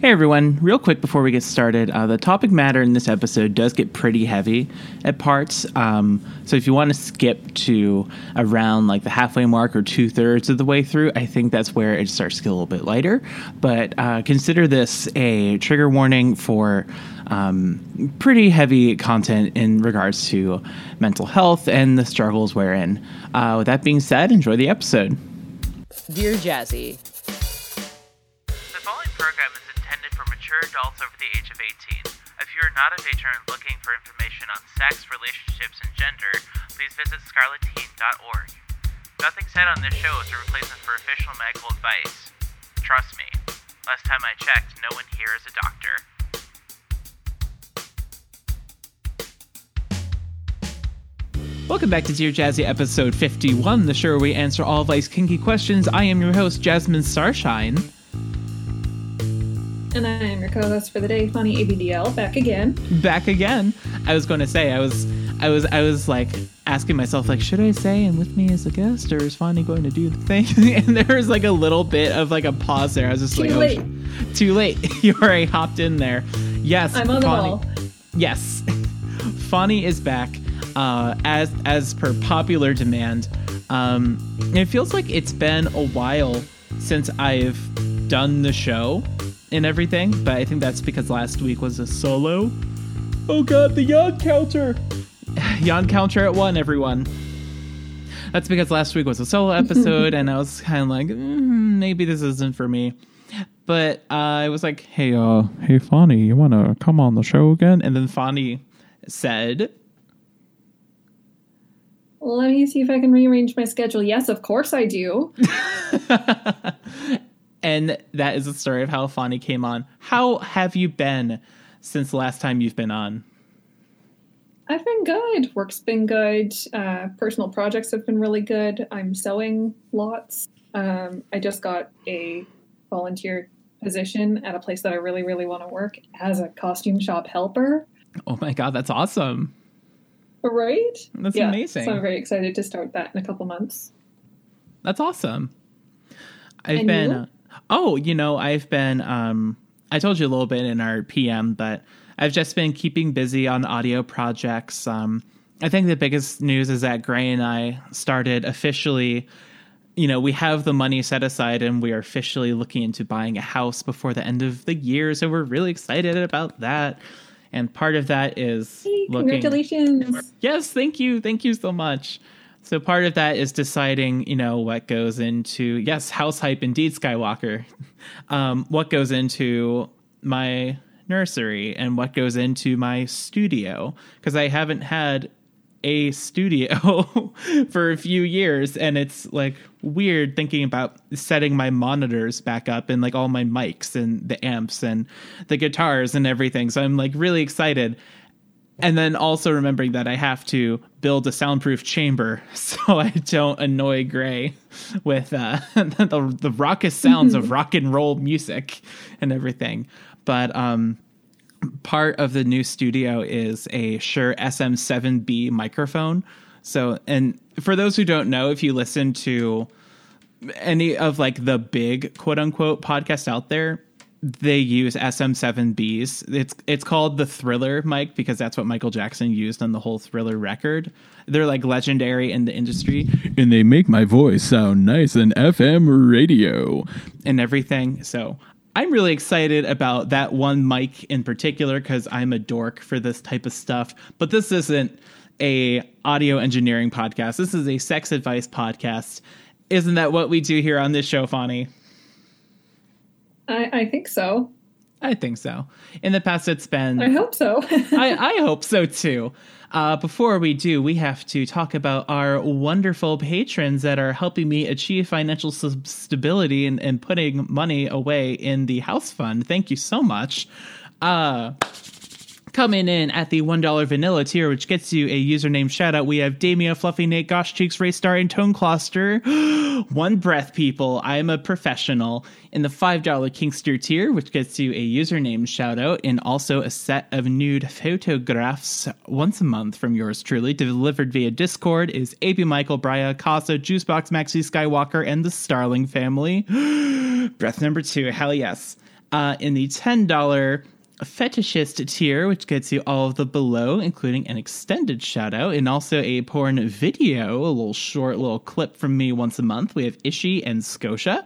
Hey everyone, real quick before we get started, uh, the topic matter in this episode does get pretty heavy at parts. Um, so if you want to skip to around like the halfway mark or two thirds of the way through, I think that's where it starts to get a little bit lighter. But uh, consider this a trigger warning for um, pretty heavy content in regards to mental health and the struggles we're in. Uh, with that being said, enjoy the episode. Dear Jazzy, adults over the age of 18. If you are not of age looking for information on sex, relationships, and gender, please visit scarletteen.org. Nothing said on this show is a replacement for official medical advice. Trust me, last time I checked, no one here is a doctor. Welcome back to Dear Jazzy episode 51, the show where we answer all of life's kinky questions. I am your host, Jasmine Starshine. And I am your co-host for the day, Funny ABDL, back again. back again. I was going to say I was I was I was like asking myself like should I say and with me as a guest or is Fonny going to do the thing? and there was like a little bit of like a pause there. I was just Too like oh, late. sh- too late. you already hopped in there. Yes, I'm on the Fonny- ball. Yes, Fonny is back uh, as as per popular demand. Um, it feels like it's been a while since I've done the show and everything, but I think that's because last week was a solo. Oh god, the yawn counter! yawn counter at one, everyone. That's because last week was a solo episode, and I was kind of like, mm, maybe this isn't for me. But uh, I was like, hey, uh, hey, Fonny, you want to come on the show again? And then Fonny said, Let me see if I can rearrange my schedule. Yes, of course I do. and that is the story of how Fani came on. How have you been since the last time you've been on? I've been good. Work's been good. Uh, personal projects have been really good. I'm sewing lots. Um, I just got a volunteer position at a place that I really, really want to work as a costume shop helper. Oh my god, that's awesome. Right? That's yeah, amazing. So I'm very excited to start that in a couple months. That's awesome. I've And been you? Oh, you know, I've been um I told you a little bit in our PM, but I've just been keeping busy on audio projects. Um I think the biggest news is that Gray and I started officially you know, we have the money set aside and we are officially looking into buying a house before the end of the year. So we're really excited about that. And part of that is Hey, looking congratulations. Yes, thank you. Thank you so much. So part of that is deciding, you know, what goes into yes, house hype indeed, Skywalker. Um, what goes into my nursery and what goes into my studio. Because I haven't had a studio for a few years and it's like weird thinking about setting my monitors back up and like all my mics and the amps and the guitars and everything. So i'm like really excited and then also remembering that I have to build a soundproof chamber so I don't annoy Gray with uh, the, the raucous sounds of rock and roll music and everything. But um, part of the new studio is a Shure SM7B microphone. So, and for those who don't know, if you listen to any of like the big quote unquote podcasts out there, they use SM7Bs. It's it's called the Thriller mic because that's what Michael Jackson used on the whole Thriller record. They're like legendary in the industry, and they make my voice sound nice in FM radio and everything. So I'm really excited about that one mic in particular because I'm a dork for this type of stuff. But this isn't a audio engineering podcast. This is a sex advice podcast. Isn't that what we do here on this show, Fonny? I, I think so. I think so. In the past, it's been. I hope so. I, I hope so too. Uh, before we do, we have to talk about our wonderful patrons that are helping me achieve financial stability and, and putting money away in the house fund. Thank you so much. Uh, Coming in at the $1 vanilla tier, which gets you a username shout out, we have Damia, Fluffy Nate, Gosh Cheeks, Ray Star, and Tone Cluster. One breath, people. I am a professional. In the $5 Kinkster tier, which gets you a username shout out and also a set of nude photographs once a month from yours truly, delivered via Discord, is AB Michael, Brya, Casa, Juicebox, Maxi Skywalker, and the Starling family. breath number two. Hell yes. Uh, in the $10 fetishist tier, which gets you all of the below, including an extended shout out and also a porn video, a little short little clip from me once a month. We have Ishi and Scotia.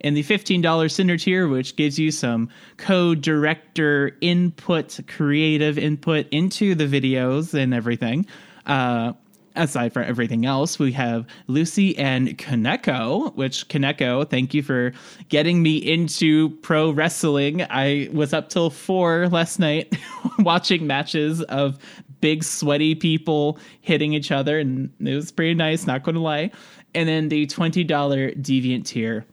And the $15 Cinder tier, which gives you some co director input, creative input into the videos and everything. Uh, aside from everything else, we have Lucy and Kaneko, which Kaneko, thank you for getting me into pro wrestling. I was up till four last night watching matches of big sweaty people hitting each other, and it was pretty nice, not gonna lie. And then the $20 deviant tier,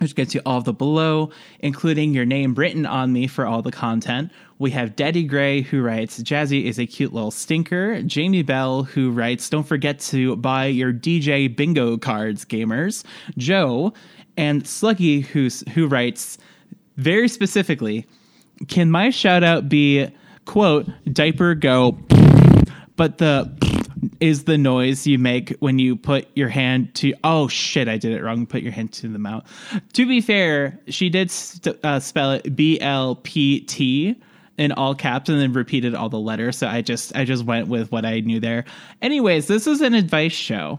which gets you all the below, including your name written on me for all the content. We have Daddy Gray, who writes, Jazzy is a cute little stinker. Jamie Bell, who writes, Don't forget to buy your DJ bingo cards, gamers. Joe, and Sluggy, who's, who writes, very specifically, can my shout out be, quote, diaper go, but the is the noise you make when you put your hand to oh shit i did it wrong put your hand to the mouth to be fair she did st- uh, spell it b-l-p-t in all caps and then repeated all the letters so i just i just went with what i knew there anyways this is an advice show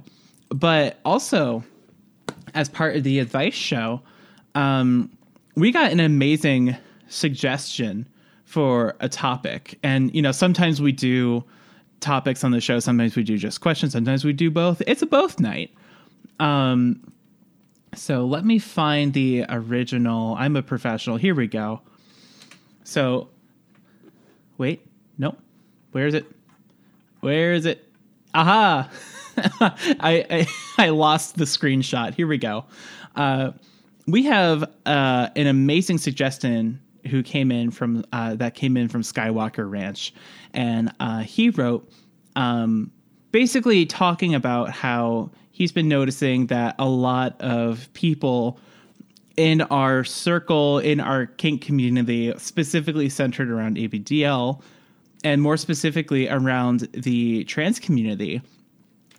but also as part of the advice show um, we got an amazing suggestion for a topic and you know sometimes we do topics on the show. Sometimes we do just questions. Sometimes we do both. It's a both night. Um, so let me find the original. I'm a professional. Here we go. So, wait, no, where is it? Where is it? Aha! I, I, I lost the screenshot. Here we go. Uh, we have uh, an amazing suggestion who came in from uh, that came in from Skywalker Ranch, and uh, he wrote um, basically talking about how he's been noticing that a lot of people in our circle in our kink community, specifically centered around ABDL, and more specifically around the trans community.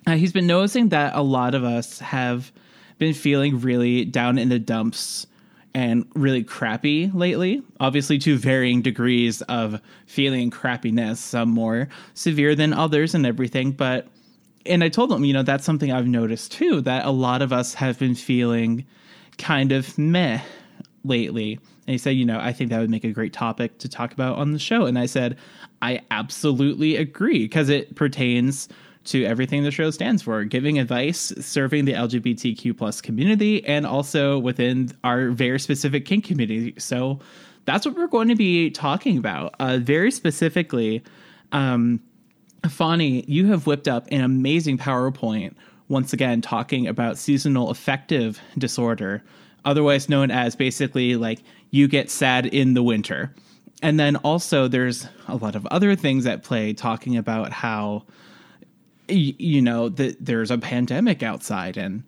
Uh, he's been noticing that a lot of us have been feeling really down in the dumps and really crappy lately. Obviously, to varying degrees of feeling crappiness, some more severe than others and everything. But, and I told him, you know, that's something I've noticed too, that a lot of us have been feeling kind of meh lately. And he said, you know, I think that would make a great topic to talk about on the show. And I said, I absolutely agree because it pertains to everything the show stands for giving advice serving the lgbtq plus community and also within our very specific kink community so that's what we're going to be talking about uh, very specifically um, Fani, you have whipped up an amazing PowerPoint once again talking about seasonal affective disorder, otherwise known as basically like you get sad in the winter. And then also there's a lot of other things at play talking about how you know that there's a pandemic outside and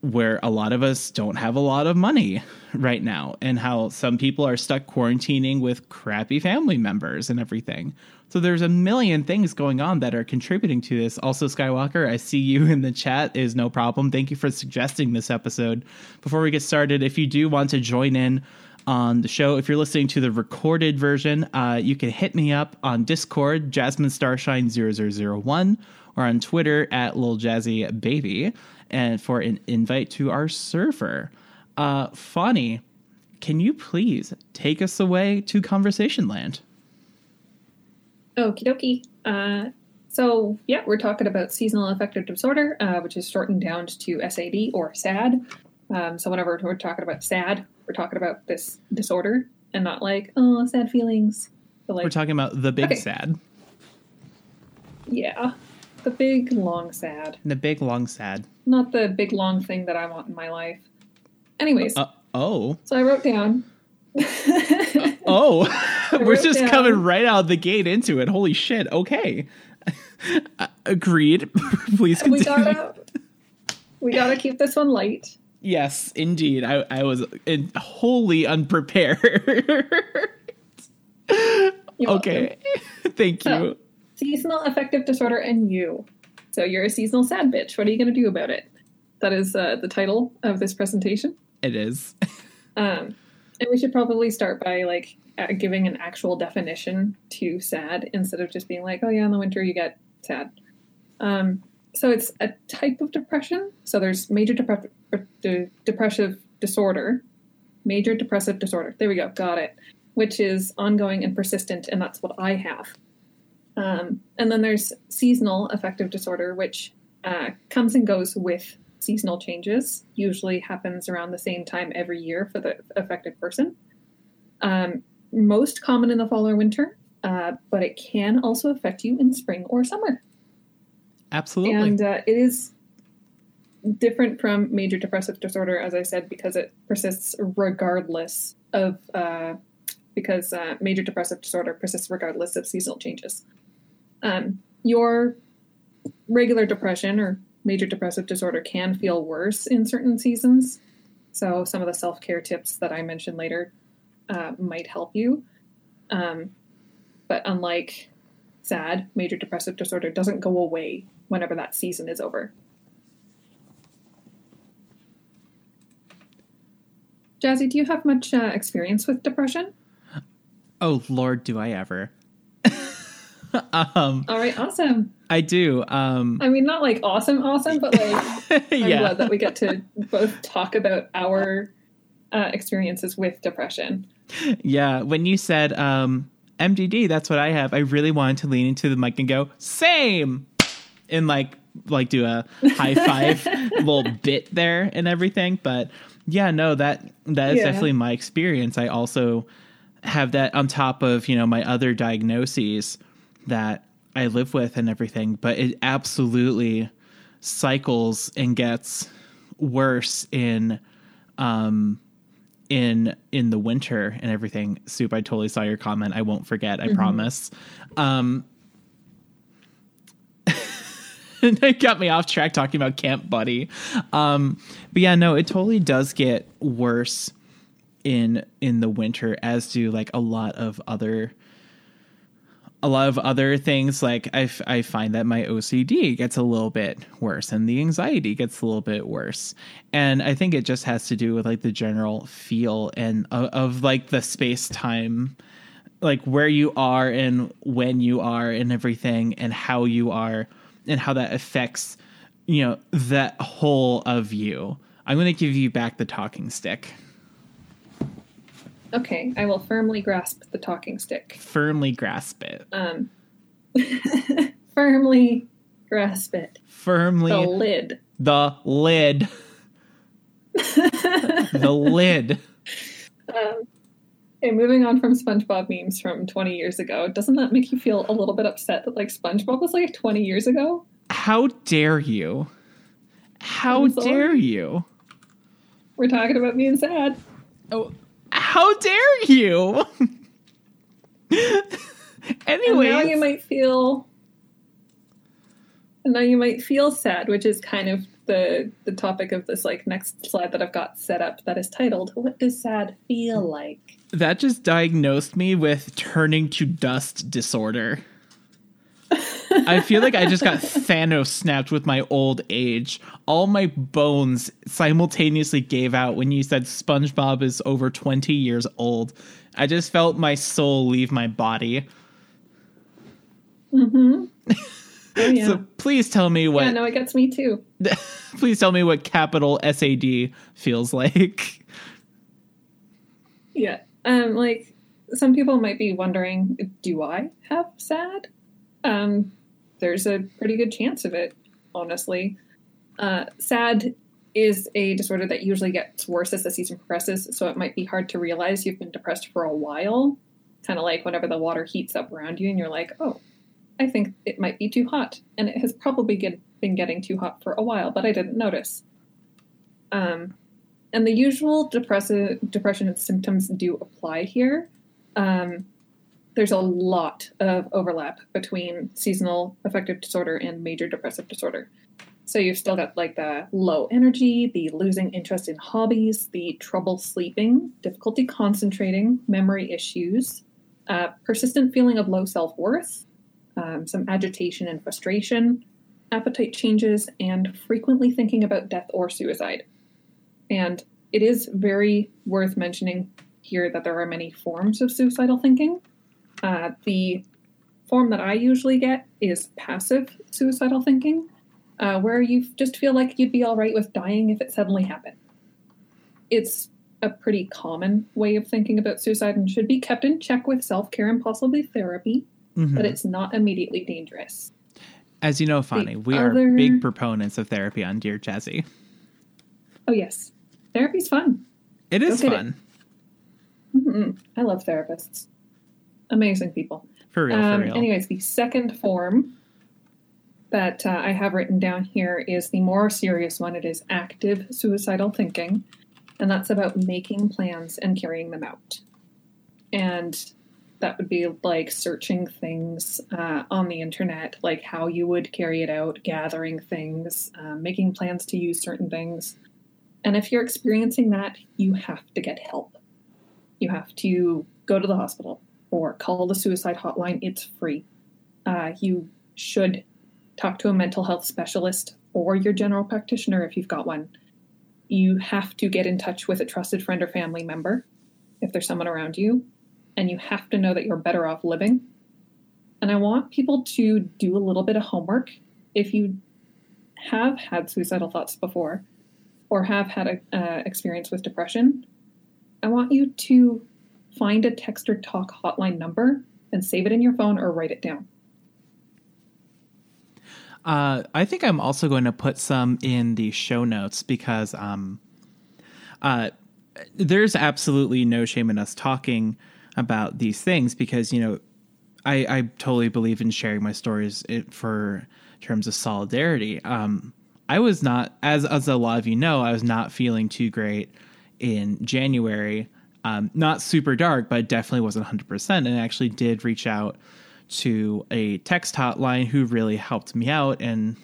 where a lot of us don't have a lot of money right now and how some people are stuck quarantining with crappy family members and everything. So there's a million things going on that are contributing to this. Also Skywalker, I see you in the chat is no problem. Thank you for suggesting this episode. Before we get started, if you do want to join in on the show. If you're listening to the recorded version, uh, you can hit me up on Discord, Jasmine Starshine 0001 or on Twitter at Lil Jazzy Baby, and for an invite to our server. Uh, Fani, can you please take us away to Conversation Land? Okie dokie. Uh, so, yeah, we're talking about seasonal affective disorder, uh, which is shortened down to SAD or SAD. Um, so, whenever we're talking about SAD, we're talking about this disorder and not like, oh, sad feelings. Like, we're talking about the big okay. sad. Yeah. The big long sad. The big long sad. Not the big long thing that I want in my life. Anyways. Uh, oh. So I wrote down. oh, we're just down. coming right out of the gate into it. Holy shit. Okay. Uh, agreed. Please continue. We gotta, we gotta keep this one light. Yes, indeed. I, I was in, wholly unprepared. okay. Thank you. So, seasonal affective disorder and you. So you're a seasonal sad bitch. What are you going to do about it? That is uh, the title of this presentation. It is. um, And we should probably start by like giving an actual definition to sad instead of just being like, oh yeah, in the winter you get sad. Um, so it's a type of depression. So there's major depre- de- depressive disorder, major depressive disorder. There we go, got it. Which is ongoing and persistent, and that's what I have. Um, and then there's seasonal affective disorder, which uh, comes and goes with seasonal changes. Usually happens around the same time every year for the affected person. Um, most common in the fall or winter, uh, but it can also affect you in spring or summer. Absolutely. And uh, it is different from major depressive disorder, as I said, because it persists regardless of, uh, because uh, major depressive disorder persists regardless of seasonal changes. Um, your regular depression or major depressive disorder can feel worse in certain seasons. So, some of the self care tips that I mentioned later uh, might help you. Um, but unlike SAD, major depressive disorder doesn't go away whenever that season is over. Jazzy, do you have much uh, experience with depression? Oh Lord, do I ever? um, All right, awesome. I do. Um, I mean, not like awesome, awesome, but like I'm yeah. glad that we get to both talk about our uh, experiences with depression. Yeah, when you said um, MDD, that's what I have. I really wanted to lean into the mic and go same, and like like do a high five little bit there and everything. But yeah, no, that that is Yeah. definitely my experience. I also have that on top of you know my other diagnoses that I live with and everything. But it absolutely cycles and gets worse in um in in the winter and everything. Soup i totally saw your comment. I won't forget i promise. Um and it got me off track talking about camp buddy. Um but yeah no it totally does get worse in in the winter as do like a lot of other a lot of other things like I, f- I find that my ocd gets a little bit worse and the anxiety gets a little bit worse. And i think it just has to do with like the general feel and of, of like the space time like where you are and when you are and everything and how you are and how that affects you know that whole of you. I'm going to give you back the talking stick Okay, I will firmly grasp the talking stick. firmly grasp it Um, firmly grasp it. firmly The lid. the lid the lid Um, okay, moving on from SpongeBob memes from 20 years ago. Doesn't that make you feel a little bit upset that like SpongeBob was like 20 years ago? how dare you how dare you We're talking about being sad. oh how dare you anyway now you might feel. And now you might feel sad, which is kind of the the topic of this like next slide that I've got set up that is titled "What Does Sad Feel Like?" that just diagnosed me with turning to dust disorder. I feel like I just got Thanos snapped with my old age. All my bones simultaneously gave out when you said SpongeBob is over 20 years old. I just felt my soul leave my body. Mm-hmm. Oh yeah. So please tell me what yeah, no, it gets me too. please tell me what capital SAD feels like. Yeah. Um, like some people might be wondering, do I have SAD? Um, there's a pretty good chance of it, honestly. Uh, SAD is a disorder that usually gets worse as the season progresses, so it might be hard to realize you've been depressed for a while. Kind of like whenever the water heats up around you and you're like, oh, I think it might be too hot. And it has probably get, been getting too hot for a while, but I didn't notice. Um, and the usual depressive depression symptoms do apply here. Um, there's a lot of overlap between seasonal affective disorder and major depressive disorder. So you've still got like the low energy, the losing interest in hobbies, the trouble sleeping, difficulty concentrating, memory issues, uh, persistent feeling of low self worth, um, some agitation and frustration, appetite changes, and frequently thinking about death or suicide. And it is very worth mentioning here that there are many forms of suicidal thinking. Uh, the form that I usually get is passive suicidal thinking, uh, where you just feel like you'd be all right with dying if it suddenly happened. It's a pretty common way of thinking about suicide and should be kept in check with self care and possibly therapy, Mhm. but it's not immediately dangerous. As you know, Fani, we other- are big proponents of therapy on Dear Jazzy. Oh, yes. Therapy's fun. It is get it. fun. Mhm. I love therapists. Amazing people. For real, Um, for real. Anyways, the second form that uh, I have written down here is the more serious one. It is active suicidal thinking, and that's about making plans and carrying them out. And that would be like searching things uh, on the internet, like how you would carry it out, gathering things, uh, making plans to use certain things. And if you're experiencing that, you have to get help. You have to go to the hospital or call the suicide hotline. It's free. Uh, you should talk to a mental health specialist or your general practitioner if you've got one. You have to get in touch with a trusted friend or family member if there's someone around you, and you have to know that you're better off living. And I want people to do a little bit of homework if you have had suicidal thoughts before or have had an uh, experience with depression. I want you to find a text or talk hotline number and save it in your phone or write it down. Uh, I think I'm also going to put some in the show notes because um, uh, there's absolutely no shame in us talking about these things because you know I, I totally believe in sharing my stories for terms of solidarity. Um, I was not, as as a lot of you know, I was not feeling too great in January. Um, not super dark, but definitely wasn't 100%. And I actually did reach out to a text hotline who really helped me out and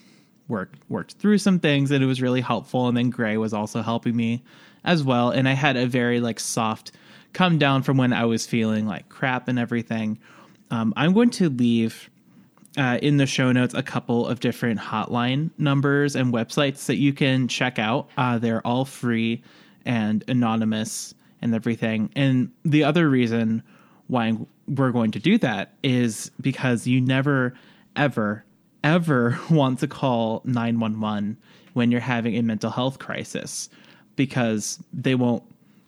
worked worked through some things and it was really helpful. And then gray was also helping me as well. And i had a very like soft come down from when i was feeling like crap and everything. Um, i'm going to leave uh, in the show notes a couple of different hotline numbers and websites that you can check out. Uh, they're all free and anonymous and everything. And the other reason why we're going to do that is because you never ever ever want to call 911 when you're having a mental health crisis because they won't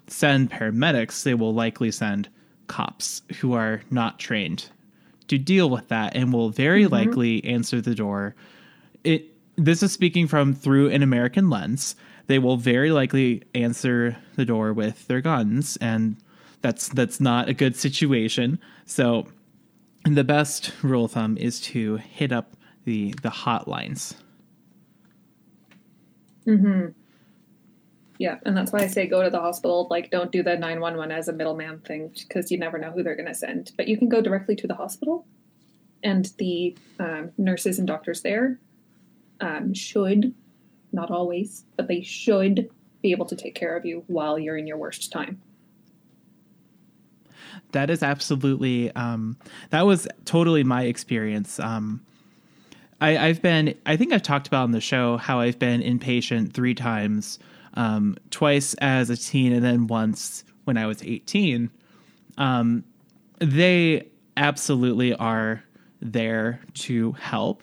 send paramedics. They will likely send cops who are not trained to deal with that and will very mm-hmm. likely answer the door. It this is speaking from through an American lens. They will very likely answer the door with their guns, and that's that's not a good situation. So, the best rule of thumb is to hit up the the hotlines. Mhm. Yeah, and that's why I say go to the hospital. Like, don't do the 911 as a middleman thing because you never know who they're going to send. But you can go directly to the hospital, and the um, nurses and doctors there um, should, not always, but they should be able to take care of you while you're in your worst time. That is absolutely um, that was totally my experience. Um, I, I've been I think I've talked about on the show how I've been inpatient three times, um, twice as a teen and then once when I was eighteen. Um, they absolutely are there to help.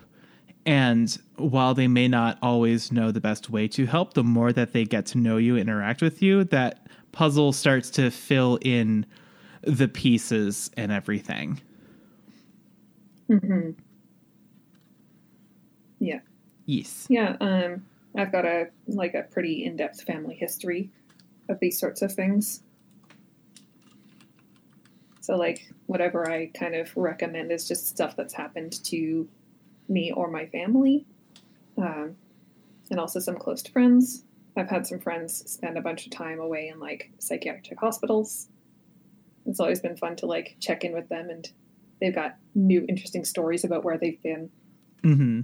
And while they may not always know the best way to help, the more that they get to know you, interact with you, that puzzle starts to fill in the pieces and everything. Hmm. Yeah. Yes. Yeah, um, I've got a like a pretty in-depth family history of these sorts of things. So like whatever I kind of recommend is just stuff that's happened to me or my family, um, and also some close friends. I've had some friends spend a bunch of time away in like psychiatric hospitals. It's always been fun to like check in with them, and they've got new interesting stories about where they've been. hmm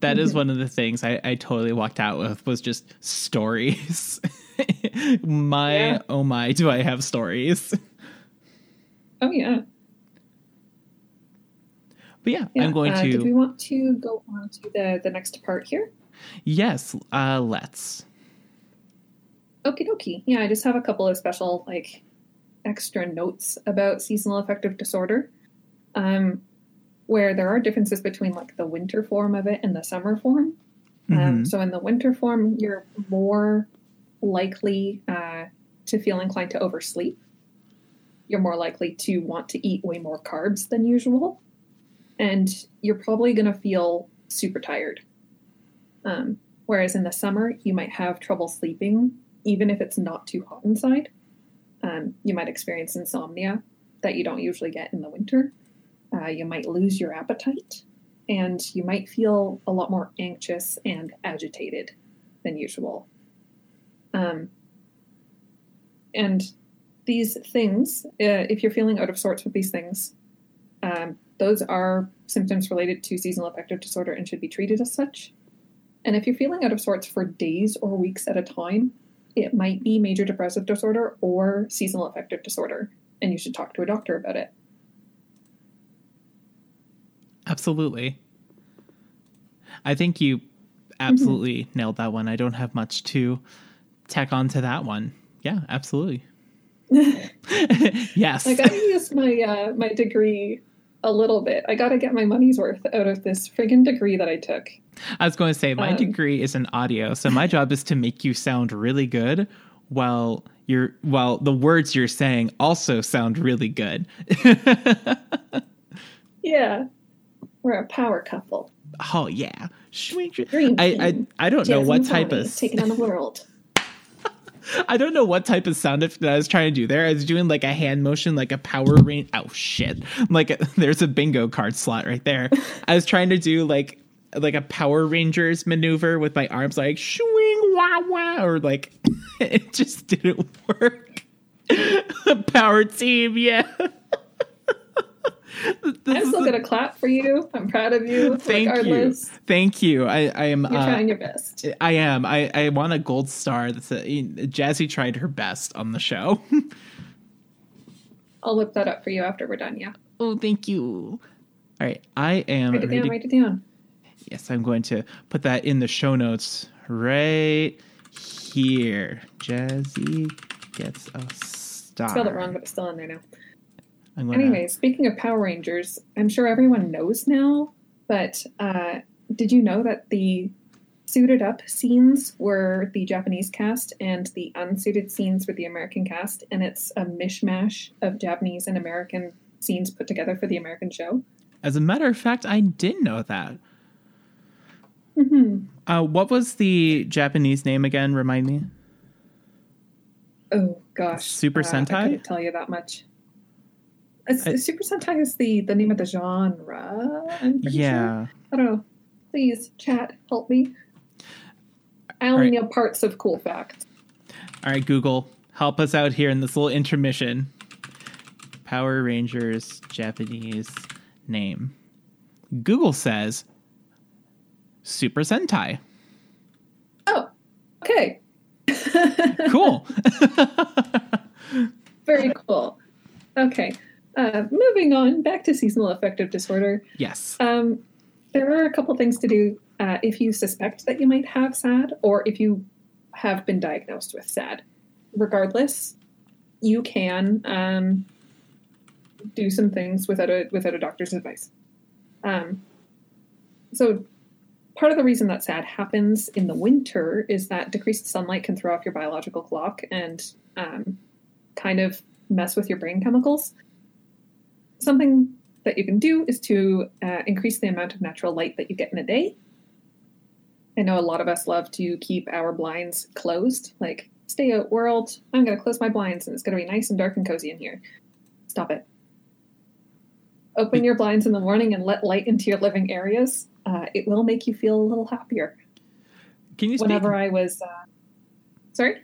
That is one of the things I, I totally walked out with was just stories. my Yeah. oh my, do I have stories? Oh yeah. But yeah, Yeah, I'm going uh, to Did we want to go on to the the next part here? yes, uh, let's. Okie dokie. Yeah, I just have a couple of special like extra notes about seasonal affective disorder, um, where there are differences between like the winter form of it and the summer form. Um, Mhm. so in the winter form, you're more likely uh, to feel inclined to oversleep. You're more likely to want to eat way more carbs than usual, and you're probably going to feel super tired. Um, whereas in the summer, you might have trouble sleeping, even if it's not too hot inside. Um, you might experience insomnia that you don't usually get in the winter. Uh, you might lose your appetite, and you might feel a lot more anxious and agitated than usual. Um, and these things, uh, if you're feeling out of sorts with these things, um, those are symptoms related to seasonal affective disorder and should be treated as such. And if you're feeling out of sorts for days or weeks at a time, it might be major depressive disorder or seasonal affective disorder, and you should talk to a doctor about it. Absolutely. I think you absolutely nailed that one. I don't have much to tack on to that one. Yeah, absolutely. yes. Like I use my uh, my degree a little bit. I gotta get my money's worth out of this friggin' degree that I took. I was going to say my Um, degree is in audio, so my job is to make you sound really good while you're while the words you're saying also sound really good. Yeah, we're a power couple. oh yeah. I, I. I don't know what type of taking on the world. I don't know what type of sound effect that I was trying to do there. I was doing like a hand motion, like a power range. Oh shit! Like a, there's a bingo card slot right there. I was trying to do like like a Power Rangers maneuver with my arms, like swing wah wah, or like it just didn't work. Power team, yeah. I'm still gonna clap for you. I'm proud of you. Thank regardless. you, thank you. I, I am. You're uh, trying your best. I am. I, I want a gold star. That's a, Jazzy tried her best on the show. I'll whip that up for you after we're done. Yeah, oh, thank you. All right, I am write it down. Write it down. Yes, I'm going to put that in the show notes right here. Jazzy gets a star. Spelled it wrong, but it's still in there now. I'm gonna, Anyway, speaking of Power Rangers, I'm sure everyone knows now, but uh, did you know that the suited up scenes were the Japanese cast and the unsuited scenes were the American cast, and it's a mishmash of Japanese and American scenes put together for the American show? As a matter of fact, I didn't know that. hmm Uh, what was the Japanese name again? Remind me. Oh gosh, Super uh, Sentai? I couldn't tell you that much. It's, I- Super Sentai is the the name of the genre. I'm pretty sure. Yeah. I don't know. Please, chat, help me. I only Right. know parts of cool facts. All right, Google, help us out here in this little intermission. Power Rangers Japanese name. Google says Super Sentai. Oh, okay. Cool. Very cool. Okay. Uh, moving on back to seasonal affective disorder. yes. Um, there are a couple things to do uh, if you suspect that you might have SAD or if you have been diagnosed with SAD. Regardless, you can um, do some things without a without a doctor's advice. Um, so, part of the reason that SAD happens in the winter is that decreased sunlight can throw off your biological clock and um, kind of mess with your brain chemicals. Something that you can do is to uh, increase the amount of natural light that you get in a day. I know a lot of us love to keep our blinds closed. Like, stay out, world. I'm going to close my blinds and it's going to be nice and dark and cozy in here. Stop it. Open your blinds in the morning and let light into your living areas. Uh, it will make you feel a little happier. Can you speak? Whenever I was. Uh, sorry?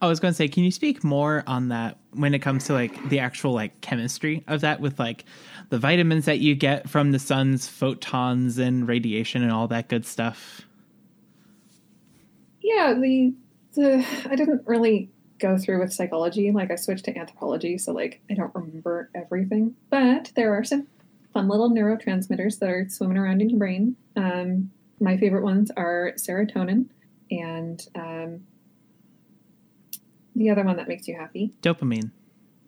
I was going to say, can you speak more on that when it comes to like the actual like chemistry of that with like the vitamins that you get from the sun's photons and radiation and all that good stuff? Yeah, the the I didn't really go through with psychology. Like I switched to anthropology, so like I don't remember everything. But there are some fun little neurotransmitters that are swimming around in your brain. Um, my favorite ones are serotonin and um, the other one that makes you happy. Dopamine.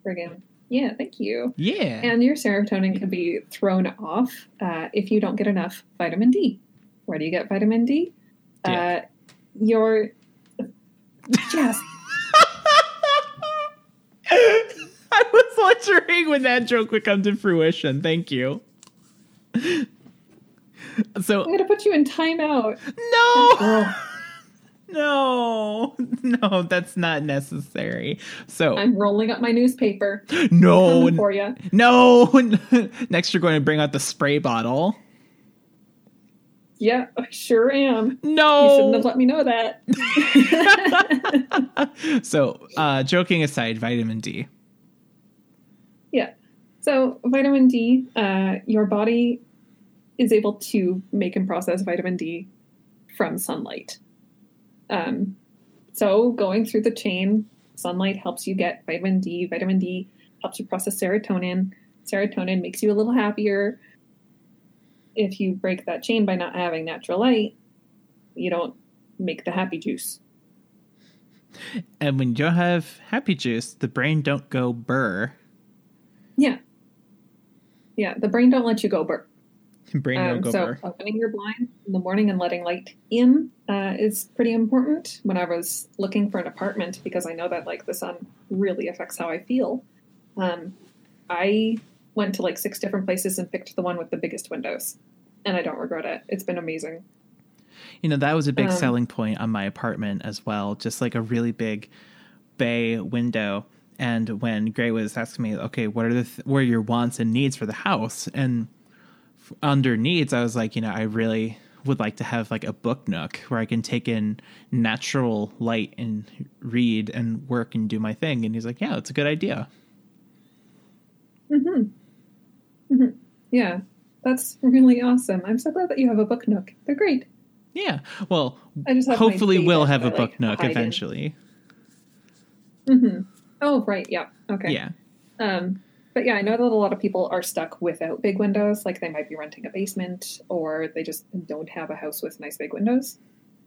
friggin' yeah, thank you. Yeah. And your serotonin can be thrown off uh, if you don't get enough vitamin D. Where do you get vitamin D? Uh, your Jess, I was wondering when that joke would come to fruition. Thank you. So I'm gonna put you in timeout. no, no, no, that's not necessary. So I'm rolling up my newspaper no, for you. no. Next, you're going to bring out the spray bottle. Yeah, I sure am. No, you shouldn't have let me know that. so, uh, joking aside, vitamin D. Yeah. So vitamin D, uh, your body is able to make and process vitamin D from sunlight. Um, so going through the chain, sunlight helps you get vitamin D. Vitamin D helps you process serotonin. Serotonin makes you a little happier. If you break that chain by not having natural light, you don't make the happy juice. And when you have happy juice, the brain don't go burr. Yeah. Yeah, the brain don't let you go burp. Brain Um, so opening your blind in the morning and letting light in uh, is pretty important. When I was looking for an apartment, because I know that like the sun really affects how I feel, um, I went to like six different places and picked the one with the biggest windows, and I don't regret it. It's been amazing. You know, that was a big Um, selling point on my apartment as well. Just like a really big bay window. And when Gray was asking me, okay, what are the th- what are your wants and needs for the house? And f- under needs, I was like, you know, I really would like to have like a book nook where I can take in natural light and read and work and do my thing. And he's like, yeah, it's a good idea. Hmm. Yeah, that's really awesome. I'm so glad that you have a book nook. They're great. Yeah. Well, I just hopefully we'll have a book like, nook in. eventually. Oh, right. Yeah. Okay. Yeah. Um, but yeah, I know that a lot of people are stuck without big windows. Like they might be renting a basement or they just don't have a house with nice big windows.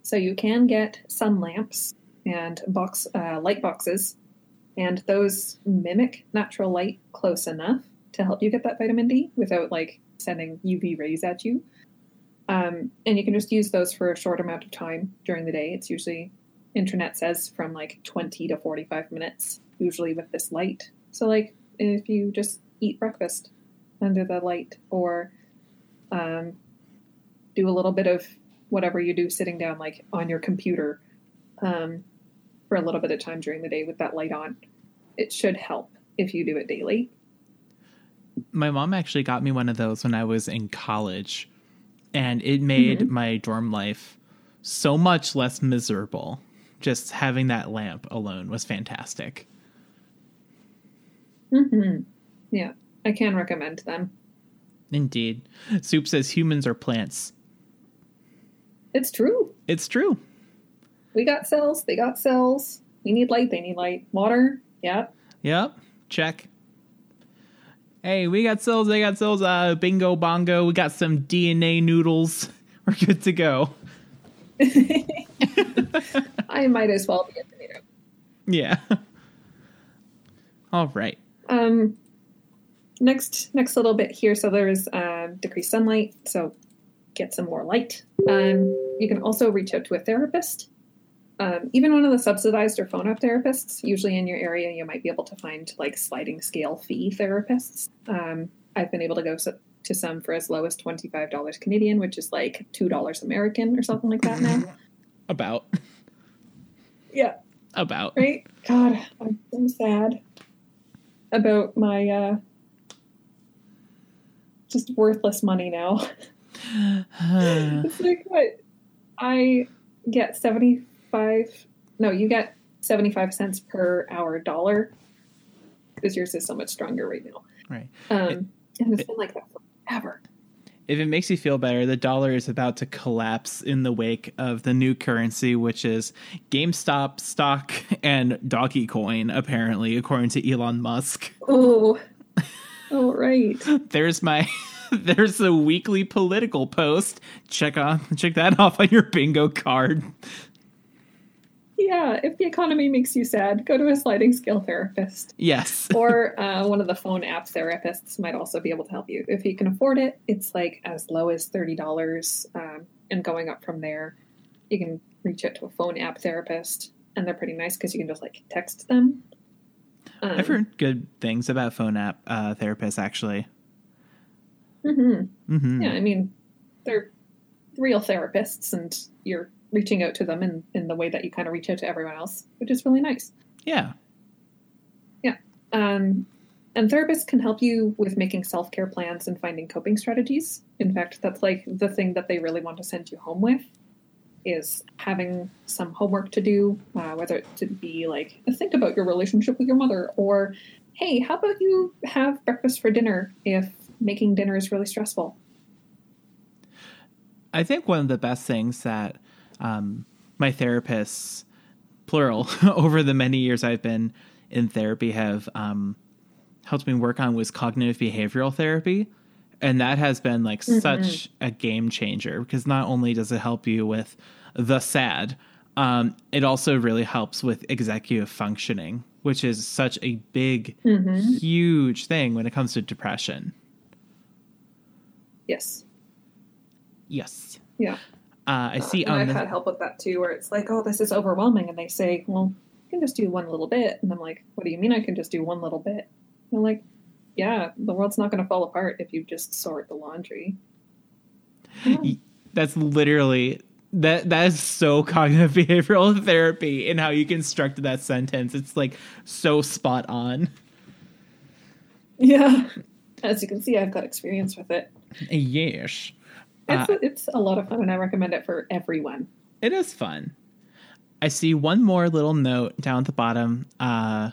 So you can get sun lamps and box uh, light boxes, and those mimic natural light close enough to help you get that vitamin D without like sending UV rays at you. Um, and you can just use those for a short amount of time during the day. It's usually internet says from like 20 to 45 minutes usually with this light so like if you just eat breakfast under the light or um, do a little bit of whatever you do sitting down like on your computer um, for a little bit of time during the day with that light on it should help if you do it daily my mom actually got me one of those when I was in college, and it made my dorm life so much less miserable. Just having that lamp alone was fantastic. Mm-hmm. yeah i can recommend them Indeed. Soup says humans are plants. it's true It's true. we got cells they got cells we need light they need light water yeah Yep. Check. Hey, we got cells, they got cells. Uh, bingo bongo. We got some DNA noodles. We're good to go. i might as well be a tomato Yeah. All right. Um, next, next little bit here. So there's um, decreased sunlight. So get some more light. Um, you can also reach out to a therapist. Um, even one of the subsidized or phone up therapists. Usually in your area, you might be able to find like sliding scale fee therapists. Um, I've been able to go so, to some for as low as twenty five dollars Canadian, which is like two dollars American or something like that now. About. yeah. About. right? God, I'm so sad about my uh just worthless money now. it's like what I get seventy five no, you get seventy five cents per hour dollar because yours is so much stronger right now. right. Um and it's been like that forever. If it makes you feel better, the dollar is about to collapse in the wake of the new currency, which is GameStop stock and Doggy Coin, apparently, according to Elon Musk. Oh all right. There's my there's a weekly political post. Check on check that off on your bingo card. Yeah, if the economy makes you sad, go to a sliding scale therapist. Yes. or uh, one of the phone app therapists might also be able to help you. If you can afford it, it's like as low as $30 um, and going up from there. You can reach out to a phone app therapist, and they're pretty nice because you can just like text them. Um, I've heard good things about phone app uh, therapists, actually. mhm. hmm Yeah, I mean, they're real therapists, and you're reaching out to them in, in the way that you kind of reach out to everyone else, which is really nice. Yeah. Yeah. Um, and therapists can help you with making self care plans and finding coping strategies. In fact, that's like the thing that they really want to send you home with is having some homework to do, uh, whether it to be like think about your relationship with your mother, or hey, how about you have breakfast for dinner if making dinner is really stressful? I think one of the best things that um, my therapists, plural, over the many years I've been in therapy have um, helped me work on was cognitive behavioral therapy. And that has been like such a game changer because not only does it help you with the sad, um, it also really helps with executive functioning, which is such a big, huge thing when it comes to depression. Yes. Yes. Yeah. Uh, I see and on I've had help with that too, where it's like, oh, this is overwhelming. And they say, well, you can just do one little bit. And I'm like, what do you mean I can just do one little bit? And they're like, yeah, the world's not going to fall apart if you just sort the laundry. That's literally that that is so cognitive behavioral therapy in how you constructed that sentence. It's like so spot on. Yeah. As you can see, I've got experience with it. Yes. It's, Uh, it's a lot of fun, and I recommend it for everyone. it is fun. I see one more little note down at the bottom. Uh,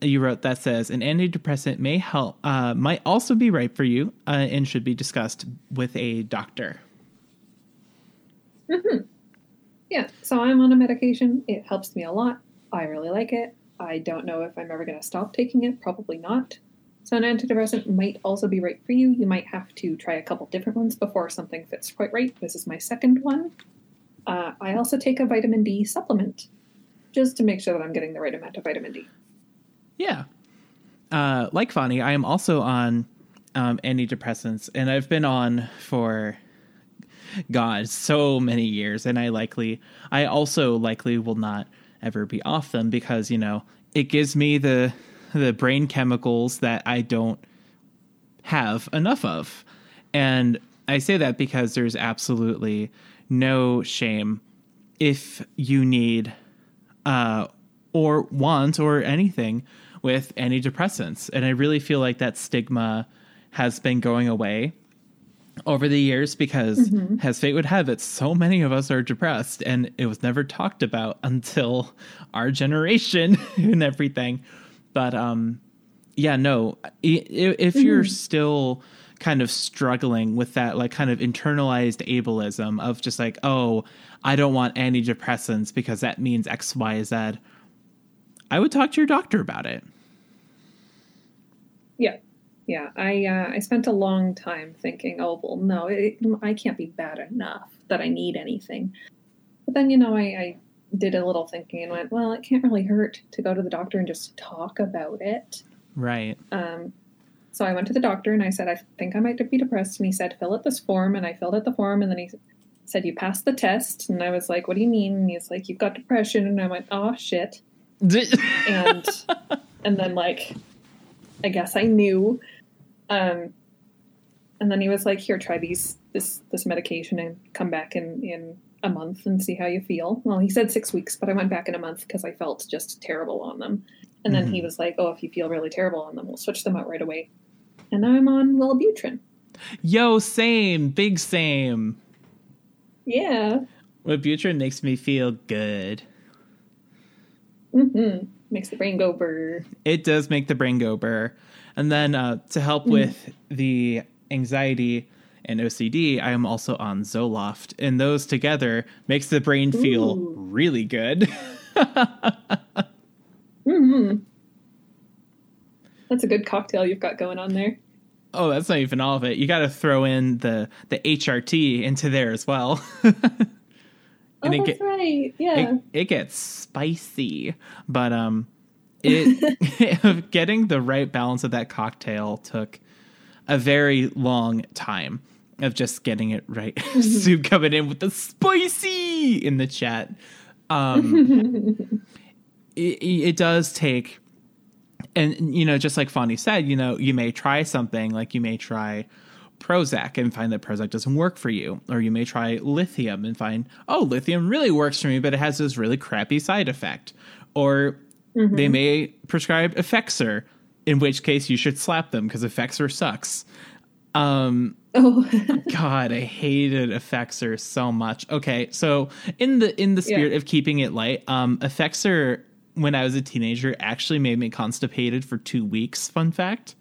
you wrote that says an antidepressant may help, uh, might also be right for you, uh, and should be discussed with a doctor. Yeah, so I'm on a medication. It helps me a lot. I really like it. I don't know if I'm ever going to stop taking it. Probably not. So, an antidepressant might also be right for you. You might have to try a couple different ones before something fits quite right. This is my second one. Uh, I also take a vitamin D supplement just to make sure that I'm getting the right amount of vitamin D. Yeah. Uh, like Fani, I am also on um, antidepressants, and I've been on for God so many years, and I likely, I also likely will not ever be off them because you know it gives me the the brain chemicals that I don't have enough of, and I say that because there's absolutely no shame if you need uh, or want or anything with antidepressants. And I really feel like that stigma has been going away over the years because, as fate would have it, so many of us are depressed and it was never talked about until our generation and everything. But, um, yeah, no, if you're still kind of struggling with that, like, kind of internalized ableism of just like, oh, I don't want antidepressants because that means X, Y, Z. I would talk to your doctor about it. Yeah, yeah. I uh, I spent a long time thinking, oh well, no, it, I can't be bad enough that I need anything. But then you know, I, I did a little thinking and went, well, it can't really hurt to go to the doctor and just talk about it. Right. Um, so I went to the doctor and I said, I think I might be depressed. And he said, fill out this form. And I filled out the form. And then he said, you passed the test. And I was like, what do you mean? And he's like, you've got depression. And I went, oh shit. And and then like, I guess I knew. Um, and then he was like, here, try these this this medication and come back in in a month and see how you feel. Well, he said six weeks, but I went back in a month because I felt just terrible on them. And then he was like, oh, if you feel really terrible on them, we'll switch them out right away. And now I'm on Wellbutrin. Yo, same, big same. Yeah. Wellbutrin makes me feel good. Mm-hmm. Makes the brain go brr. It does make the brain go burr. And then uh, to help with the anxiety and OCD, I am also on Zoloft, and those together makes the brain feel Ooh. really good. hmm That's a good cocktail you've got going on there. oh, that's not even all of it. You got to throw in the the HRT into there as well. Oh, it that's get- right. Yeah. it, it gets spicy but um it getting the right balance of that cocktail took a very long time of just getting it right sue coming in with the spicy in the chat um it, it does take and you know just like Fonny said you know you may try something like you may try Prozac and find that Prozac doesn't work for you. Or you may try lithium and find, oh, lithium really works for me, but it has this really crappy side effect. Or they may prescribe Effexor, in which case you should slap them because Effexor sucks. Um, oh. God, I hated Effexor so much. Okay, so in the in the spirit Yeah. of keeping it light, um, Effexor when I was a teenager actually made me constipated for two weeks. Fun fact.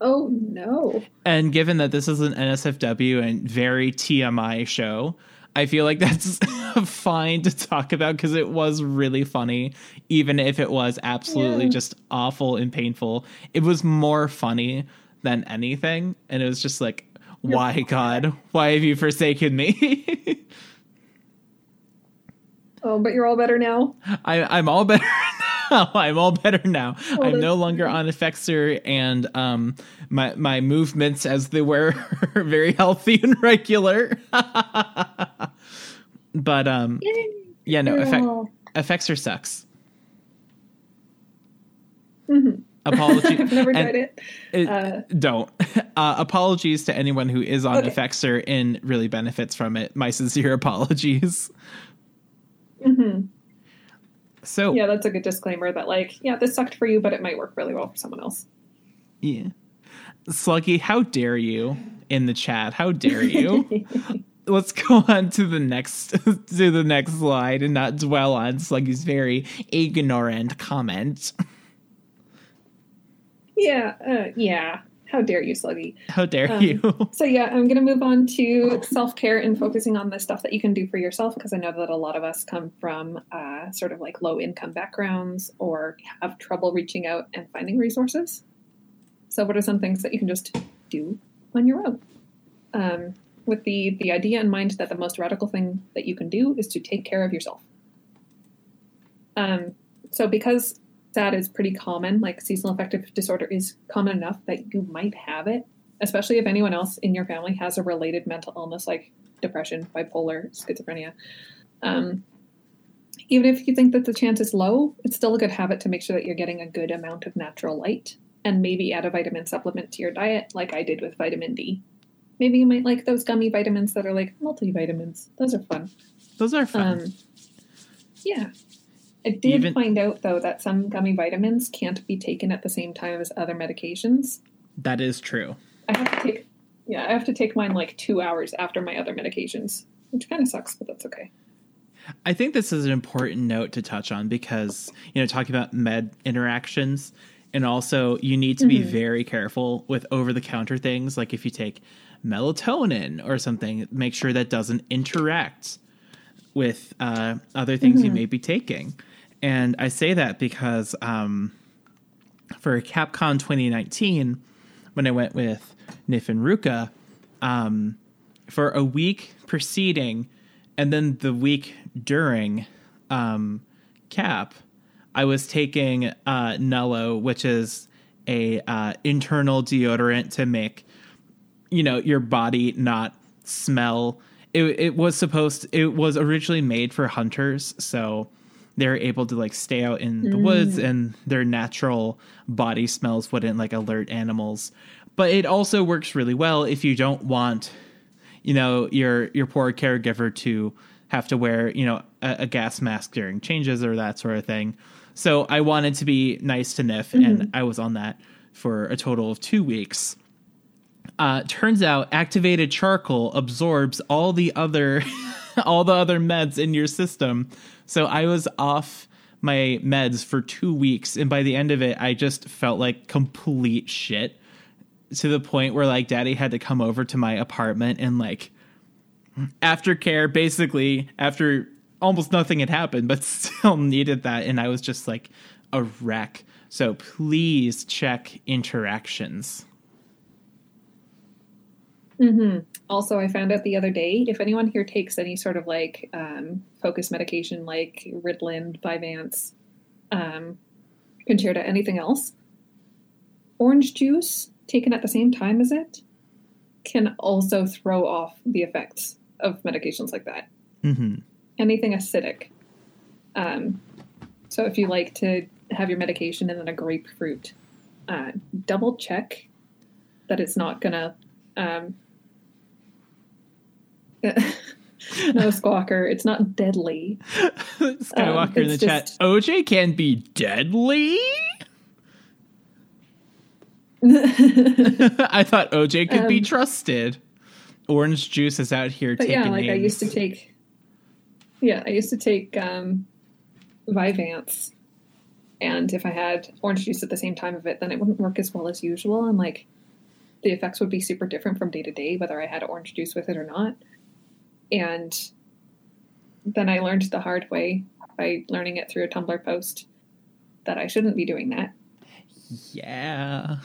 oh no. And given that this is an NSFW and very TMI show, I feel like that's fine to talk about because it was really funny, even if it was absolutely Yeah. just awful and painful. It was more funny than anything. And it was just like, why, God? Why have you forsaken me? Oh, but you're all better now. I, I'm all better now. I'm all better now. I'm no longer on Effexor, and um, my my movements as they were are very healthy and regular. but um, yeah, no. Effexor sucks. Mhm. Apology. I've never tried it. it- Uh, don't. Uh, apologies to anyone who is on Okay. Effexor and really benefits from it. My sincere apologies. mhm. So Yeah, that's a good disclaimer that, like, yeah, this sucked for you, but it might work really well for someone else. Yeah. Sluggy, how dare you in the chat? How dare you? Let's go on to the next to the next slide and not dwell on Sluggy's very ignorant comment. Yeah, uh, yeah. How dare you, Sluggy? How dare Um, you? So yeah, I'm gonna move on to self care and focusing on the stuff that you can do for yourself because I know that a lot of us come from uh, sort of like low income backgrounds or have trouble reaching out and finding resources. So what are some things that you can just do on your own? Um, with the the idea in mind that the most radical thing that you can do is to take care of yourself. Um, so because that is pretty common, like seasonal affective disorder is common enough that you might have it especially if anyone else in your family has a related mental illness like depression, bipolar, schizophrenia. Um, even if you think that the chance is low, it's still a good habit to make sure that you're getting a good amount of natural light and maybe add a vitamin supplement to your diet, like I did with vitamin D. Maybe you might like those gummy vitamins that are like multivitamins. Those are fun. Those are fun. Um, yeah. I did Even- find out though that some gummy vitamins can't be taken at the same time as other medications. that is true. I have to take yeah, I have to take mine like two hours after my other medications, which kind of sucks, but that's okay. I think this is an important note to touch on because, you know, talking about med interactions and also you need to be very careful with over the counter things like if you take melatonin or something, make sure that doesn't interact with uh, other things you may be taking. And I say that because um, for Capcom 2019, when I went with Nif and Ruka, um, for a week preceding and then the week during um, Cap, I was taking uh, Nullo, which is a uh, internal deodorant to make you know your body not smell. It, it was supposed. it was originally made for hunters, so they're able to like stay out in the woods and their natural body smells wouldn't like alert animals. But it also works really well if you don't want you know your your poor caregiver to have to wear you know a, a gas mask during changes or that sort of thing. So i wanted to be nice to nif and i was on that for a total of two weeks. Uh, turns out activated charcoal absorbs all the other all the other meds in your system so i was off my meds for two weeks and by the end of it i just felt like complete shit to the point where like daddy had to come over to my apartment and like aftercare basically after almost nothing had happened but still needed that and i was just like a wreck. So please check interactions hmm Also, I found out the other day if anyone here takes any sort of like um, focus medication like Ritalin, Vyvanse, um, Concerta, anything else, orange juice taken at the same time as it can also throw off the effects of medications like that. hmm Anything acidic. Um, so if you like to have your medication and then a grapefruit, uh, double check that it's not gonna. Um, no squawker. It's not deadly. Skywalker in the it's chat. OJ can be deadly. I thought OJ could be Um, trusted. Orange juice is out here taking yeah, like I used to take. Yeah, I used to take um, Vyvanse, and if I had orange juice at the same time of it, then it wouldn't work as well as usual, and like the effects would be super different from day to day, whether I had orange juice with it or not. And then I learned the hard way by learning it through a Tumblr post that I shouldn't be doing that. Yeah.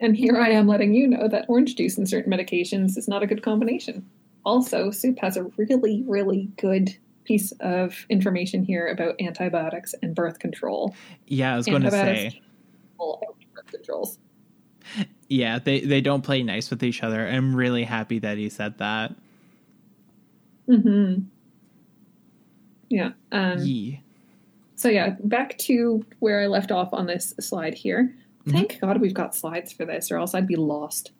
And here I am letting you know that orange juice and certain medications is not a good combination. Also, Soup has a really, really good piece of information here about antibiotics and birth control. Yeah, I was going to say. Birth controls. Yeah, they, they don't play nice with each other. I'm really happy that he said that. Hmm Yeah. Um. So yeah, back to where I left off on this slide here. Mm-hmm. Thank God we've got slides for this, or else I'd be lost.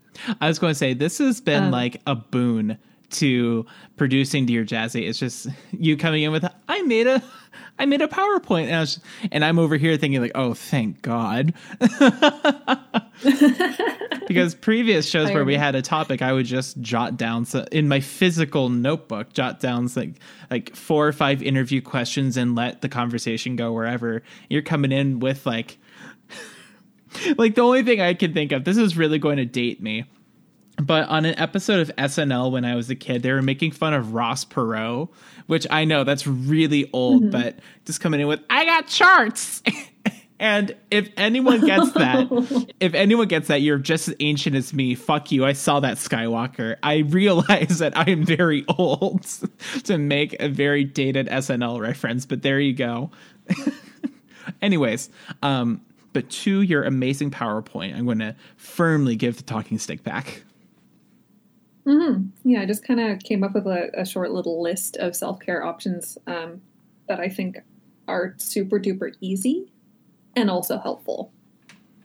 I was going to say this has been Um, like a boon to producing Dear Jazzy. It's just you coming in with I made a I made a PowerPoint and I was and I'm over here thinking like, "Oh, thank God." because previous shows where we had a topic, I would just jot down so, in my physical notebook, jot down like like four or five interview questions and let the conversation go wherever. You're coming in with like like the only thing I can think of. This is really going to date me. But on an episode of SNL when I was a kid, they were making fun of Ross Perot, which I know that's really old, but just coming in with, I got charts. and if anyone gets that, if anyone gets that, you're just as ancient as me. Fuck you. I saw that Skywalker. I realize that I am very old to make a very dated SNL reference, but there you go. Anyways, um, but to your amazing PowerPoint, I'm going to firmly give the talking stick back. Yeah, I just kind of came up with a, a short little list of self care options um, that I think are super duper easy and also helpful.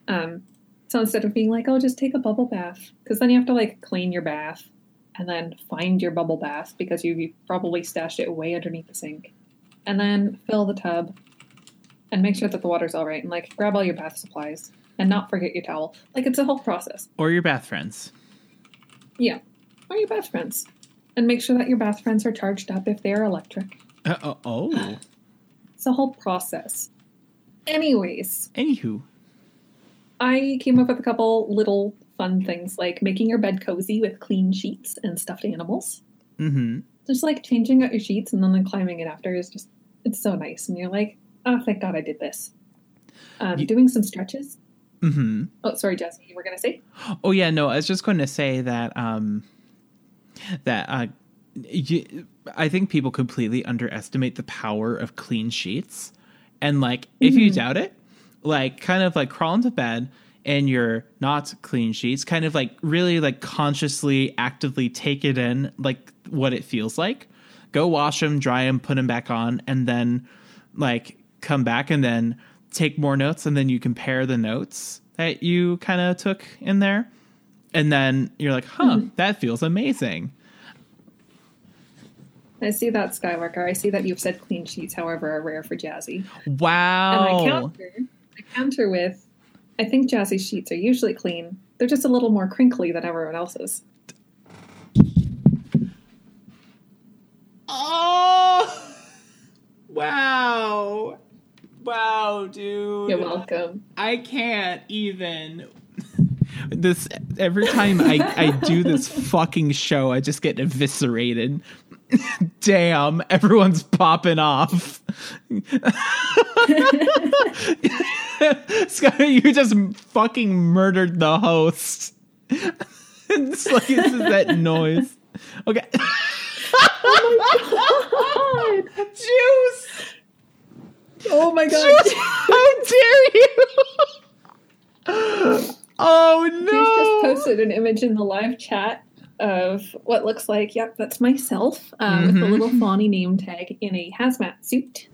Um, so instead of being like, oh, just take a bubble bath, because then you have to like clean your bath and then find your bubble bath because you, you probably stashed it way underneath the sink, and then fill the tub and make sure that the water's all right and like grab all your bath supplies and not forget your towel. Like it's a whole process. Or your bath friends. Yeah. Or your bath friends. And make sure that your bath friends are charged up if they're electric. Uh, oh, oh. It's a whole process. Anyways, Anywho. I came up with a couple little fun things like making your bed cozy with clean sheets and stuffed animals. Mm-hmm. Just like changing out your sheets and then climbing it after is just, it's so nice. And you're like, oh, thank God I did this. Um, You- doing some stretches. Mm-hmm. Oh, sorry, Jesse, you were going to say? Oh yeah, no, I was just going to say that um that uh you, I think people completely underestimate the power of clean sheets. And like if you doubt it, like kind of like crawl into bed and you're not clean sheets, kind of like really like consciously actively take it in like what it feels like. Go wash them, dry them, put them back on and then like come back and then take more notes and then you compare the notes that you kind of took in there and then you're like huh mm-hmm. that feels amazing I see that, Skywalker. I see that you've said clean sheets, however, are rare for Jazzy. Wow. And I counter, I counter with, I think Jazzy's sheets are usually clean. They're just a little more crinkly than everyone else's. oh wow wow dude You're welcome. i can't even this every time i i do this fucking show i just get eviscerated damn everyone's popping off Scott, you just fucking murdered the host. it's like this is that noise. Okay. Oh my god! Juice! Oh my god! Juice! How dare you? Oh no! just posted an image in the live chat of what looks like, yep, that's myself, um, with a Mhm. little fawny name tag in a hazmat suit,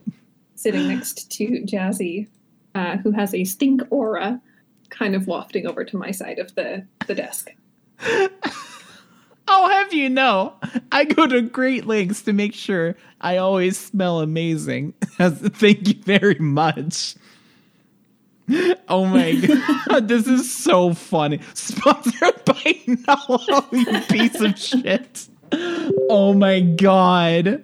sitting next to Jazzy, uh, who has a stink aura kind of wafting over to my side of the, the desk. I'll have you know, I go to great lengths to make sure I always smell amazing. Thank you very much. Oh my god, this is so funny. Sponsored by Nullo, you piece of shit. Oh my god.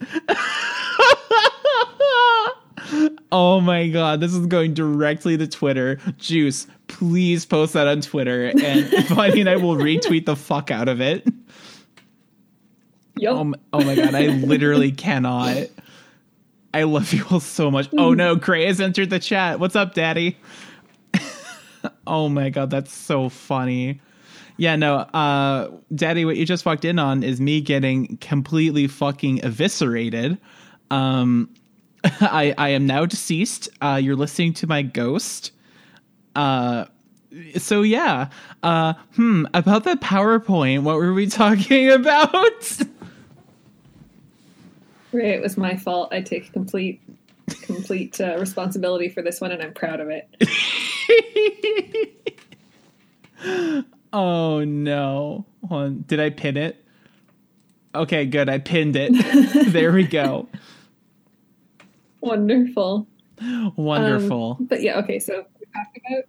oh my god, this is going directly to Twitter. Juice, please post that on Twitter, and Bonnie and I will retweet the fuck out of it. Yup. Oh my, oh my god, I literally cannot. I love you all so much. Oh mm. no, Gray has entered the chat. What's up, Daddy? Oh my god, that's so funny. Yeah, no, uh, Daddy, what you just walked in on is me getting completely fucking eviscerated. Um, I I am now deceased. Uh, you're listening to my ghost. Uh, so yeah. Uh, hmm. About the PowerPoint, what were we talking about? Right, it was my fault. I take complete complete uh, responsibility for this one, and I'm proud of it. oh no. Hold on. Did I pin it? Okay, good. I pinned it. there we go. Wonderful. Wonderful. Um, but yeah, okay. So we talked about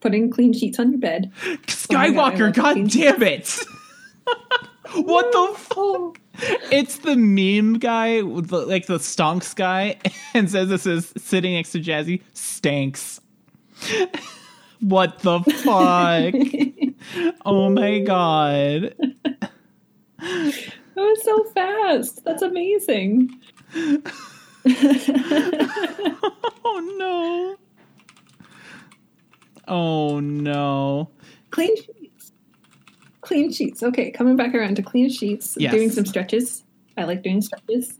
putting clean sheets on your bed. Skywalker, I god love damn it. what the f- Oh, It's the meme guy, with the, like the stonks guy, and says this is sitting next to Jazzy. Stanks. what the fuck? oh my god. that was so fast. That's amazing. Oh no. Oh no. clean. Clean sheets. Okay, coming back around to clean sheets. Yes. Doing some stretches. I like doing stretches.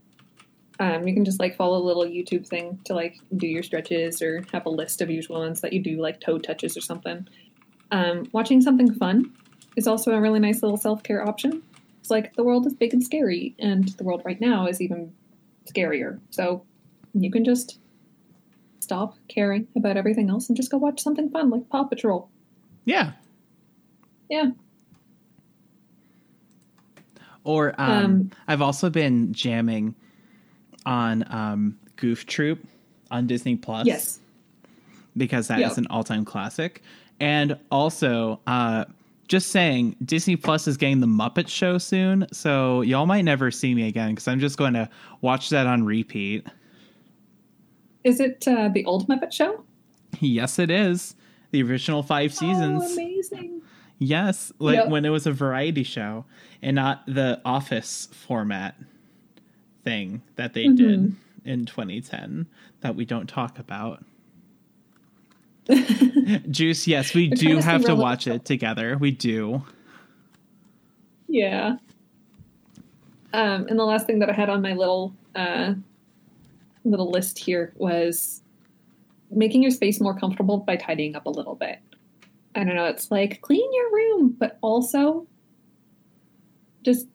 Um, you can just like follow a little YouTube thing to like do your stretches or have a list of usual ones that you do, like toe touches or something. Um, watching something fun is also a really nice little self care option. It's like the world is big and scary, and the world right now is even scarier. So you can just stop caring about everything else and just go watch something fun like Paw Patrol. Yeah. Yeah. Or um, Um, I've also been jamming on um, Goof Troop on Disney Plus. Yes. because that is Yep. an all-time classic. And also, uh, just saying, Disney Plus is getting the Muppet Show soon, so y'all might never see me again because I'm just going to watch that on repeat. Is it uh, the old Muppet Show? Yes, it is the original five seasons. Oh, amazing! Yes, like Yep. when it was a variety show and not the Office format thing that they did Mm-hmm. in 2010 that we don't talk about. Juice, yes, we They're do have to watch it together. We do. Yeah. Um, and the last thing that I had on my little uh, little list here was making your space more comfortable by tidying up a little bit. I don't know. It's like clean your room, but also just.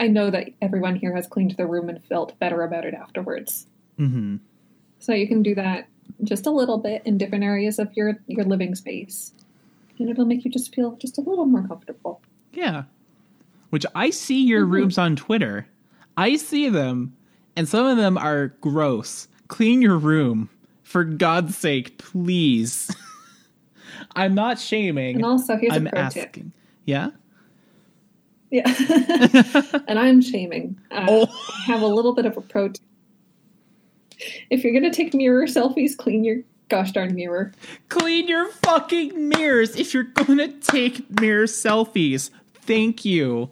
I know that everyone here has cleaned their room and felt better about it afterwards. hmm So you can do that just a little bit in different areas of your your living space, and it'll make you just feel just a little more comfortable. Yeah. Which I see your Mhm. rooms on Twitter. I see them, and some of them are gross. Clean your room. For God's sake, please. I'm not shaming. And also, here's I'm a pro asking. tip. Yeah? Yeah, and I'm shaming. Uh, Oh. I have a little bit of a pro tip. If you're gonna take mirror selfies, clean your gosh darn mirror. Clean your fucking mirrors if you're gonna take mirror selfies. Thank you.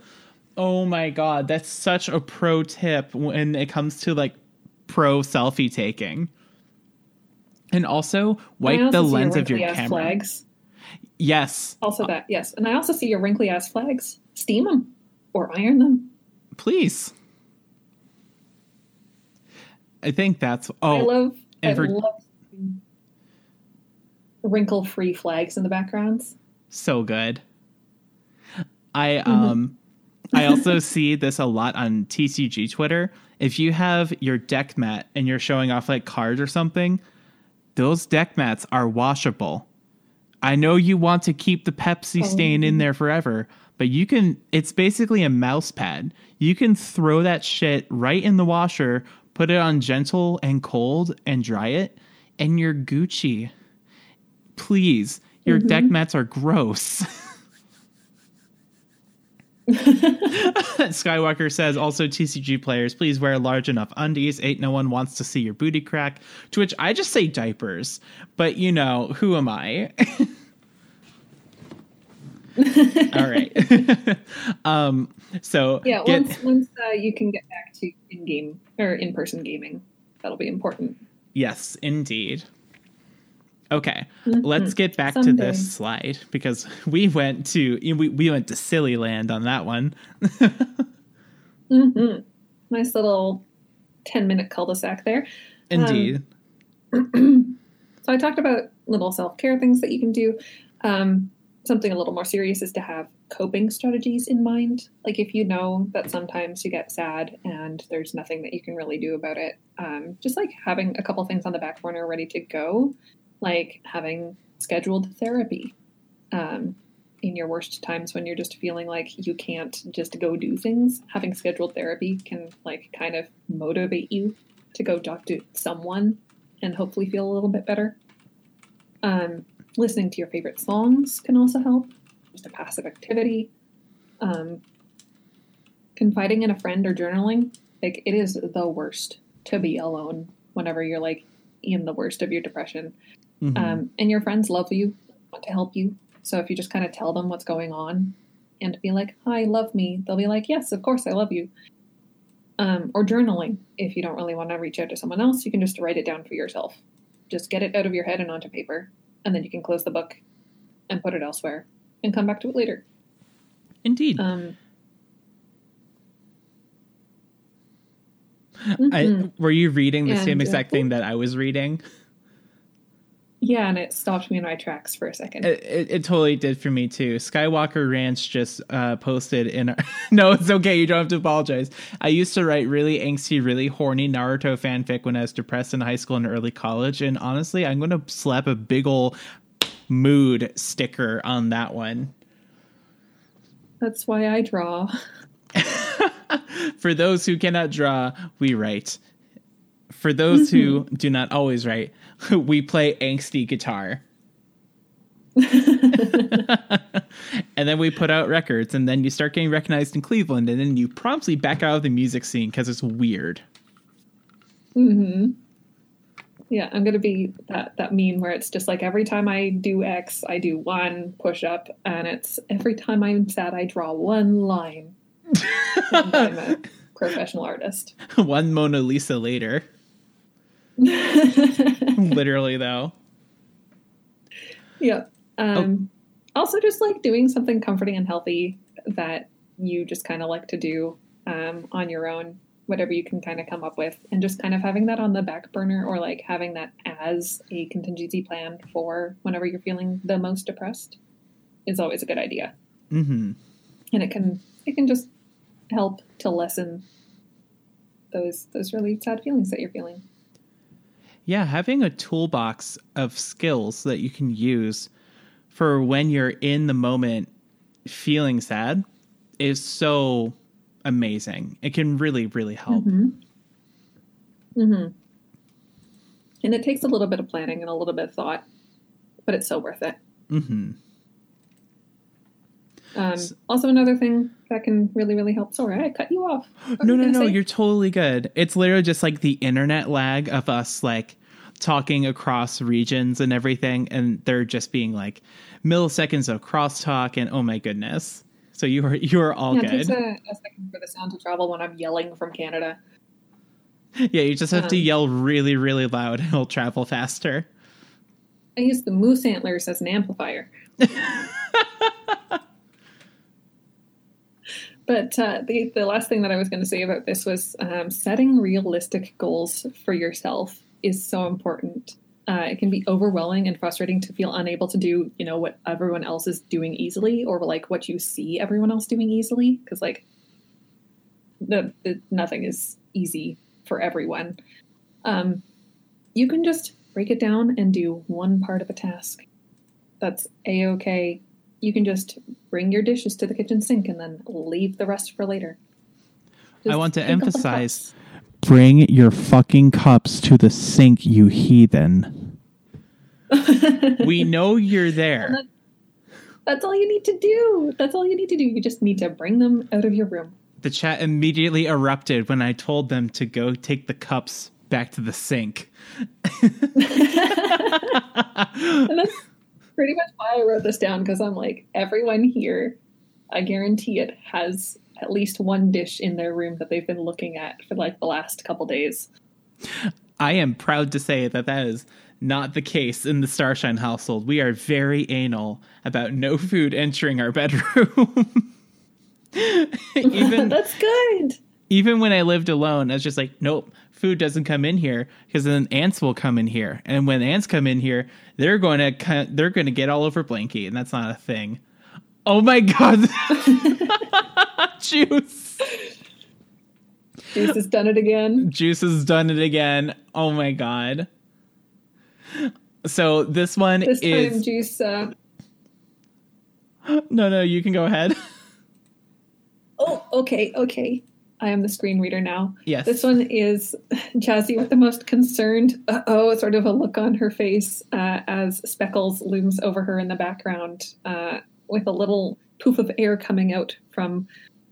Oh my god, that's such a pro tip when it comes to like pro selfie taking. And also wipe also the lens of your camera. Flags. Yes, Also that, yes. And I also see your wrinkly ass flags. Steam them or iron them. please. I think that's. I Oh, love, I for- love wrinkle free flags in the backgrounds. so good. I Mm-hmm. um I also see this a lot on TCG Twitter. If you have your deck mat and you're showing off like cards or something, those deck mats are washable. I know you want to keep the Pepsi oh, stain in there forever, but you can it's basically a mouse pad. You can throw that shit right in the washer, put it on gentle and cold and dry it, and you're Gucci. Please, your deck mm-hmm. mats are gross. Skywalker says also TCG players, please wear large enough undies. Ain't no one wants to see your booty crack. To which I just say diapers. But you know, who am I? All right. um so Yeah, get- once once uh, you can get back to in game or in person gaming, that'll be important. Yes, indeed. Okay, let's get back to this slide because we went to we, we went to silly land on that one. hmm Nice little ten minute cul-de-sac there. Indeed. So I talked about little self care things that you can do. Um, something a little more serious is to have coping strategies in mind. Like if you know that sometimes you get sad and there's nothing that you can really do about it, um, just like having a couple things on the back burner ready to go, like having scheduled therapy. Um, in your worst times when you're just feeling like you can't just go do things, having scheduled therapy can like kind of motivate you to go talk to someone and hopefully feel a little bit better. Um, listening to your favorite songs can also help. Just a passive activity. Um, confiding in a friend or journaling, like it is the worst to be alone whenever you're like in the worst of your depression. Mhm. Um, and your friends love you, want to help you. So if you just kind of tell them what's going on and be like, "Hi, love me," they'll be like, "Yes, of course, I love you." Um, or journaling. If you don't really want to reach out to someone else, you can just write it down for yourself. Just get it out of your head and onto paper, and then you can close the book and put it elsewhere and come back to it later. Indeed. Um, I, mhm. were you reading the same And, uh, exact thing that I was reading? yeah, and it stopped me in my tracks for a second. It, it, it totally did for me too. Skywalker Ranch just uh, posted in. Our, no, it's okay. You don't have to apologize. I used to write really angsty, really horny Naruto fanfic when I was depressed in high school and early college. And honestly, I'm going to slap a big ol' mood sticker on that one. That's why I draw. For those who cannot draw, we write. For those who do not always write, we play angsty guitar. and then we put out records, and then you start getting recognized in Cleveland, and then you promptly back out of the music scene because it's weird. hmm Yeah, I'm gonna be that that meme where it's just like every time I do X, I do one push up, and it's every time I'm sad, I draw one line. I'm a professional artist. One Mona Lisa later. Literally, though. yeah. Um, Also, just like doing something comforting and healthy that you just kind of like to do um, on your own, whatever you can kind of come up with, and just kind of having that on the back burner or like having that as a contingency plan for whenever you're feeling the most depressed is always a good idea. hmm And it can it can just help to lessen those those really sad feelings that you're feeling. Yeah, having a toolbox of skills that you can use for when you're in the moment feeling sad is so amazing. It can really, really help. Mm-hmm. Mm-hmm. And it takes a little bit of planning and a little bit of thought, but it's so worth it. hmm Um, also, another thing that can really, really help. Sorry, I cut you off. What No, no, no. say? You're totally good. It's literally just like the internet lag of us like talking across regions and everything, and they're just being like milliseconds of crosstalk, and oh my goodness. So you are you are all yeah, it takes good. a, a second for the sound to travel when I'm yelling from Canada. yeah, you just have to um, yell really, really loud, and it'll travel faster. I use the moose antlers as an amplifier. but uh, the the last thing that I was going to say about this was um, setting realistic goals for yourself is so important. Uh, it can be overwhelming and frustrating to feel unable to do, you know, what everyone else is doing easily, or like what you see everyone else doing easily, because like the, the nothing is easy for everyone. Um, you can just break it down and do one part of a task. That's a okay. You can just bring your dishes to the kitchen sink and then leave the rest for later. I want to emphasize bring your fucking cups to the sink, you heathen. We know you're there. That's all you need to do. That's all you need to do. You just need to bring them out of your room. The chat immediately erupted when I told them to go take the cups back to the sink. And that's pretty much why I wrote this down because I'm like, everyone here, I guarantee it, has at least one dish in their room that they've been looking at for like the last couple days. I am proud to say that that is not the case in the Starshine household. We are very anal about no food entering our bedroom. even that's good. even when I lived alone, I was just like, nope, food doesn't come in here because then ants will come in here, and when ants come in here, they're going to they're going to get all over Blanky, and that's not a thing. Oh my god, juice! Juice has done it again. Juice has done it again. Oh my god. So this one This time, is Juice. Uh, no, no. You can go ahead. oh, okay, okay. I am the screen reader now. Yes. This one is Jazzy with the most concerned, oh, sort of a look on her face uh, as Speckles looms over her in the background uh, with a little poof of air coming out from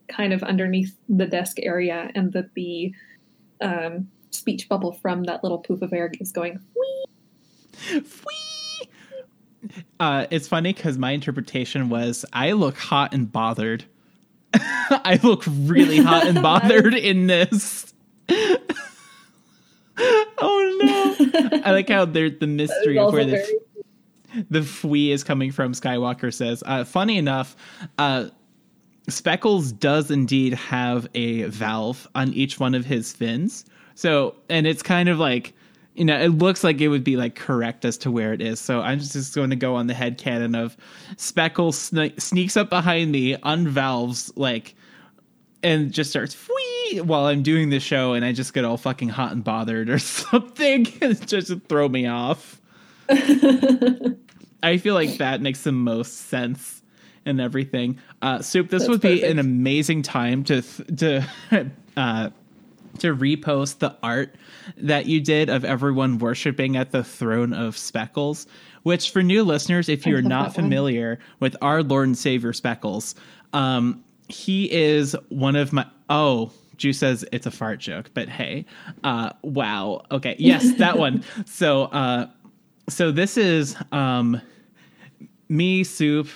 kind of underneath the desk area, and that the um, speech bubble from that little poof of air is going, whee. Whee! Uh, it's funny because my interpretation was I look hot and bothered. I look really hot and bothered in this. oh no! I like how there's the mystery of where very- the fwee is coming from. Skywalker says. Uh, funny enough, uh, Speckles does indeed have a valve on each one of his fins. So, and it's kind of like, you know, it looks like it would be like correct as to where it is. So I'm just going to go on the head canon of Speckles sne- sneaks up behind me, unvalves like, and just starts whee while I'm doing the show, and I just get all fucking hot and bothered or something, and just throw me off. I feel like that makes the most sense and everything. Uh, Soup, this That's would be perfect. an amazing time to th- to uh, to repost the art that you did of everyone worshiping at the throne of Speckles. Which, for new listeners, if you're not familiar with our Lord and Savior Speckles, um, he is one of my oh. Ju says it's a fart joke, but hey, uh, wow. Okay, yes, that one. So, uh, so this is um, me, Soup.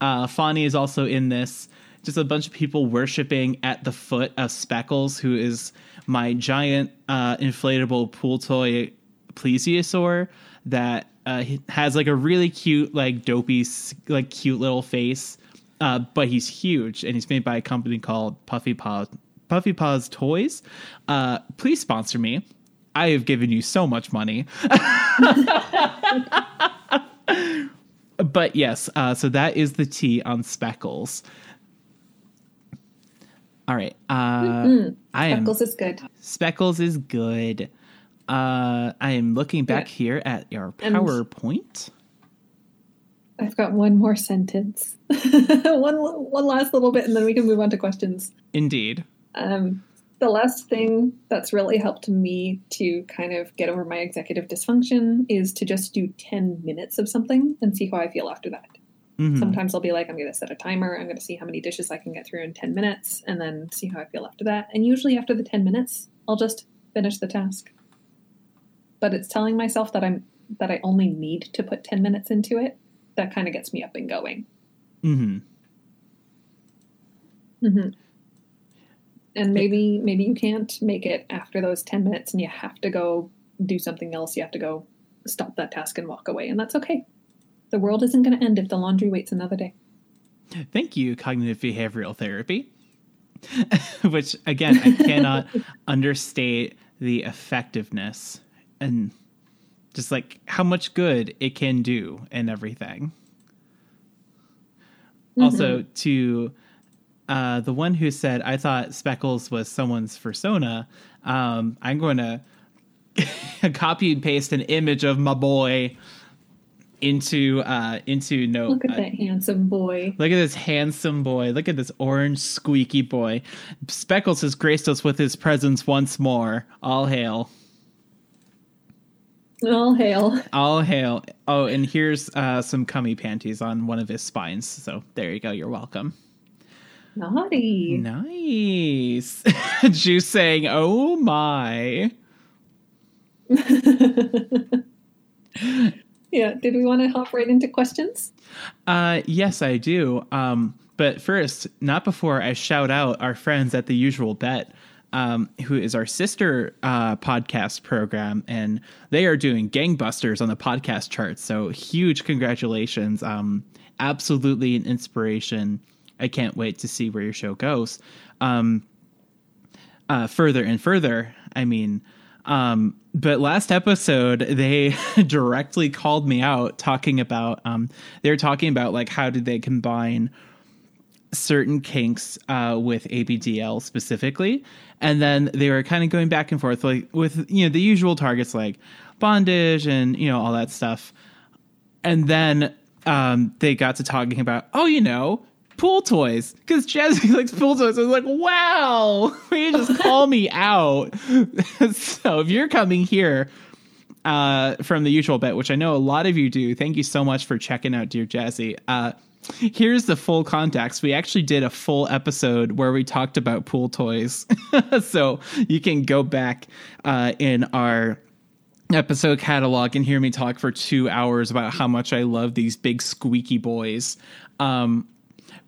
Uh, Fani is also in this. Just a bunch of people worshiping at the foot of Speckles, who is my giant uh, inflatable pool toy plesiosaur that uh, has like a really cute, like dopey, like cute little face. Uh, but he's huge, and he's made by a company called Puffy Puffy Paws Toys. Uh, please sponsor me. I have given you so much money. but yes, uh, so that is the T on Speckles. All right. Uh, I am Speckles is good. Speckles is good. Uh, I am looking back Yeah. here at your And- PowerPoint. I've got one more sentence. one, one last little bit, and then we can move on to questions. Indeed. Um, the last thing that's really helped me to kind of get over my executive dysfunction is to just do 10 minutes of something and see how I feel after that. Mhm. Sometimes I'll be like, I'm going to set a timer. I'm going to see how many dishes I can get through in 10 minutes and then see how I feel after that. And usually after the 10 minutes, I'll just finish the task. But it's telling myself that I'm that I only need to put 10 minutes into it. That kind of gets me up and going. Mhm. hmm And maybe maybe you can't make it after those ten minutes, and you have to go do something else. You have to go stop that task and walk away, and that's okay. The world isn't going to end if the laundry waits another day. Thank you, cognitive behavioral therapy. Which again, I cannot understate the effectiveness and just like how much good it can do and everything. Mm-hmm. Also, to uh, the one who said, I thought Speckles was someone's persona, um, I'm going to copy and paste an image of my boy into uh into no look at uh, that handsome boy. Look at this handsome boy. Look at this orange squeaky boy. Speckles has graced us with his presence once more. All hail. All hail. All hail. Oh and here's uh some cummy panties on one of his spines. So there you go. You're welcome naughty nice juice saying oh my yeah. Did we want to hop right into questions? Uh, yes, I do. Um, but first, not before I shout out our friends at the usual bet. Um, who is our sister uh, podcast program, and they are doing gangbusters on the podcast charts. So huge congratulations! Um, absolutely an inspiration. I can't wait to see where your show goes. Um, uh, further and further, I mean, um, but last episode, they directly called me out talking about, um, they were talking about like how did they combine certain kinks uh, with ABDL specifically. And then they were kind of going back and forth like with, you know, the usual targets like bondage and, you know, all that stuff. And then um, they got to talking about, oh, you know, pool toys because Jazzy likes pool toys. I was like, wow, you just call me out. so if you're coming here uh, from the usual bet, which I know a lot of you do, thank you so much for checking out Dear Jazzy. Uh, here's the full context. We actually did a full episode where we talked about pool toys. so you can go back uh, in our episode catalog and hear me talk for two hours about how much I love these big squeaky boys. Um,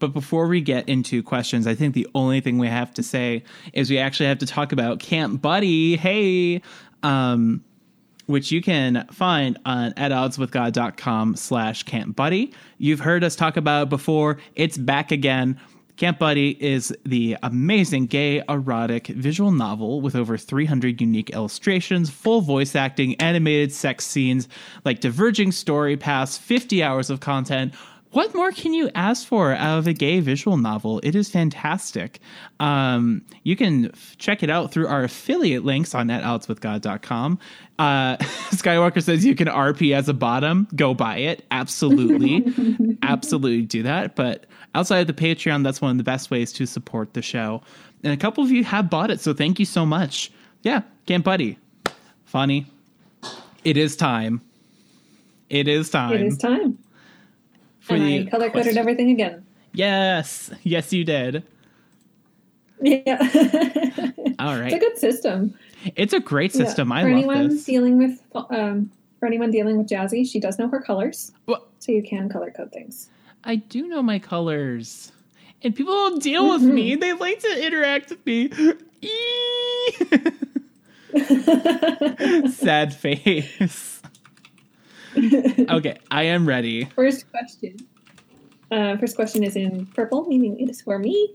but before we get into questions, I think the only thing we have to say is we actually have to talk about Camp Buddy. Hey, um, which you can find on at oddswithgod.com slash camp buddy. You've heard us talk about it before. It's back again. Camp Buddy is the amazing gay erotic visual novel with over 300 unique illustrations, full voice acting, animated sex scenes, like diverging story paths, 50 hours of content, what more can you ask for out of a gay visual novel? It is fantastic. Um, you can f- check it out through our affiliate links on netoutswithgod.com. Uh, Skywalker says you can RP as a bottom. Go buy it. Absolutely. Absolutely do that. But outside of the Patreon, that's one of the best ways to support the show. And a couple of you have bought it, so thank you so much. Yeah, Camp Buddy. Funny. It is time. It is time. It is time for and the I color coded everything again. Yes, yes, you did. Yeah. All right. It's a good system. It's a great system. Yeah. I for love anyone this. dealing with um, for anyone dealing with Jazzy, she does know her colors, well, so you can color code things. I do know my colors, and people don't deal mm-hmm. with me. They like to interact with me. Sad face. okay, I am ready. First question. Uh, first question is in purple, meaning it is for me.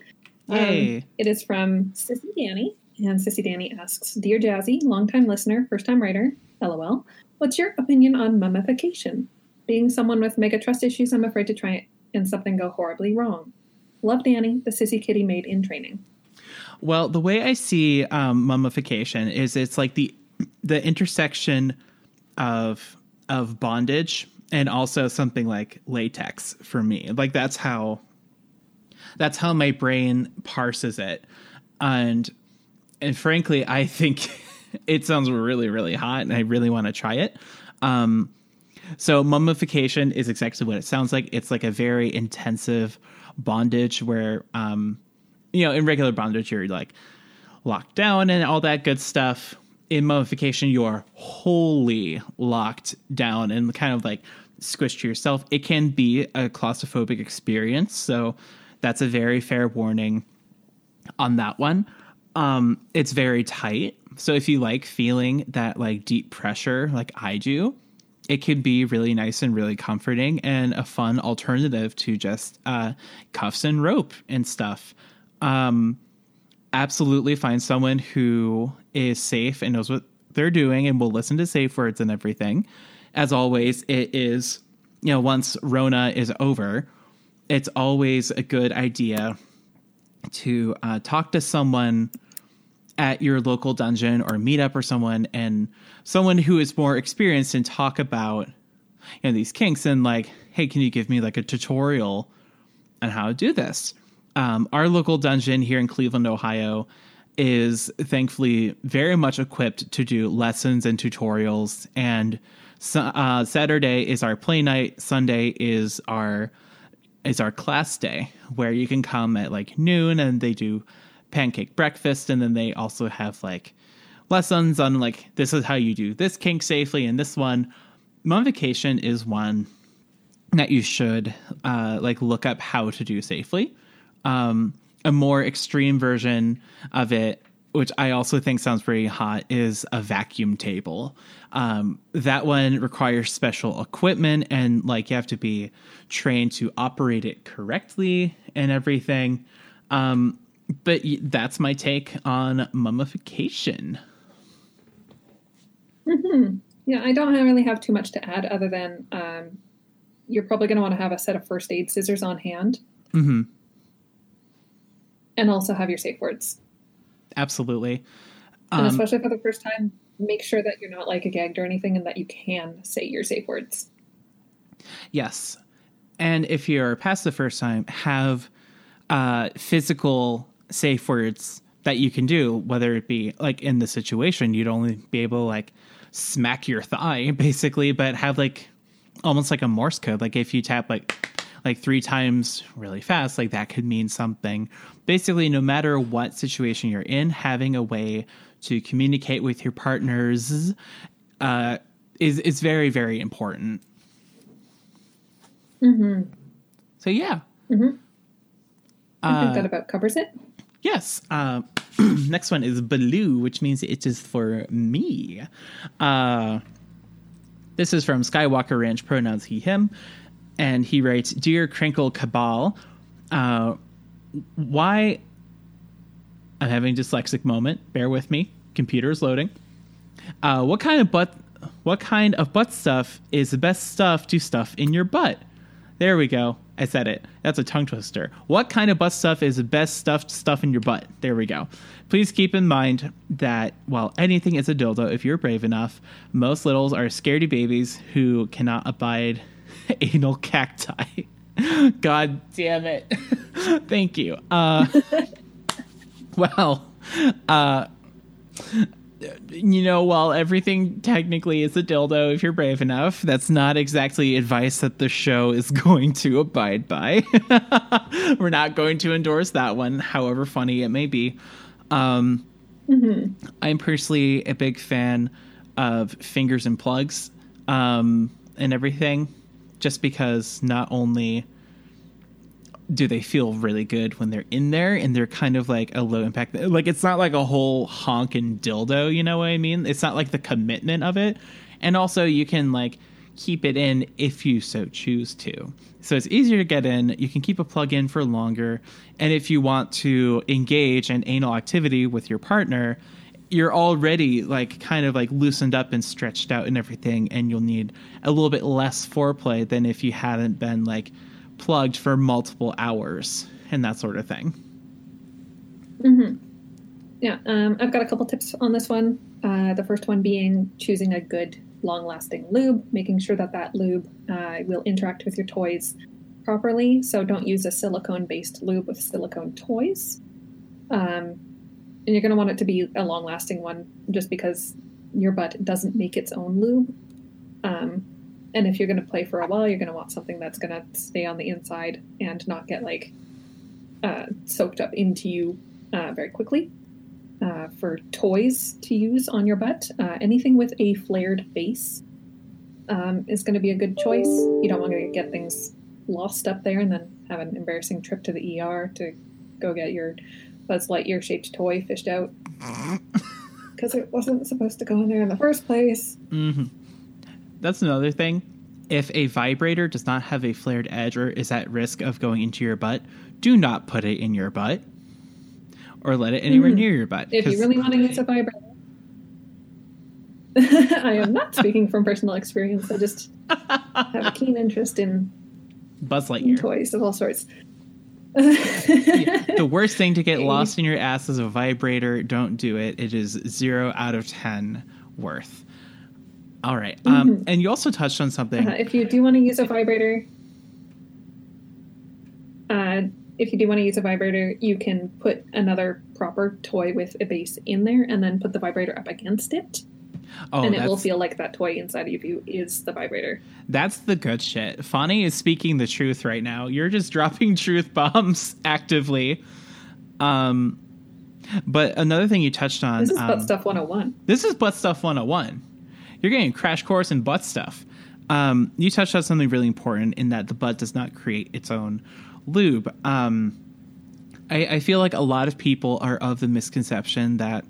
Yay. Um, it is from Sissy Danny. And Sissy Danny asks Dear Jazzy, longtime listener, first time writer, lol, what's your opinion on mummification? Being someone with mega trust issues, I'm afraid to try it and something go horribly wrong. Love Danny, the sissy kitty maid in training. Well, the way I see um, mummification is it's like the the intersection of of bondage and also something like latex for me. Like that's how that's how my brain parses it. And and frankly, I think it sounds really really hot and I really want to try it. Um so mummification is exactly what it sounds like. It's like a very intensive bondage where um you know, in regular bondage you're like locked down and all that good stuff in mummification you are wholly locked down and kind of like squished to yourself. It can be a claustrophobic experience so that's a very fair warning on that one. Um it's very tight. So if you like feeling that like deep pressure like i do it can be really nice and really comforting and a fun alternative to just uh, cuffs and rope and stuff. Um, absolutely find someone who is safe and knows what they're doing and will listen to safe words and everything. As always, it is, you know, once Rona is over, it's always a good idea to uh, talk to someone at your local dungeon or meetup or someone and someone who is more experienced and talk about you know these kinks and like hey can you give me like a tutorial on how to do this um, our local dungeon here in cleveland ohio is thankfully very much equipped to do lessons and tutorials. And uh, saturday is our play night. Sunday is our is our class day where you can come at like noon and they do pancake breakfast. And then they also have like lessons on like this is how you do this kink safely and this one. Mummification is one that you should uh, like look up how to do safely. Um, a more extreme version of it which i also think sounds pretty hot is a vacuum table um, that one requires special equipment and like you have to be trained to operate it correctly and everything um, but that's my take on mummification. Mm-hmm. Yeah, I don't really have too much to add other than um, you're probably going to want to have a set of first aid scissors on hand. Mm-hmm. And also have your safe words. Absolutely. Um, and especially for the first time, make sure that you're not like a gagged or anything and that you can say your safe words. Yes. And if you're past the first time, have uh, physical safe words that you can do, whether it be like in the situation, you'd only be able to like smack your thigh basically, but have like almost like a Morse code. Like if you tap like like three times really fast, like that could mean something. Basically, no matter what situation you're in, having a way to communicate with your partners uh, is is very very important. Mm-hmm. So yeah. Mm-hmm. I think uh, that about covers it. Yes. Uh, next one is blue, which means it is for me. Uh, this is from Skywalker Ranch, pronouns he, him. And he writes Dear Crinkle Cabal, uh, why. I'm having a dyslexic moment. Bear with me. Computer is loading. Uh, what kind of butt? What kind of butt stuff is the best stuff to stuff in your butt? There we go. I said it. That's a tongue twister. What kind of butt stuff is the best stuffed stuff in your butt? There we go. Please keep in mind that while anything is a dildo, if you're brave enough, most littles are scaredy babies who cannot abide anal cacti. God damn it. Thank you. Uh, well, uh, you know, while everything technically is a dildo if you're brave enough, that's not exactly advice that the show is going to abide by. We're not going to endorse that one, however funny it may be. Um, mm-hmm. I'm personally a big fan of fingers and plugs um, and everything, just because not only do they feel really good when they're in there and they're kind of like a low impact like it's not like a whole honk and dildo you know what i mean? It's not like the commitment of it. And also you can like keep it in if you so choose to. So it's easier to get in. You can keep a plug in for longer. And if you want to engage in anal activity with your partner you're already like kind of like loosened up and stretched out and everything and you'll need a little bit less foreplay than if you hadn't been like plugged for multiple hours and that sort of thing. Mm-hmm. Yeah, um, I've got a couple tips on this one. Uh, the first one being choosing a good, long-lasting lube, making sure that that lube uh, will interact with your toys properly. So don't use a silicone-based lube with silicone toys. Um, and you're going to want it to be a long-lasting one, just because your butt doesn't make its own lube. Um, and if you're going to play for a while, you're going to want something that's going to stay on the inside and not get like uh, soaked up into you uh, very quickly. Uh, for toys to use on your butt, uh, anything with a flared base um, is going to be a good choice. You don't want to get things lost up there and then have an embarrassing trip to the ER to go get your Buzz Lightyear shaped toy fished out because it wasn't supposed to go in there in the first place. Mm-hmm. that's another thing. If a vibrator does not have a flared edge or is at risk of going into your butt, do not put it in your butt or let it anywhere near your butt. If you really want to use a vibrator. I am not speaking from personal experience. I just have a keen interest in Buzz Lightyear. toys of all sorts. the worst thing to get lost in your ass is a vibrator. Don't do it. It is zero out of ten worth. All right. Um, and you also touched on something. Uh, if you do want to use a vibrator, uh, if you do want to use a vibrator, you can put another proper toy with a base in there, and then put the vibrator up against it, oh, and it will feel like that toy inside of you is the vibrator. that's the good shit. Fonny is speaking the truth right now. You're just dropping truth bombs actively. Um, but another thing you touched on. This is um, butt stuff 101. This is butt stuff 101. You're getting crash course in butt stuff. Um, you touched on something really important in that the butt does not create its own lube. Um, I, I feel like a lot of people are of the misconception that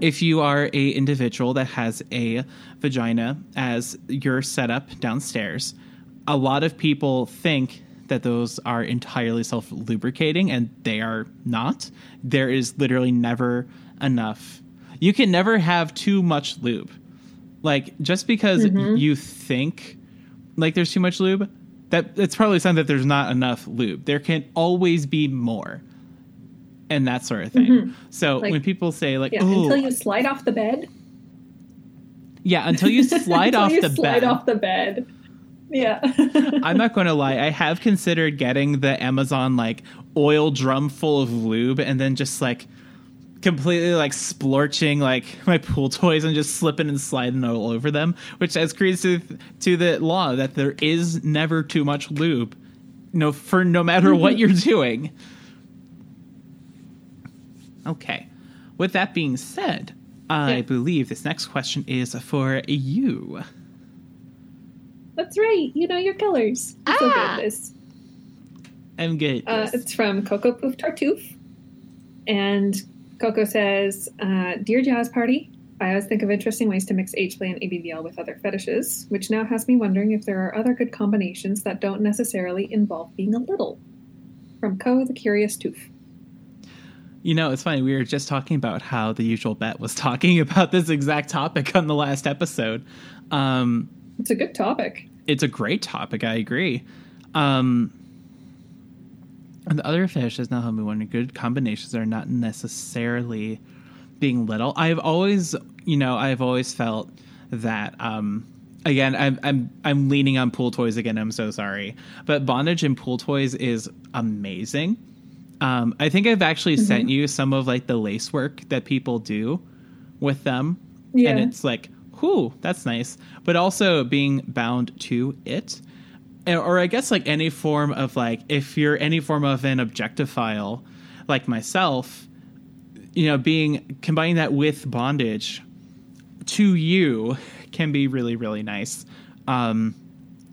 if you are a individual that has a vagina as your setup downstairs, a lot of people think that those are entirely self lubricating and they are not. There is literally never enough. You can never have too much lube. Like just because mm-hmm. you think like there's too much lube, that it's probably a sign that there's not enough lube. There can always be more. And that sort of thing. Mm-hmm. So Like- when people say like, Yeah, "Oh, until you slide off the bed. yeah," until you slide Until off you the slide bed. off the bed. Yeah. I'm not going to lie. I have considered getting the Amazon like oil drum full of lube and then just like completely like splorching like my pool toys and just slipping and sliding all over them, which has created to, to the law that there is never too much lube. No, for no matter what mm-hmm. you're doing. Okay. With that being said, I Yeah. believe this next question is for you. That's right. You know your colors. I'm so good Ah. at this. I'm good. at Uh, it's from Coco Poof Tartuffe. And Coco says, uh, Dear Jazz Party, I always think of interesting ways to mix H-play and ABDL with other fetishes, which now has me wondering if there are other good combinations that don't necessarily involve being a little. From Co the Curious Tooth. You know, it's funny. We were just talking about how the usual bet was talking about this exact topic on the last episode. Um, It's a good topic. it's a great topic. I agree. Um, and the other fish now have me wondering good combinations are not necessarily being little. I've always, you know, I've always felt that. Um, again, I'm I'm I'm leaning on pool toys again. I'm so sorry, but bondage and pool toys is amazing. Um, I think I've actually sent you some of like the lace work that people do with them, Yeah. and it's like, whew, that's nice. But also being bound to it, or- or I guess like any form of like if you're any form of an objectophile, like myself, you know, being combining that with bondage to you can be really really nice. Um,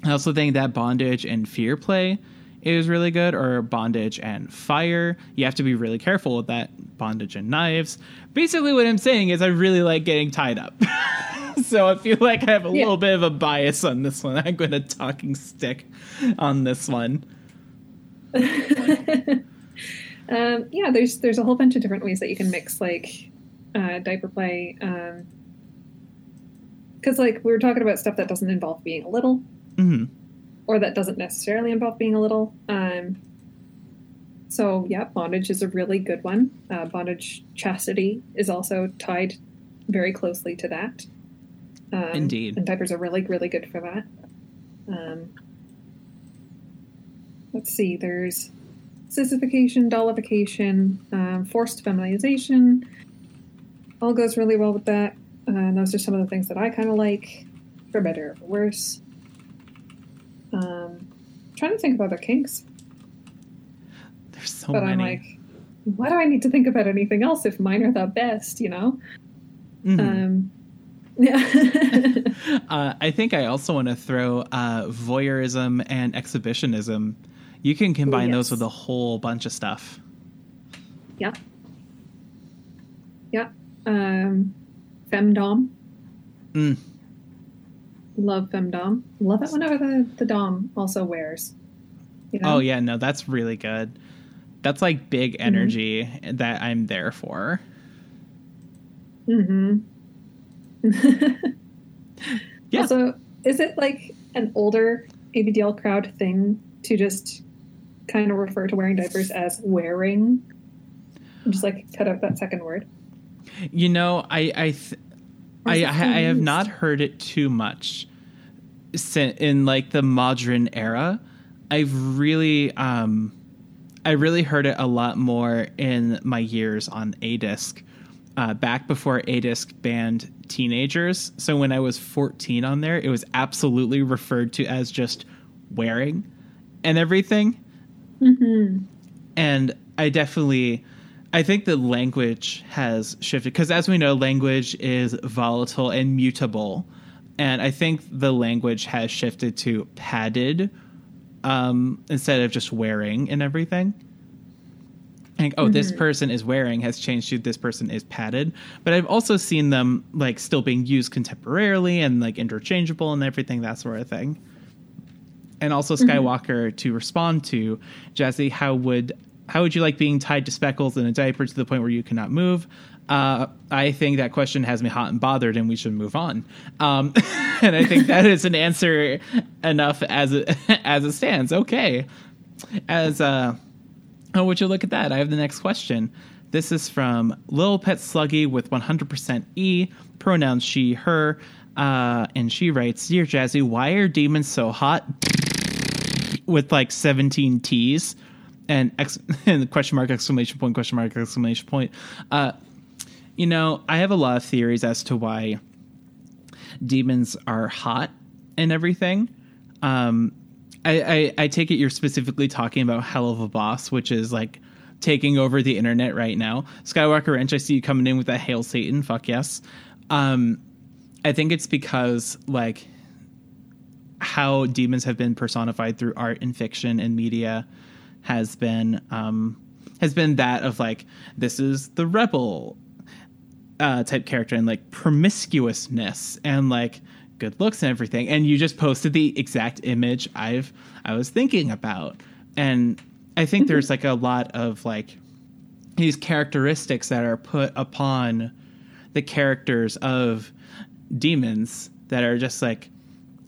I also think that bondage and fear play is really good, or bondage and fire. You have to be really careful with that. Bondage and knives. Basically, what I'm saying is I really like getting tied up. so I feel like I have a Yeah. little bit of a bias on this one. I'm going to talking stick on this one. Um, yeah, there's there's a whole bunch of different ways that you can mix like uh, diaper play. Because like we were talking about stuff that doesn't involve being a little, hmm or that doesn't necessarily involve being a little. Um, so yeah, bondage is a really good one. Uh, bondage chastity is also tied very closely to that. Um, Indeed. and diapers are really really good for that. Um, let's see, there's sissification, dollification, um, forced feminization. All goes really well with that. Uh, and those are some of the things that I kind of like, for better or for worse. Um, trying to think of other kinks, There's so many but many. I'm like, why do I need to think about anything else if mine are the best? You know? Mhm. Um, yeah. Uh, I think I also want to throw uh, voyeurism and exhibitionism. You can combine those with a whole bunch of stuff. yeah. Yeah. Um, femdom. Mm. Love femdom. Love it whenever the, the dom also wears. You know? Oh yeah, no, that's really good. That's like big energy that I'm there for. Mm-hmm. Yeah. Also, is it like an older ABDL crowd thing to just kind of refer to wearing diapers as wearing? I'm Just like cut out that second word. You know, I I th- I, I I have not heard it too much in like the modern era. I've really um I really heard it a lot more in my years on ADISC. Uh, back before ADISC banned teenagers. So when I was 14 on there, it was absolutely referred to as just wearing and everything. Mm-hmm. and i definitely i think the language has shifted because as we know language is volatile and mutable. And i think the language has shifted to padded um, instead of just wearing and everything. Like oh this person is wearing has changed to this person is padded. But i've also seen them like still being used contemporarily and like interchangeable and everything that sort of thing. And also Skywalker to respond to Jazzy. How would how would you like being tied to speckles in a diaper to the point where you cannot move? Uh, I think that question has me hot and bothered, and we should move on. Um, and I think that is an answer enough as it, as it stands. Okay, as uh, oh, would you look at that? I have the next question. This is from Lil Pet Sluggy with 100% E, pronouns she, her, uh, and she writes, Dear Jazzy, why are demons so hot? With like 17 T's and, ex- and question mark, exclamation point, question mark, exclamation point. Uh, you know, I have a lot of theories as to why demons are hot and everything. Um, I, I, I take it you're specifically talking about Helluva Boss, which is like taking over the internet right now. Skywalker Ranch, I see you coming in with that Hail Satan. Fuck yes. Um, I think it's because like how demons have been personified through art and fiction and media has been um, has been that of like this is the rebel uh, type character and like promiscuousness and like good looks and everything. And you just posted the exact image I've I was thinking about, and I think there's like a lot of like these characteristics that are put upon the characters of demons that are just like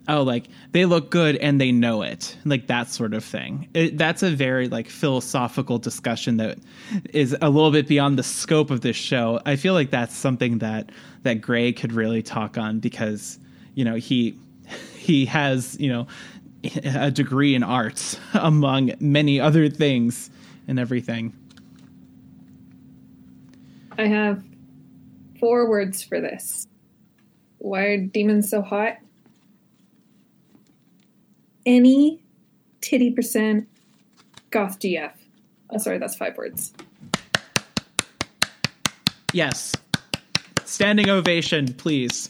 oh like they look good and they know it like that sort of thing it, that's a very like philosophical discussion that is a little bit beyond the scope of this show i feel like that's something that that gray could really talk on because you know he he has you know a degree in arts among many other things and everything I have four words for this. Why are demons so hot? Any titty percent goth GF. Oh, sorry, that's five words. yes standing ovation please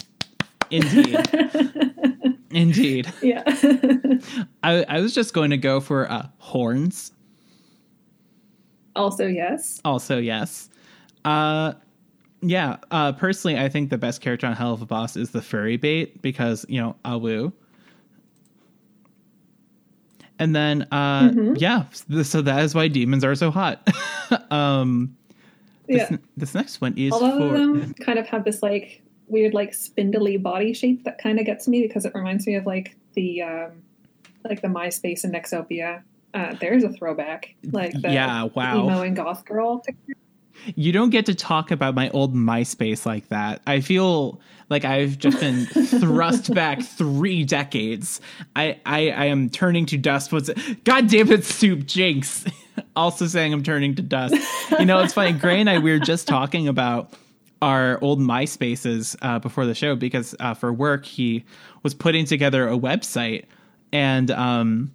indeed indeed Yeah. I, I was just going to go for uh, horns. also, yes. Also, yes. Uh, yeah. Uh, personally, I think the best character on Helluva Boss is the furry bait because you know Awu. And then, uh, yeah. So that is why demons are so hot. um, this, Yeah. this next one is All of for them kind of have this like weird, like spindly body shape that kind of gets me because it reminds me of like the um, like the MySpace and Nexopia. Uh, there's a throwback, like the Yeah, wow. emo and goth girl. picture. You don't get to talk about my old MySpace like that. I feel like I've just been thrust back three decades. I, I I am turning to dust. What's it? God damn it, Soup Jinx. also saying I'm turning to dust. You know, it's funny. Gray and I we were just talking about our old MySpaces uh, before the show because uh, for work he was putting together a website and um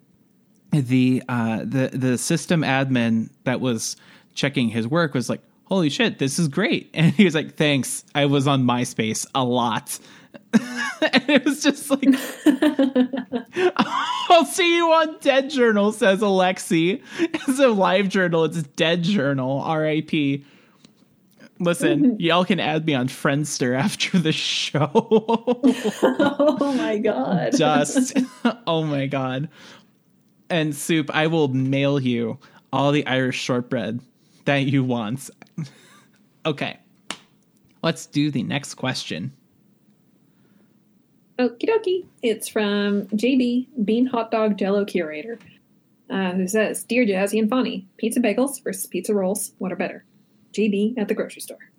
the uh the the system admin that was checking his work was like holy shit this is great and he was like thanks i was on myspace a lot and it was just like i'll see you on dead journal says alexi it's a live journal it's dead journal rip Listen, y'all can add me on Friendster after the show. oh my god. Just, oh my god. And soup, I will mail you all the Irish shortbread that you want. Okay. Let's do the next question. Okie dokie. It's from JB, Bean Hot Dog Jello Curator, uh, who says, Dear Jazzy and Fonny, pizza bagels versus pizza rolls, what are better? JB at the grocery store.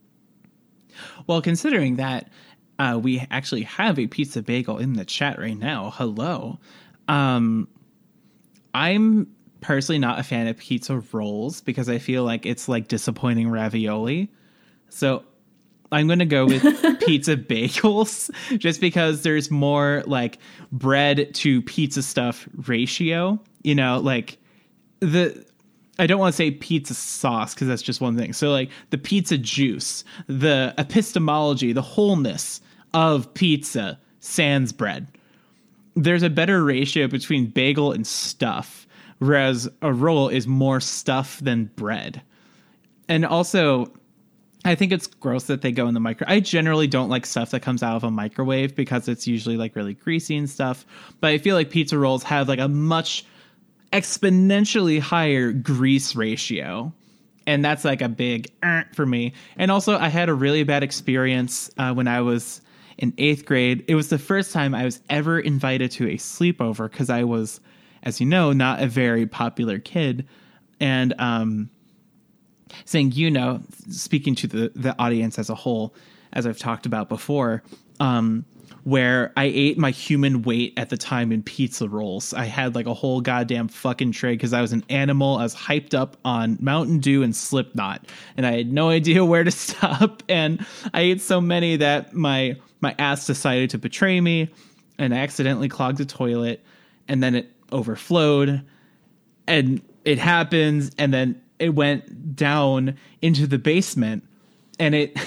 Well, considering that uh, we actually have a pizza bagel in the chat right now, hello. Um, I'm personally not a fan of pizza rolls because I feel like it's like disappointing ravioli. So I'm going to go with pizza bagels just because there's more like bread to pizza stuff ratio. You know, like the I don't want to say pizza sauce because that's just one thing. So like the pizza juice, the epistemology, the wholeness of pizza sans bread. There's a better ratio between bagel and stuff, whereas a roll is more stuff than bread. And also, I think it's gross that they go in the micro. I generally don't like stuff that comes out of a microwave because it's usually like really greasy and stuff. But I feel like pizza rolls have like a much exponentially higher grease ratio. And that's like a big uh, for me. And also, I had a really bad experience uh, when I was in eighth grade. It was the first time I was ever invited to a sleepover because I was, as you know, not a very popular kid. And, um, saying, you know, speaking to the, the audience as a whole, as I've talked about before, um, where I ate my human weight at the time in pizza rolls. I had like a whole goddamn fucking tray because I was an animal. I was hyped up on Mountain Dew and Slipknot, and I had no idea where to stop. And I ate so many that my my ass decided to betray me, and I accidentally clogged the toilet, and then it overflowed, and it happens, and then it went down into the basement and it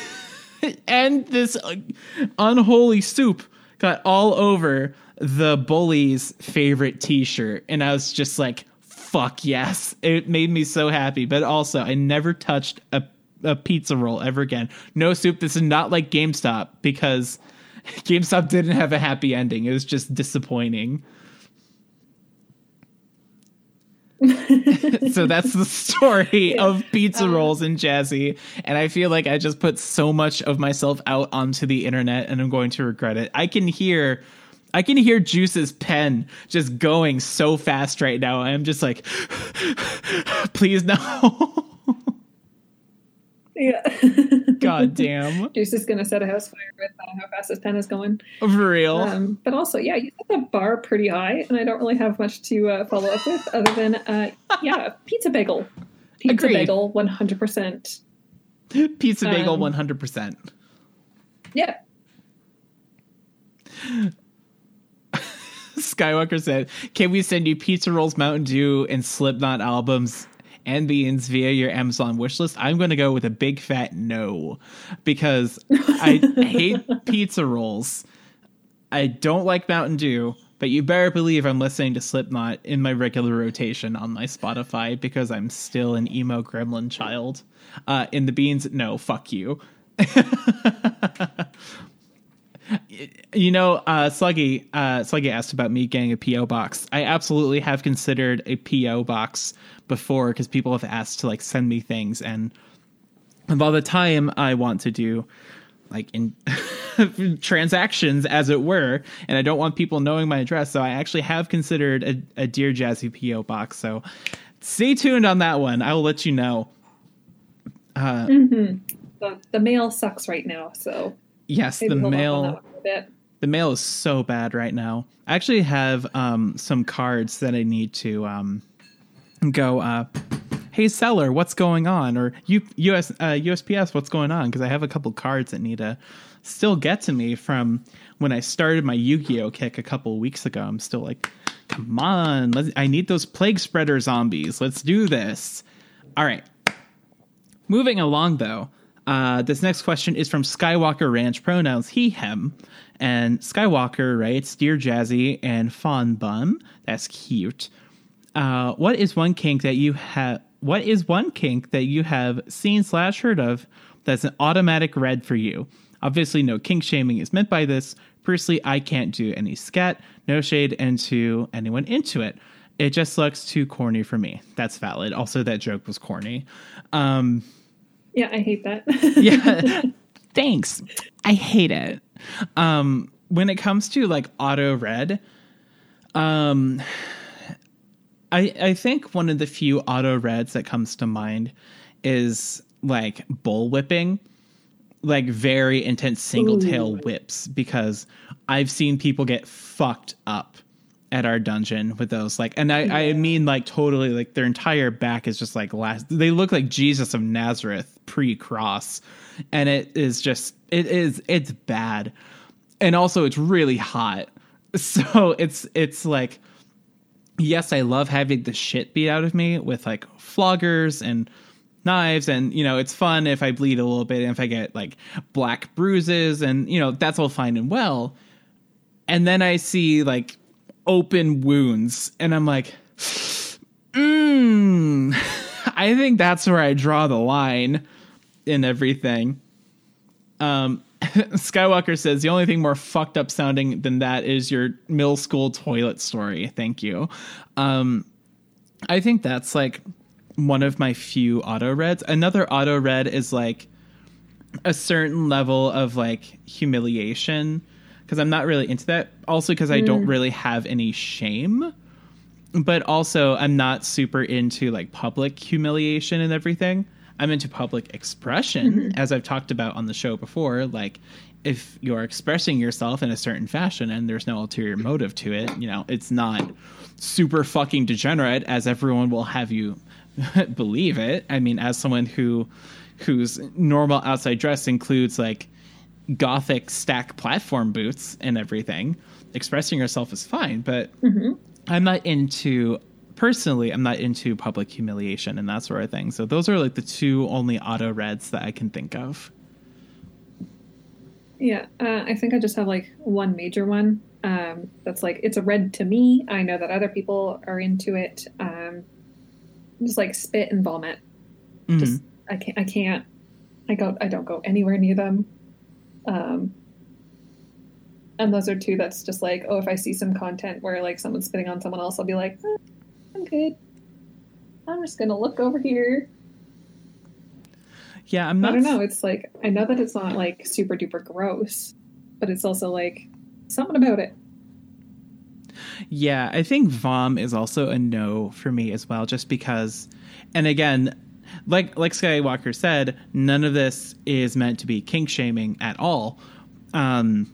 and this unholy soup got all over the bully's favorite t-shirt. And i was just like fuck yes. It made me so happy. But also i never touched a, a pizza roll ever again. No soup. This is not like gamestop because gamestop didn't have a happy ending. It was just disappointing so that's the story yeah. of pizza um, rolls and jazzy. And i feel like i just put so much of myself out onto the internet and i'm going to regret it. I can hear i can hear juice's pen just going so fast right now. I'm just like please no yeah. God damn. Juice is going to set a house fire with uh, how fast his pen is going. For real. Um, but also, yeah, you set the bar pretty high, and I don't really have much to uh, follow up with other than, uh, yeah, pizza bagel. Pizza Agreed. bagel, 100%. Pizza bagel, um, 100%. Yeah. Skywalker said, "Can we send you pizza rolls, Mountain Dew, and Slipknot albums and beans via your Amazon wishlist, I'm going to go with a big fat no because I hate pizza rolls. I don't like Mountain Dew, but you better believe I'm listening to Slipknot in my regular rotation on my Spotify because I'm still an emo gremlin child. Uh, in the beans, no, fuck you. you know, uh, Sluggy, uh, Sluggy asked about me getting a PO box. I absolutely have considered a PO box before because people have asked to like send me things, and by the time I want to do like in transactions, as it were, and I don't want people knowing my address, so I actually have considered a, a Dear Jazzy PO box. So stay tuned on that one. I will let you know. Uh, mm-hmm. the, the mail sucks right now, so yes, the mail. The mail is so bad right now. I actually have um, some cards that I need to um, go, uh, hey seller, what's going on? Or U- US uh, USPS, what's going on? Because I have a couple cards that need to still get to me from when I started my Yu-Gi-Oh kick a couple weeks ago. I'm still like, come on, I need those plague spreader zombies. Let's do this. All right. Moving along though, uh, this next question is from Skywalker Ranch pronouns he him. And Skywalker writes, Dear Jazzy and Fawn Bun. That's cute. Uh, what is one kink that you have? What is one kink that you have seen slash heard of That's an automatic red for you. Obviously, no kink shaming is meant by this. Personally, I can't do any scat, no shade into anyone into it. It just looks too corny for me. That's valid. Also, that joke was corny. Um, Yeah, I hate that. yeah. Thanks. I hate it. Um, when it comes to like auto red, um, I I think one of the few auto reds that comes to mind is like bull whipping, like very intense single tail whips because I've seen people get fucked up at our dungeon with those like and I, I mean like totally like their entire back is just like last they look like Jesus of Nazareth pre-cross and it is just it is it's bad. And also it's really hot. So it's it's like yes i love having the shit beat out of me with like floggers and knives and you know it's fun if i bleed a little bit and if i get like black bruises and you know that's all fine and well. And then i see like open wounds and i'm like mm, i think that's where i draw the line in everything. Um Skywalker says the only thing more fucked up sounding than that is your middle school toilet story. Thank you. Um, I think that's like one of my few auto reds. Another auto red is like a certain level of like humiliation because I'm not really into that. Also, because I don't really have any shame, but also I'm not super into like public humiliation and everything. I'm into public expression, mm-hmm. as I've talked about on the show before. Like, if you're expressing yourself in a certain fashion and there's no ulterior motive to it, you know, it's not super fucking degenerate as everyone will have you believe it. I mean, as someone who whose normal outside dress includes like gothic stack platform boots and everything, expressing yourself is fine, but mm-hmm. I'm not into personally I'm not into public humiliation and that sort of thing. So those are like the two only auto reds that I can think of. Yeah, uh, I think I just have like one major one. Um, that's like it's a red to me. I know that other people are into it. Um, just like spit and vomit. Just I can't. I can't. I go. I don't go anywhere near them. Um, and those are two. That's just like oh, if I see some content where like someone's spitting on someone else, I'll be like, "Eh, I'm good. I'm just gonna look over here. Yeah, I'm not. I don't know. It's like I know that it's not like super duper gross, but it's also like something about it. Yeah, I think Vom is also a no for me as well, just because. And again, like like Skywalker said, none of this is meant to be kink shaming at all. Um,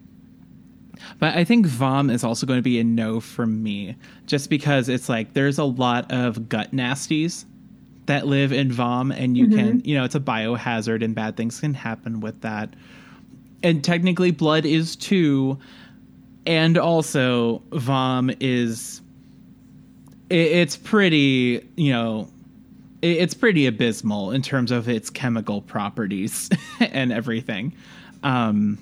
but I think Vom is also going to be a no for me, just because it's like there's a lot of gut nasties that live in Vom, and you can, you know, it's a biohazard, and bad things can happen with that. And technically, blood is too and also vom is it, it's pretty you know it, it's pretty abysmal in terms of its chemical properties and everything um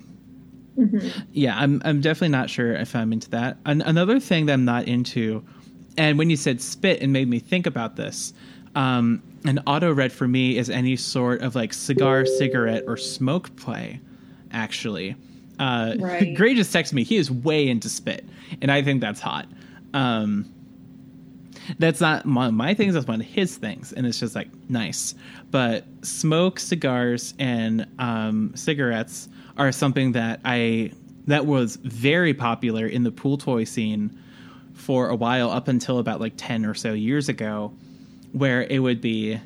yeah i'm i'm definitely not sure if i'm into that. An- another thing that i'm not into and when you said spit it made me think about this. Um an auto red for me is any sort of like cigar cigarette or smoke play actually. Uh Right. Gray just texted me he is way into spit and i think that's hot. Um that's not my, my things that's one of his things and it's just like nice. But smoke cigars and um, cigarettes are something that i that was very popular in the pool toy scene for a while up until about like 10 or so years ago where it would be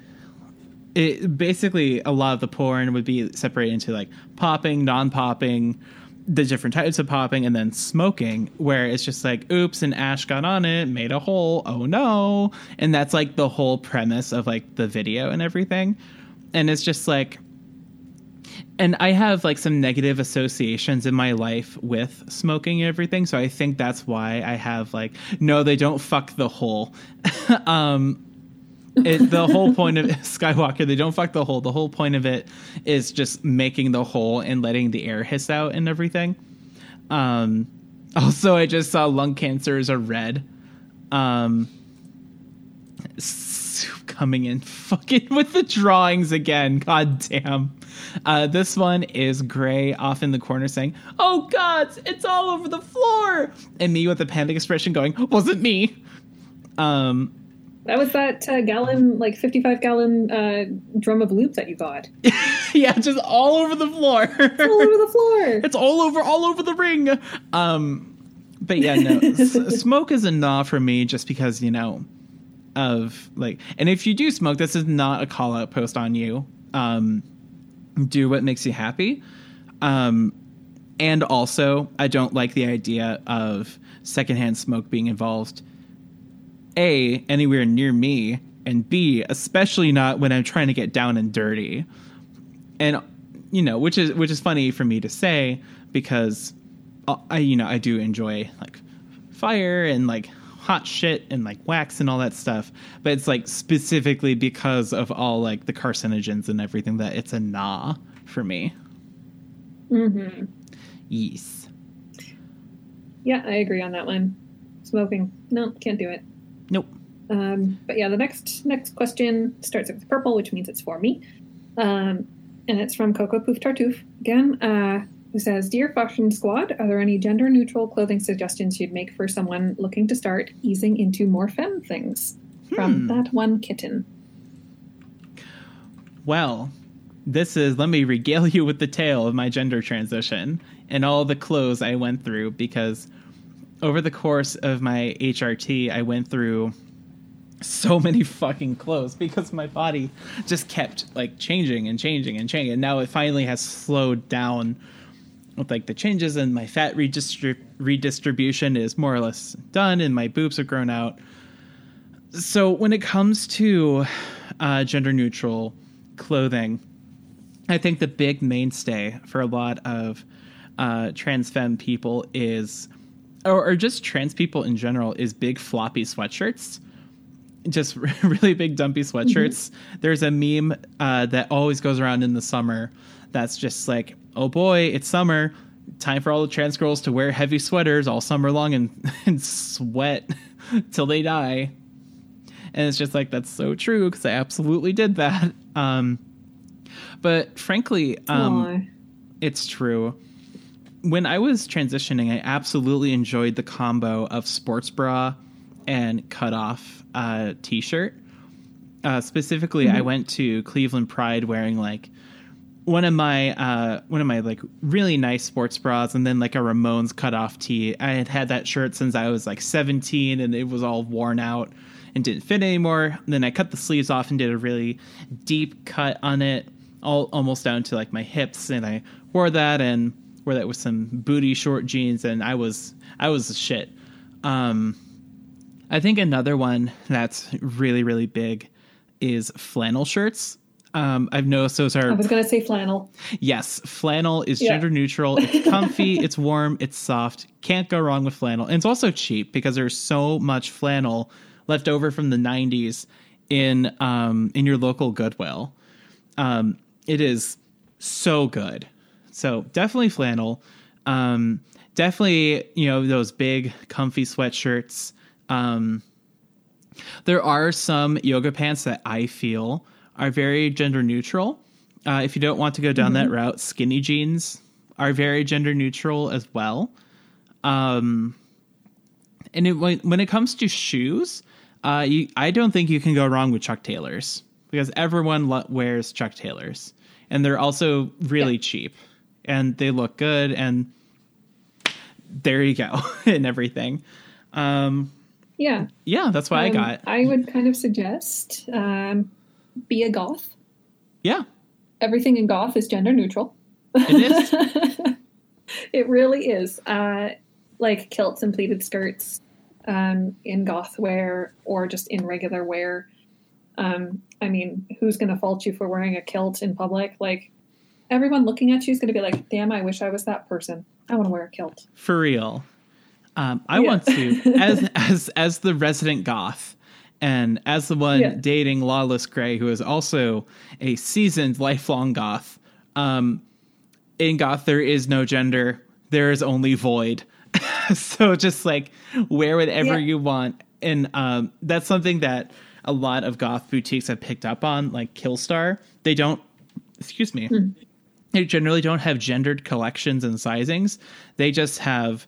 it basically a lot of the porn would be separated into like popping non-popping the different types of popping and then smoking where it's just like oops and ash got on it made a hole oh no. And that's like the whole premise of like the video and everything. And it's just like and I have like some negative associations in my life with smoking and everything, so I think that's why I have like no, they don't fuck the hole. um, it, the whole point of Skywalker, they don't fuck the hole. The whole point of it is just making the hole and letting the air hiss out and everything. Um, also, I just saw lung cancer is a red. Um, coming in fucking with the drawings again. God damn. Uh, this one is Gray off in the corner saying, Oh gods, it's all over the floor. And me with a panic expression going, Wasn't me. Um, That was that uh, gallon, like 55 gallon uh, drum of lube that you got. yeah, just all over the floor. All over the floor. it's all over, all over the ring. Um, but yeah, no, S- smoke is a nah for me just because, you know, of like, and if you do smoke, this is not a call out post on you. Um, do what makes you happy. Um, and also, I don't like the idea of secondhand smoke being involved. A, anywhere near me, and B, especially not when I'm trying to get down and dirty. And you know, which is which is funny for me to say because uh, I you know, I do enjoy like fire and like hot shit and like wax and all that stuff, but it's like specifically because of all like the carcinogens and everything that it's a nah for me. mm-hmm Yes. Yeah, I agree on that one. Smoking. No, can't do it. Nope. Um, but yeah, the next next question starts with purple, which means it's for me. Um, and it's from Coco Poof Tartuffe again, uh, who says, Dear Fashion Squad, are there any gender neutral clothing suggestions you'd make for someone looking to start easing into more femme things? From Hmm. that one kitten. Well, this is let me regale you with the tale of my gender transition and all the clothes I went through because over the course of my HRT, I went through so many fucking clothes because my body just kept like changing and changing and changing. And now it finally has slowed down with like the changes and my fat redistrib- redistribution is more or less done and my boobs have grown out. So when it comes to uh, gender neutral clothing, I think the big mainstay for a lot of uh, trans femme people is, or, or just trans people in general, is big floppy sweatshirts. Just really big dumpy sweatshirts. There's a meme uh, that always goes around in the summer that's just like, oh boy, it's summer. Time for all the trans girls to wear heavy sweaters all summer long and, and sweat till they die. And it's just like, that's so true because I absolutely did that. Um, but frankly, um, it's true. When I was transitioning, I absolutely enjoyed the combo of sports bra and cut off uh, t shirt. Uh, specifically, I went to Cleveland Pride wearing like one of my uh, one of my like really nice sports bras, and then like a Ramones cut off tee. I had had that shirt since I was like 17, and it was all worn out and didn't fit anymore. And then I cut the sleeves off and did a really deep cut on it, all almost down to like my hips, and I wore that and wore that with some booty short jeans, and I was I was shit. Um, I think another one that's really really big is flannel shirts. Um, I've noticed those are I was going to say flannel. Yes, flannel is Yeah. gender neutral. It's comfy, it's warm, it's soft. Can't go wrong with flannel. And it's also cheap because there's so much flannel left over from the 90s in um in your local Goodwill. Um it is so good. So definitely flannel. Um definitely, you know, those big comfy sweatshirts. Um there are some yoga pants that I feel are very gender neutral. Uh, if you don't want to go down that route, skinny jeans are very gender neutral as well. Um, and it, when, when it comes to shoes, uh, you, I don't think you can go wrong with Chuck Taylors because everyone lo- wears Chuck Taylors, and they're also really Yeah. cheap, and they look good, and there you go, and everything. Um, Yeah. yeah, that's I Um, got. I would kind of suggest um, be a goth. Yeah, Everything in goth is gender neutral. it is. It really is. Uh, like kilts and pleated skirts um, in goth wear or just in regular wear. Um, I mean, who's going to fault you for wearing a kilt in public? Like, everyone looking at you is going to be like, damn, I wish I was that person. I want to wear a kilt. for real. Um, I Yeah. want to as as as the resident goth, and as the one Yeah. dating Lawless Gray, who is also a seasoned lifelong goth. Um, in goth, there is no gender. There is only void. so just like wear whatever Yeah. you want, and um, that's something that a lot of goth boutiques have picked up on, like Killstar. They don't, excuse me, they generally don't have gendered collections and sizings. They just have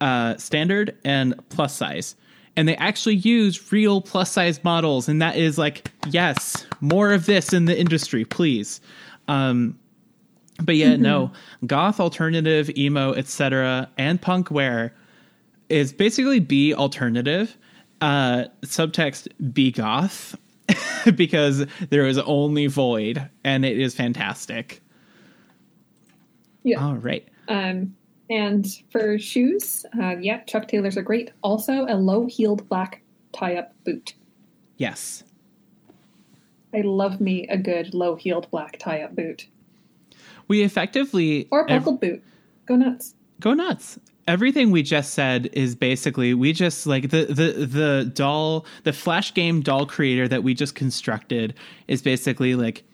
uh, standard and plus size. And they actually use real plus size models. And that is like, yes, more of this in the industry, please. Um, but yeah, no, goth, alternative, emo, etc., and punk wear is basically be alternative. Uh, subtext be goth because there is only void, and it is fantastic. Yeah. All right. Um, and for shoes, uh, yeah, Chuck Taylors are great. Also, a low heeled black tie up boot. Yes. I love me a good low heeled black tie up boot. We effectively Or a ev- boot. Go nuts. go nuts. Everything we just said is basically we just like the the the doll the flash game doll creator that we just constructed is basically like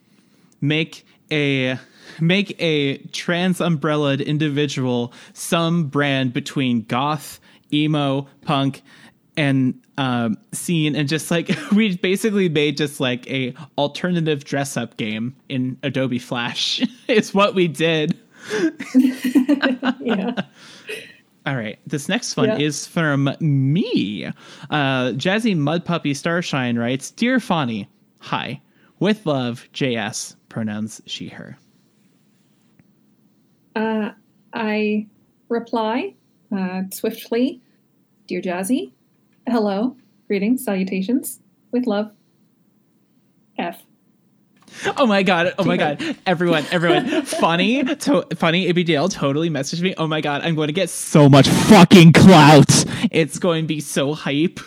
make a make a trans umbrellaed individual some brand between goth, emo, punk, and um, scene, and just like we basically made just like a alternative dress up game in Adobe Flash. is what we did. Yeah. All right. This next one Yeah. is from me. Uh, Jazzy Mud Puppy Starshine writes Dear Fawny, hi. With love, JS, pronouns she, her. Uh, I reply uh, swiftly Dear Jazzy, hello, greetings, salutations, with love. F. Oh my god! Oh my god! Everyone, everyone, funny, to- funny. ABDL totally messaged me. Oh my god! I'm going to get so much fucking clout. It's going to be so hype.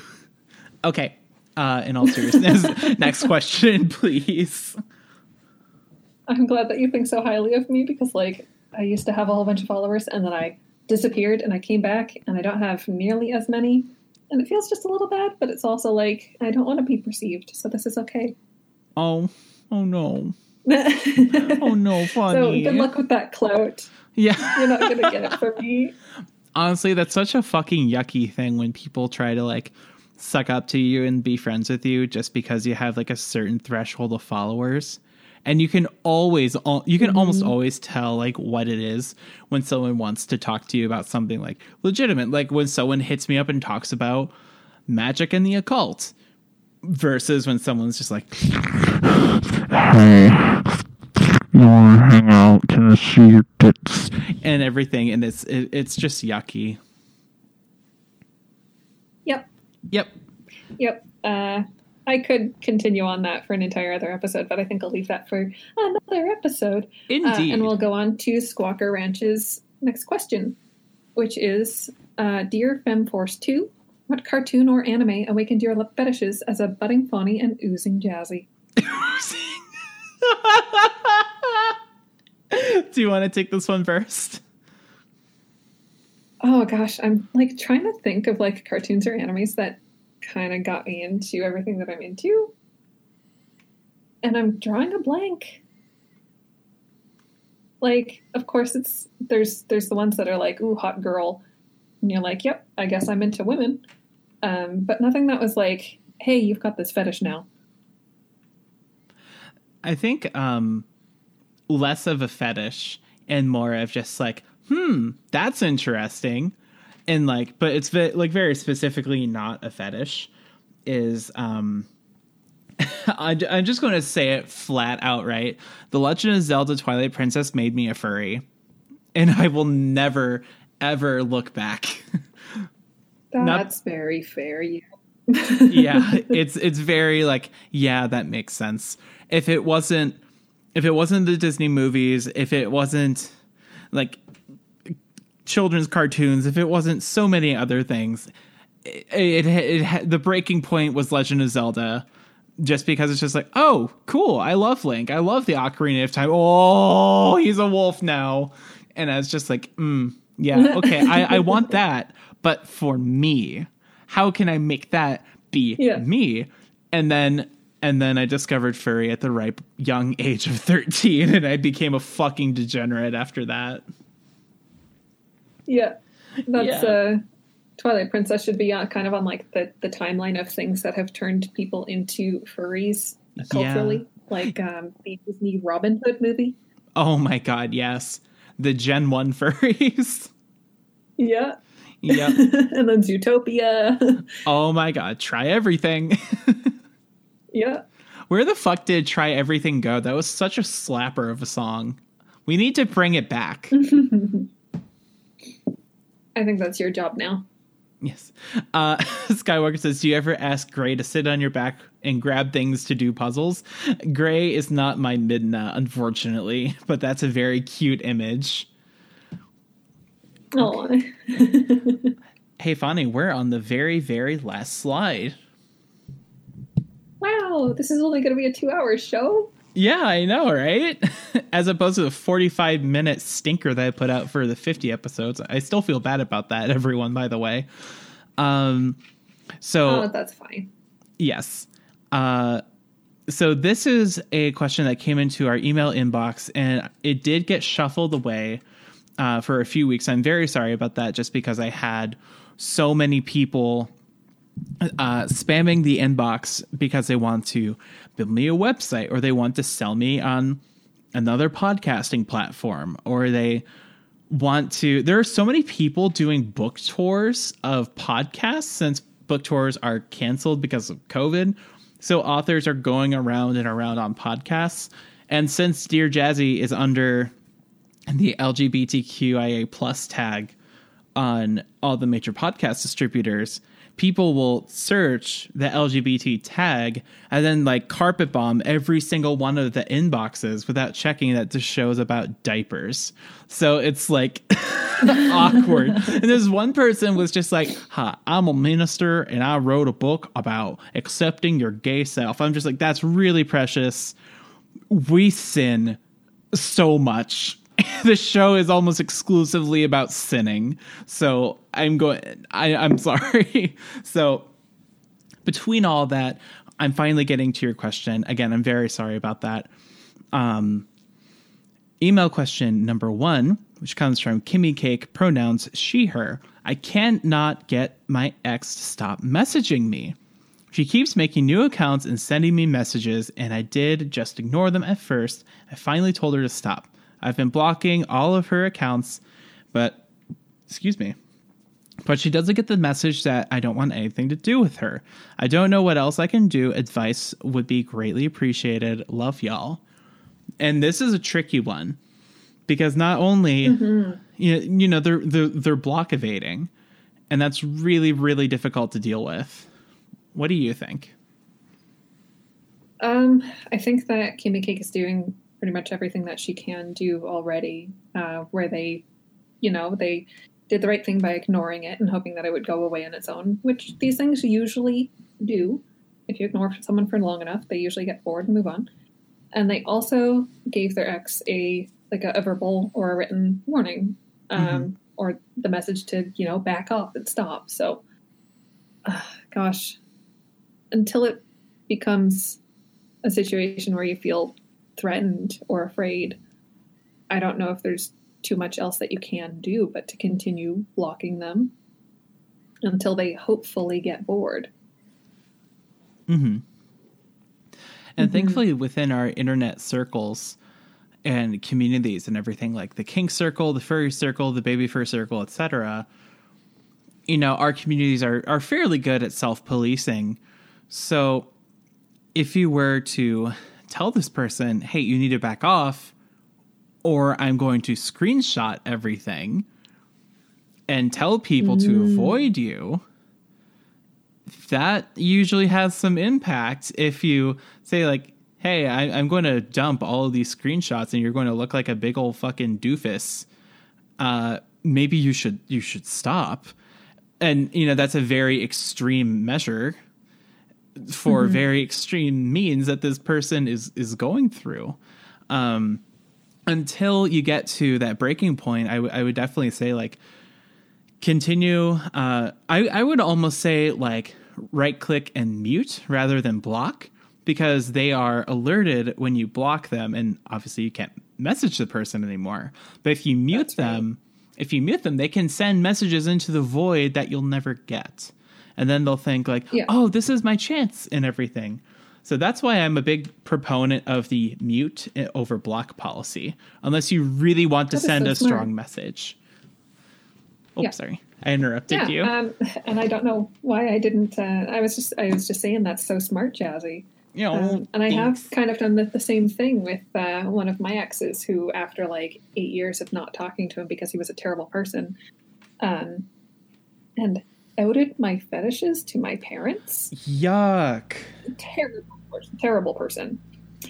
Okay. Uh, in all seriousness, next question, please. I'm glad that you think so highly of me because, like, I used to have a whole bunch of followers and then I disappeared and I came back and I don't have nearly as many. And it feels just a little bad, but it's also like I don't want to be perceived, so this is okay. Oh, oh no, oh no, funny. So good luck with that clout. Yeah. You're not gonna get it from me. honestly that's such a fucking yucky thing when people try to like suck up to you and be friends with you just because you have like a certain threshold of followers and you can always al- you can almost always tell like what it is when someone wants to talk to you about something like legitimate like when someone hits me up and talks about magic and the occult versus when someone's just like Hey, you want to hang out? Can I see your tits? and everything and it's it, it's just yucky Yep. yep Yep. Uh, I could continue on that for an entire other episode, but I think I'll leave that for another episode. Uh, indeed and we'll go on to Squawker Ranch's next question, which is uh, Dear FemForce 2, what cartoon or anime awakened your love fetishes as a budding fawny and oozing jazzy? Do you want to take this one first? Oh gosh, I'm like trying to think of like cartoons or animes that kind of got me into everything that I'm into. And I'm drawing a blank. Like, of course it's there's there's the ones that are like, ooh, hot girl. And you're like, yep, I guess I'm into women. Um, but nothing that was like, hey, you've got this fetish now. I think um less of a fetish and more of just like, hmm, that's interesting. And like, but it's like very specifically not a fetish is um I- I'm just going to say it flat out right. The Legend of Zelda Twilight Princess made me a furry. And I will never ever look back. Not- That's very fair. Yeah it's it's very like yeah that makes sense if it wasn't if it wasn't the disney movies if it wasn't like children's cartoons if it wasn't so many other things it, it, it, had the breaking point was legend of zelda just because it's just like oh cool i love link i love the ocarina of time oh he's a wolf now and i was just like mm, yeah okay I, I want that but for me how can I make that be Yeah. me? And then and then I discovered furry at the ripe young age of 13 and I became a fucking degenerate after that. Yeah, that's Yeah. uh, Twilight Princess should be uh, kind of on like the, the timeline of things that have turned people into furries culturally, like um, the Disney Robin Hood movie. Oh my god, yes. The Gen 1 furries. Yeah. yep. and then Zootopia. Oh my god, try everything. yeah. Where the fuck did Try Everything go? That was such a slapper of a song. We need to bring it back. I think that's your job now. yes. Uh, Skywalker says, Do you ever ask Gray to sit on your back and grab things to do puzzles? Gray is not my Midna, unfortunately, but that's a very cute image. Oh, Hey, Fani, we're on the very, very last slide. wow! This is only going to be a two-hour show. Yeah, I know, right? As opposed to the 45 minute stinker that I put out for the 50 episodes. I still feel bad about that, everyone, by the way. Um, so, Oh, that's fine. yes. Uh, so, this is a question that came into our email inbox and it did get shuffled away uh, for a few weeks. I'm very sorry about that just because I had so many people uh, spamming the inbox because they want to build me a website or they want to sell me on another podcasting platform or they want to. There are so many people doing book tours of podcasts since book tours are canceled because of COVID. So authors are going around and around on podcasts. And since Dear Jazzy is under the LGBTQIA plus tag on all the major podcast distributors, people will search the LGBT tag and then like carpet bomb every single one of the inboxes without checking that this show's about diapers. So it's like awkward. And there's one person was just like, "Hi, I'm a minister and I wrote a book about accepting your gay self." I'm just like, "That's really precious." We sin so much. the show is almost exclusively about sinning. So I'm going. I, I'm sorry. so between all that, I'm finally getting to your question. Again, I'm very sorry about that. Um, email question number one, which comes from Kimmy Cake, pronouns she, her. I cannot get my ex to stop messaging me. She keeps making new accounts and sending me messages, and I did just ignore them at first. I finally told her to stop. I've been blocking all of her accounts, but excuse me. But she doesn't get the message that I don't want anything to do with her. I don't know what else I can do. Advice would be greatly appreciated. Love y'all. And this is a tricky one because not only you know, you know they're, they're they're block evading, and that's really really difficult to deal with. What do you think? Um, I think that Kimmy Cake is doing pretty much everything that she can do already. Uh, where they, you know, they did the right thing by ignoring it and hoping that it would go away on its own, which these things usually do. If you ignore someone for long enough, they usually get bored and move on. And they also gave their ex a like a, a verbal or a written warning, um, or the message to you know back off and stop. So, uh, gosh, until it becomes a situation where you feel threatened or afraid, I don't know if there's too much else that you can do but to continue blocking them until they hopefully get bored. Mm-hmm. And mm-hmm. thankfully, within our internet circles and communities and everything, like the kink circle, the furry circle, the baby fur circle, etc., you know, our communities are are fairly good at self policing. So, if you were to tell this person, "Hey, you need to back off," or "I'm going to screenshot everything," and tell people to avoid you, that usually has some impact if you say like hey I, i'm going to dump all of these screenshots and you're going to look like a big old fucking doofus. Uh, maybe you should you should stop. And you know that's a very extreme measure for very extreme means that this person is is going through um until you get to that breaking point I, w- I would definitely say like continue uh i i would almost say like right click and mute rather than block because they are alerted when you block them and obviously you can't message the person anymore but if you mute That's right. them if you mute them, they can send messages into the void that you'll never get. And then they'll think like, Yeah. "Oh, this is my chance and everything." So that's why I'm a big proponent of the mute over block policy, unless you really want to send so a smart. strong message. Oh, Yeah. sorry. I interrupted Yeah, you. um, and I don't know why I didn't. Uh, I was just, I was just saying that's so smart, Jazzy. you know, Um, and I thanks. have kind of done the, the same thing with uh, one of my exes, who, after like eight years of not talking to him because he was a terrible person, um, and outed my fetishes to my parents. Yuck. Terrible, person, terrible person.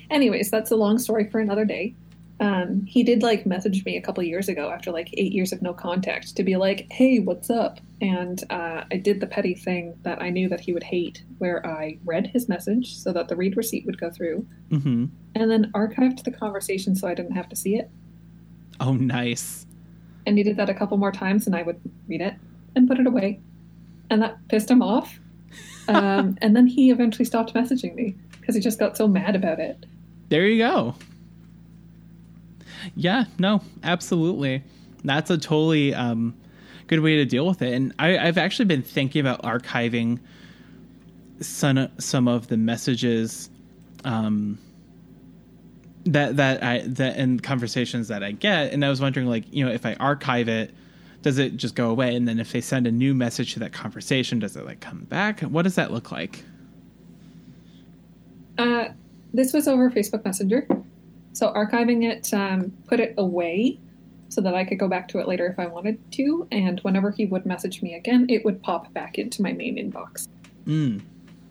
Anyways, that's a long story for another day. Um, he did like message me a couple years ago after like eight years of no contact to be like, "Hey, what's up?" And uh, I did the petty thing that I knew that he would hate, where I read his message so that the read receipt would go through, hmm and then archived the conversation so I didn't have to see it. Oh, nice. And he did that a couple more times, and I would read it and put it away, and that pissed him off. Um, and then he eventually stopped messaging me because he just got so mad about it. There you go. Yeah, no, absolutely. That's a totally um, good way to deal with it. And I, I've actually been thinking about archiving some some of the messages um, that that I that and conversations that I get. And I was wondering, like, you know, if I archive it, does it just go away? And then if they send a new message to that conversation, does it like come back? What does that look like? Uh, this was over Facebook Messenger. So archiving it, um, put it away so that I could go back to it later if I wanted to. And whenever he would message me again, it would pop back into my main inbox. Mm.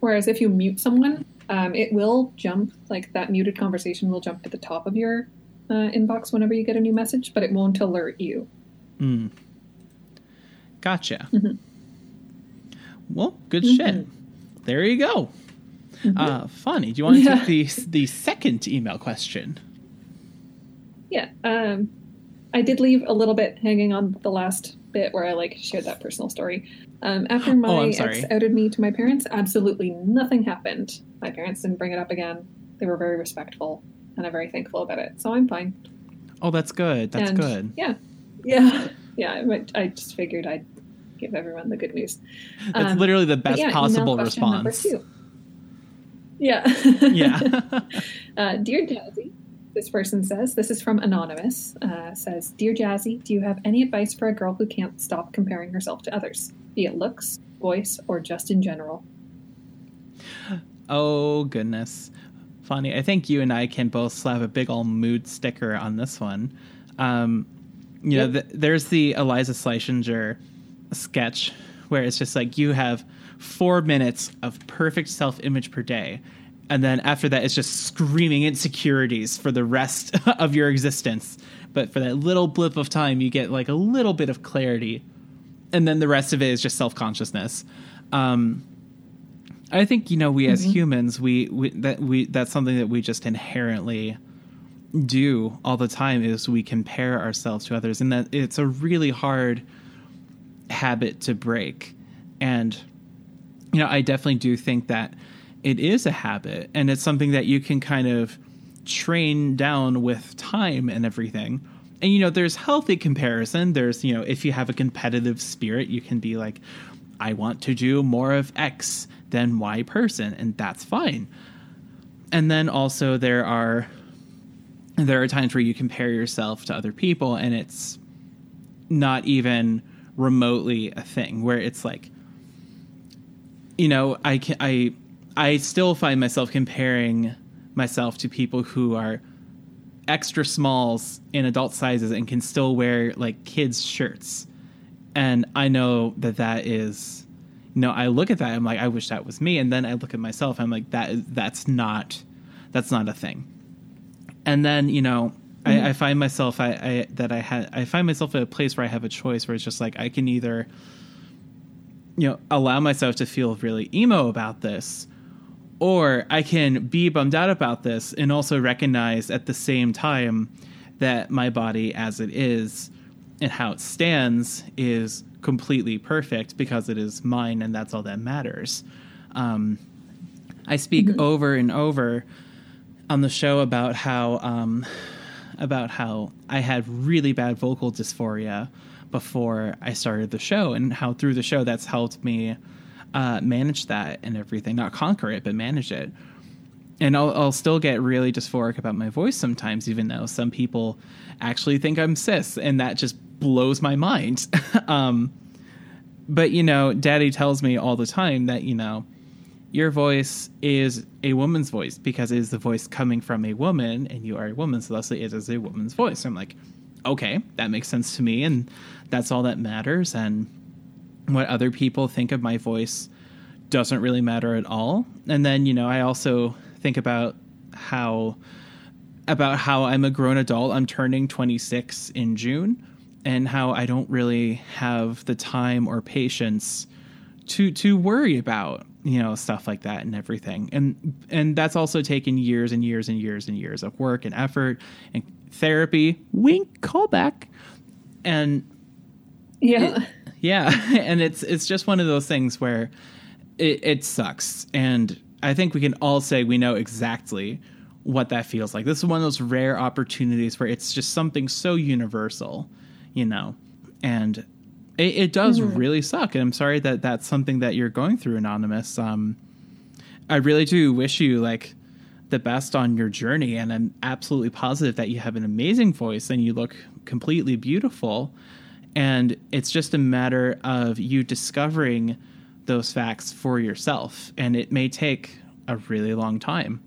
Whereas if you mute someone, um, it will jump, like that muted conversation will jump to the top of your uh, inbox whenever you get a new message, but it won't alert you. Mm. Gotcha. Mhm. Well, good Mhm. shit. There you go. Uh, Fawny. Do you want to Yeah. take the the second email question? Yeah. Um, I did leave a little bit hanging on the last bit where I like shared that personal story. Um, after my Oh, ex outed me to my parents, absolutely nothing happened. My parents didn't bring it up again. They were very respectful, and I'm very thankful about it. So I'm fine. Oh, that's good. That's And, good. Yeah. Yeah. Yeah. I, I just figured I'd give everyone the good news. That's Um, literally the best yeah, possible response. Yeah. Yeah. Uh, Dear Jazzy, this person says, this is from Anonymous, uh, says, Dear Jazzy, do you have any advice for a girl who can't stop comparing herself to others, be it looks, voice, or just in general? oh goodness. Fawny. I think you and I can both slap a big old mood sticker on this one. Um, you know, Yep. th- there's the Iliza Shlesinger sketch where it's just like you have four minutes of perfect self image per day. And then after that, it's just screaming insecurities for the rest of your existence. But for that little blip of time, you get like a little bit of clarity. And then the rest of it is just self consciousness. Um, I think you know we as humans we, we that we that's something that we just inherently do all the time is we compare ourselves to others and that it's a really hard habit to break. And you know I definitely do think that it is a habit and it's something that you can kind of train down with time and everything. And you know there's healthy comparison. There's you know if you have a competitive spirit you can be like i want to do more of x than y person and that's fine. And then also there are there are times where you compare yourself to other people and it's not even remotely a thing where it's like you know i can i i still find myself comparing myself to people who are extra smalls in adult sizes and can still wear like kids shirts. And i know that that is you know i look at that i'm like i wish that was me. And then i look at myself i'm like that is that's not that's not a thing and then you know I, I find myself I, I that i had i find myself at a place where i have a choice where it's just like i can either you know allow myself to feel really emo about this or I can be bummed out about this and also recognize at the same time that my body as it is and how it stands is completely perfect because it is mine and that's all that matters. Um, I speak over and over on the show about how um, about how I had really bad vocal dysphoria before I started the show, and how through the show that's helped me uh, manage that and everything. Not conquer it, but manage it. And I'll, I'll still get really dysphoric about my voice sometimes, even though some people actually think I'm cis, and that just blows my mind. um, but you know, Daddy tells me all the time that you know your voice is a woman's voice because it is the voice coming from a woman and you are a woman so thusly it is a woman's voice. I'm like okay that makes sense to me and that's all that matters and what other people think of my voice doesn't really matter at all. And then you know i also think about how about how i'm a grown adult. I'm turning 26 in june and how i don't really have the time or patience to to worry about you know stuff like that and everything. And and that's also taken years and years and years and years of work and effort and therapy. Wink callback and Yeah. it- yeah and it's it's just one of those things where it, it sucks. And i think we can all say we know exactly what that feels like. This is one of those rare opportunities where it's just something so universal you know? And it, it does really suck and i'm sorry that that's something that you're going through anonymous. Um i really do wish you like the best on your journey and i'm absolutely positive that you have an amazing voice and you look completely beautiful. And it's just a matter of you discovering those facts for yourself and it may take a really long time.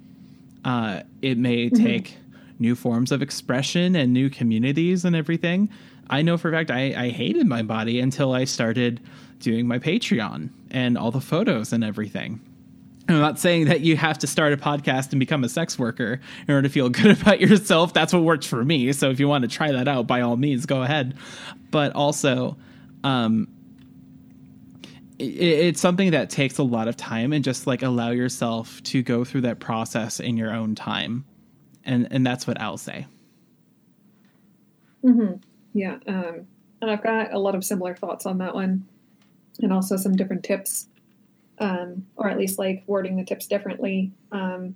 Uh, it may take new forms of expression and new communities and everything i know for a fact I, I hated my body until i started doing my patreon and all the photos and everything I'm not saying that you have to start a podcast and become a sex worker in order to feel good about yourself. That's what worked for me. So if you want to try that out, by all means, go ahead. But also, um, it, it's something that takes a lot of time and just like allow yourself to go through that process in your own time. And, and that's what I'll say. Yeah. Um, and I've got a lot of similar thoughts on that one and also some different tips, um, or at least like wording the tips differently. Um,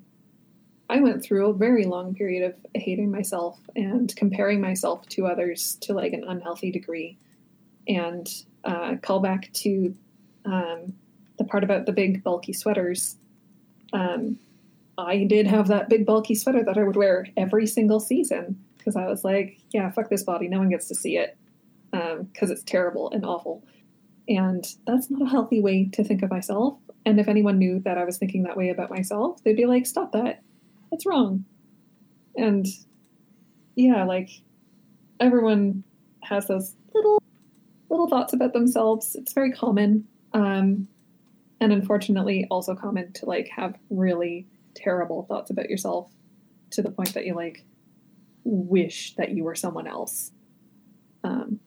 I went through a very long period of hating myself and comparing myself to others to like an unhealthy degree. And uh, call back to um, the part about the big bulky sweaters. Um, I did have that big bulky sweater that I would wear every single season because I was like, yeah, fuck this body. No one gets to see it because it's terrible and awful. And that's not a healthy way to think of myself. And if anyone knew that I was thinking that way about myself, they'd be like, stop that. That's wrong. And yeah, like everyone has those little little thoughts about themselves. It's very common. Um, and unfortunately also common to like have really terrible thoughts about yourself to the point that you like wish that you were someone else. Um,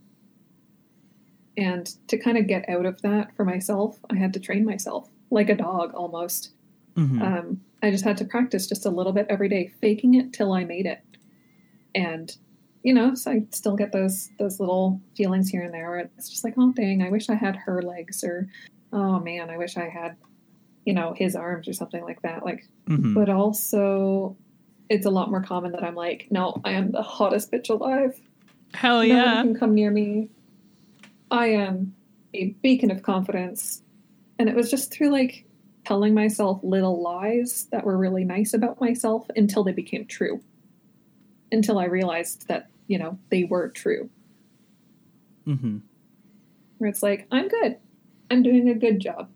and to kind of get out of that for myself, I had to train myself like a dog almost. Mhm. Um, I just had to practice just a little bit every day, faking it till I made it. And you know, so I still get those those little feelings here and there. Where it's just like, oh dang, I wish I had her legs, or oh man, I wish I had, you know, his arms or something like that. Like, Mhm. but also, it's a lot more common that I'm like, no, I am the hottest bitch alive. Hell yeah. No one can come near me. I am a beacon of confidence. And it was just through like telling myself little lies that were really nice about myself until they became true. Until I realized that, you know, they were true. Mm-hmm. Where it's like, I'm good. I'm doing a good job.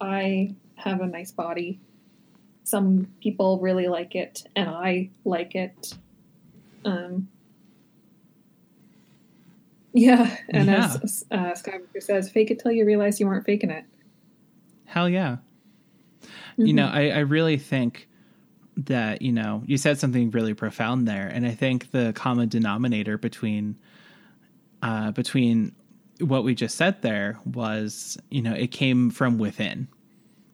I have a nice body. Some people really like it, and I like it. Um, yeah, and as uh, Skywalker says, fake it till you realize you weren't faking it. Hell yeah. You know, I, I really think that, you know, you said something really profound there. And I think the common denominator between uh between what we just said there was, you know, it came from within.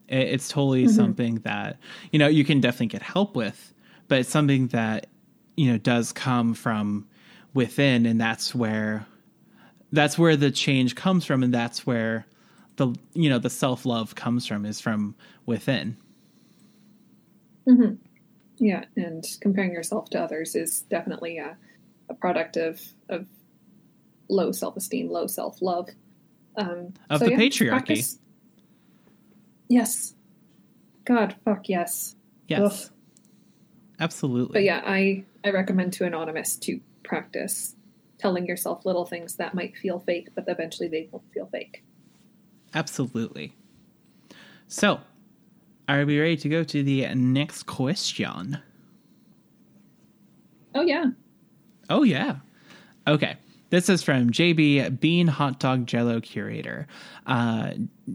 It, it's totally something that, you know, you can definitely get help with, but it's something that, you know, does come from within and that's where that's where the change comes from and that's where the you know the self-love comes from is from within Mhm. Yeah, and comparing yourself to others is definitely a, a product of of low self esteem, low self love. Um, Of so the yeah, patriarchy. practice- Yes. God, fuck yes. Yes. Ugh. Absolutely. But yeah, I I recommend to anonymous to practice telling yourself little things that might feel fake, but eventually they won't feel fake. Absolutely. So, are we ready to go to the next question? Oh yeah. Oh, yeah. Okay. This is from JB Bean Hot Dog Jello Curator. Uh,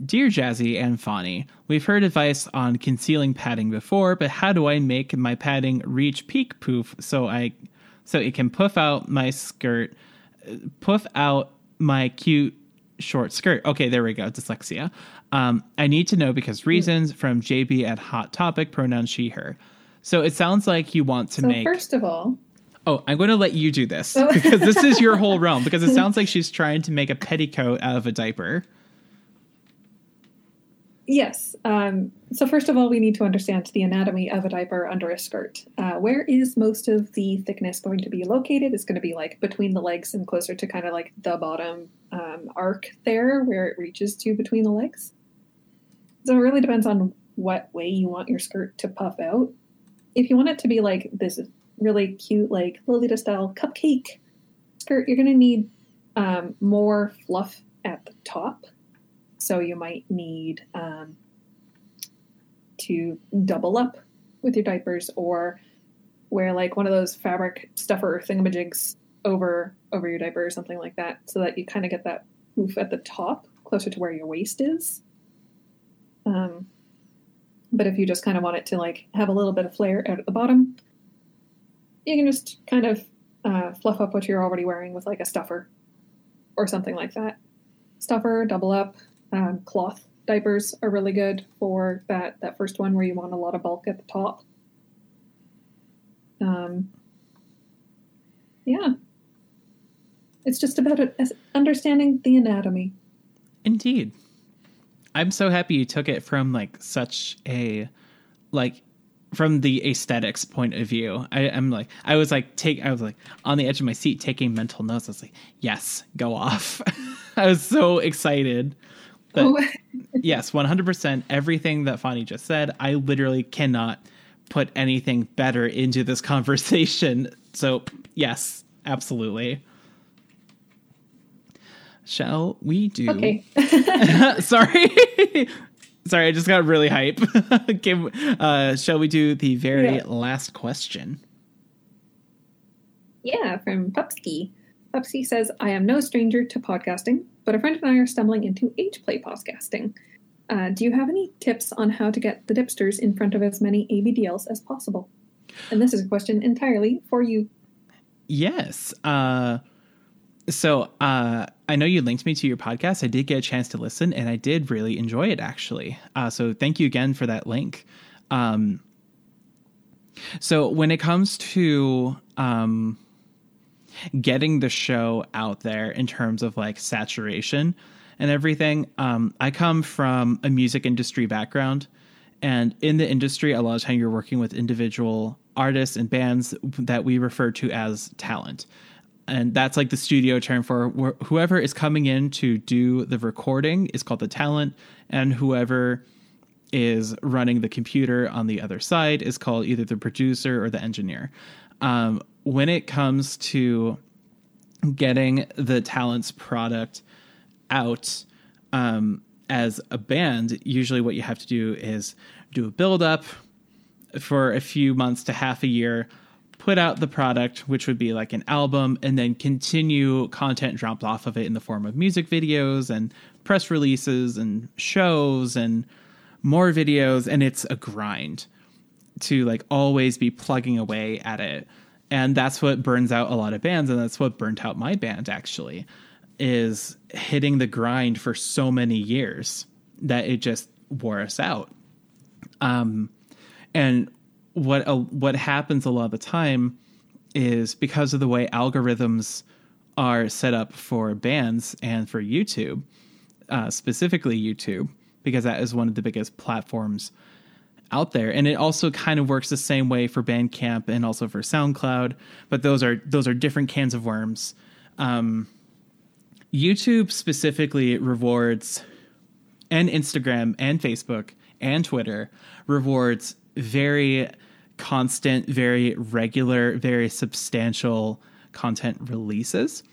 Dear Jazzy and Fawny, we've heard advice on concealing padding before, but how do I make my padding reach peak poof so I so it can puff out my skirt, puff out my cute short skirt? Okay, there we go. Dyslexia. Um, I need to know because reasons from JB at Hot Topic pronoun she her. So it sounds like you want to So make. first of all, Oh, I'm going to let you do this because this is your whole realm. Because it sounds like she's trying to make a petticoat out of a diaper. Yes. Um, so first of all, we need to understand the anatomy of a diaper under a skirt. Uh, where is most of the thickness going to be located? It's going to be like between the legs and closer to kind of like the bottom um, arc there, where it reaches to between the legs. So it really depends on what way you want your skirt to puff out. If you want it to be like this really cute, like Lolita style cupcake skirt, you're going to need um, more fluff at the top. So you might need um, to double up with your diapers or wear like one of those fabric stuffer thingamajigs over over your diaper or something like that so that you kind of get that poof at the top closer to where your waist is. Um, but if you just kind of want it to like have a little bit of flare out at the bottom, you can just kind of uh, fluff up what you're already wearing with like a stuffer or something like that. Stuffer, double up, um, cloth diapers are really good for that that first one where you want a lot of bulk at the top. Um, yeah, it's just about it, understanding the anatomy. Indeed. I'm so happy you took it from like such a like from the aesthetics point of view. I, I'm like I was like take I was like on the edge of my seat taking mental notes. I was like, yes, go off. I was so excited. But Oh, yes, 100% everything that Fani just said, I literally cannot put anything better into this conversation. So, yes, absolutely. Shall we do okay. Sorry. Sorry, I just got really hype. Uh, shall we do the very Yeah. last question? Yeah, from Pupski. Pupski says, I am no stranger to podcasting, but a friend and I are stumbling into age play podcasting. Uh, do you have any tips on how to get the dipsters in front of as many ABDLs as possible? And this is a question entirely for you. Yes. Uh, so uh, I know you linked me to your podcast. I did get a chance to listen, and I did really enjoy it actually. Uh, so thank you again for that link. Um, so when it comes to um, getting the show out there in terms of like saturation and everything, um, I come from a music industry background. And in the industry, a lot of time you're working with individual artists and bands that we refer to as talent. And that's like the studio term for wh- whoever is coming in to do the recording is called the talent, and whoever is running the computer on the other side is called either the producer or the engineer. Um, when it comes to getting the talent's product out um, as a band, usually what you have to do is do a build up for a few months to half a year, put out the product, which would be like an album, and then continue content dropped off of it in the form of music videos and press releases and shows and more videos. And it's a grind to like always be plugging away at it. And that's what burns out a lot of bands. And that's what burnt out my band actually is hitting the grind for so many years that it just wore us out. Um, and what uh, what happens a lot of the time is because of the way algorithms are set up for bands and for YouTube, uh, specifically YouTube, because that is one of the biggest platforms out there. And it also kind of works the same way for bandcamp and also for soundcloud but those are those are different cans of worms. Um, youtube specifically rewards and instagram and facebook and twitter rewards very constant very regular very substantial content releases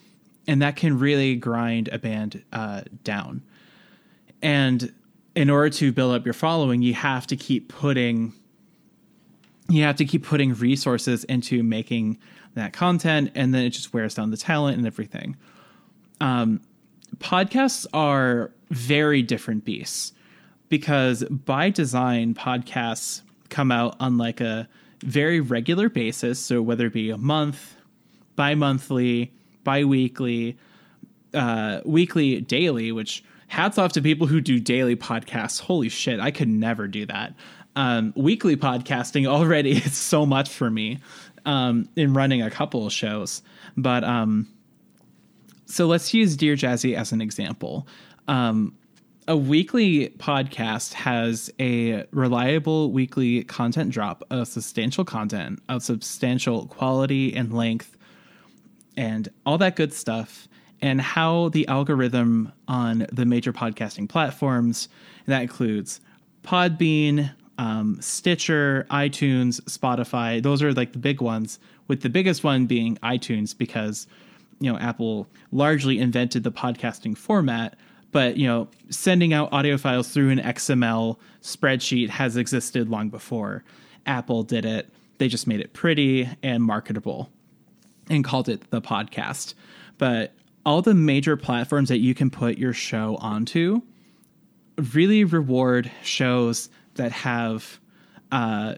and that can really grind a band uh, down and in order to build up your following, you have to keep putting you have to keep putting resources into making that content, and then it just wears down the talent and everything. Um, podcasts are very different beasts because by design, podcasts come out on like a very regular basis. So whether it be a month, bi-monthly, bi-weekly, uh, weekly, daily, which hats off to people who do daily podcasts. Holy shit, I could never do that. Um, weekly podcasting already is so much for me um, in running a couple of shows. But um, so let's use Dear Jazzy as an example. Um, a weekly podcast has a reliable weekly content drop of substantial content, of substantial quality and length, and all that good stuff and how the algorithm on the major podcasting platforms that includes Podbean, um, Stitcher, iTunes, Spotify. Those are like the big ones, with the biggest one being iTunes because you know Apple largely invented the podcasting format. But you know, sending out audio files through an XML spreadsheet has existed long before Apple did it. They just made it pretty and marketable and called it the podcast. But all the major platforms that you can put your show onto really reward shows that have uh,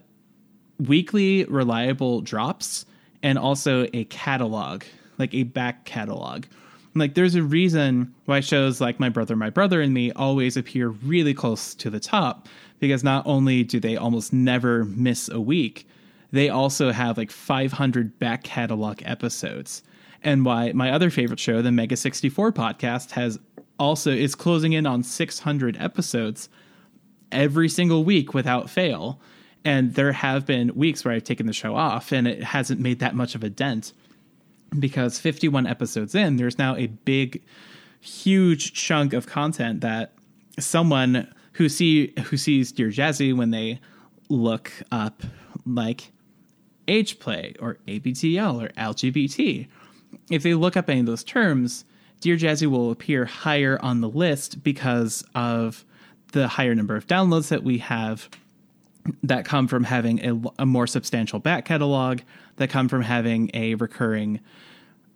weekly reliable drops and also a catalog, like a back catalog. Like, there's a reason why shows like My Brother, My Brother, and Me always appear really close to the top because not only do they almost never miss a week, they also have like 500 back catalog episodes and why my other favorite show, the Mega 64 podcast, has also is closing in on 600 episodes every single week without fail. And there have been weeks where I've taken the show off and it hasn't made that much of a dent because 51 episodes in, there's now a big, huge chunk of content that someone who see who sees Dear Jazzy when they look up like age play or ABDL or LGBT if they look up any of those terms, Dear Jazzy will appear higher on the list because of the higher number of downloads that we have that come from having a, a more substantial back catalog, that come from having a recurring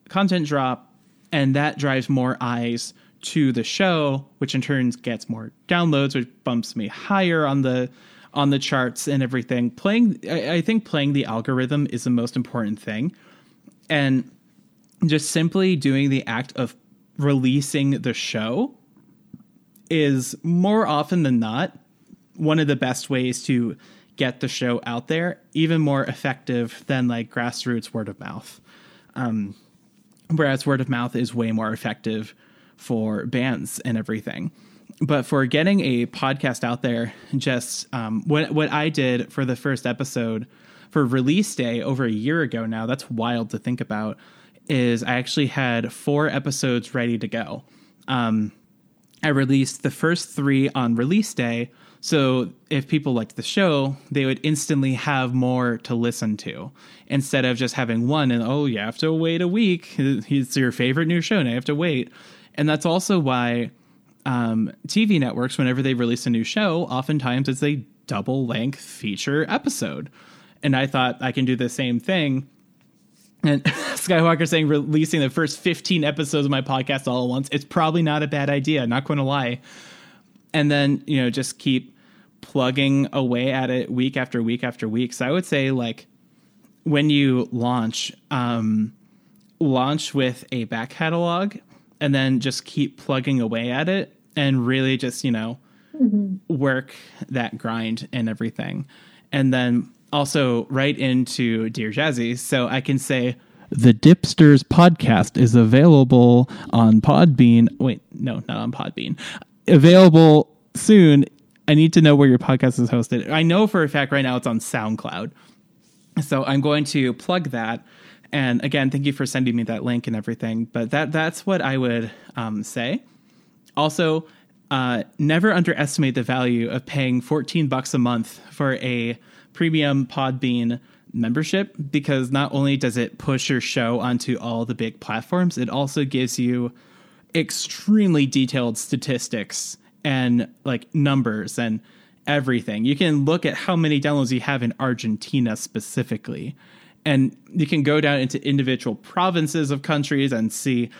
content drop, and that drives more eyes to the show, which in turn gets more downloads, which bumps me higher on the on the charts and everything. Playing, I, I think playing the algorithm is the most important thing, and just simply doing the act of releasing the show is more often than not one of the best ways to get the show out there, even more effective than like grassroots word of mouth. Um, whereas word of mouth is way more effective for bands and everything. But for getting a podcast out there, just um, what what I did for the first episode for release day over a year ago now, that's wild to think about is I actually had four episodes ready to go. Um, I released the first three on release day. So if people liked the show, they would instantly have more to listen to instead of just having one and, oh, you have to wait a week. It's your favorite new show and I have to wait. And that's also why um, TV networks, whenever they release a new show, oftentimes it's a double length feature episode. And I thought I can do the same thing and Skywalker saying releasing the first 15 episodes of my podcast all at once. It's probably not a bad idea, not going to lie. And then, you know, just keep plugging away at it week after week after week. So I would say, like, when you launch, um, launch with a back catalog and then just keep plugging away at it and really just, you know, mm-hmm. work that grind and everything. And then also right into Dear Jazzy. So I can say, the Dipsters podcast is available on Podbean. Wait, no, not on Podbean. Available soon I need to know where your podcast is hosted. I know for a fact right now it's on SoundCloud. So I'm going to plug that. And again, thank you for sending me that link and everything. But that that's what I would um, say. Also, uh, never underestimate the value of paying 14 bucks a month for a premium Podbean membership because not only does it push your show onto all the big platforms, it also gives you extremely detailed statistics and like numbers and everything. You can look at how many downloads you have in Argentina specifically. And you can go down into individual provinces of countries and see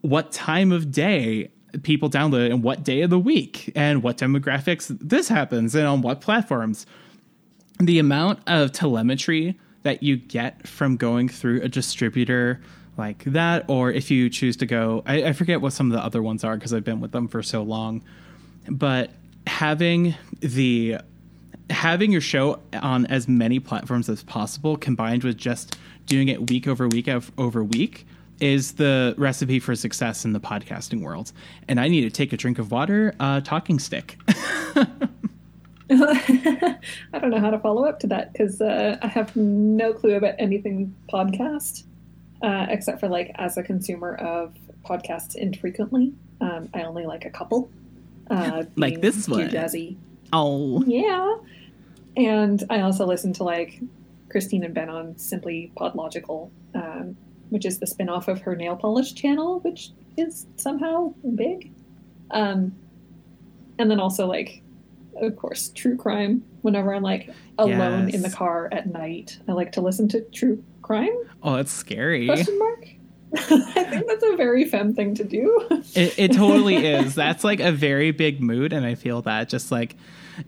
what time of day people download and what day of the week and what demographics this happens and on what platforms. The amount of telemetry that you get from going through a distributor like that, or if you choose to go, I, I forget what some of the other ones are because I've been with them for so long, but having the having your show on as many platforms as possible combined with just doing it week over week over week is the recipe for success in the podcasting world. And I need to take a drink of water, uh, talking stick. I don't know how to follow up to that because uh, I have no clue about anything podcast, uh, except for like as a consumer of podcasts infrequently. Um, I only like a couple. Uh, like this one. Jazzy. Oh. Yeah. And I also listen to like Cristine and Ben on Simply Podlogical, um, which is the spinoff of her nail polish channel, which is somehow big. Um, and then also like of course, true crime. Whenever I'm like alone yes. in the car at night, I like to listen to true crime. Oh, that's scary. Question mark. I think that's a very femme thing to do. it, it totally is. That's like a very big mood, and I feel that just like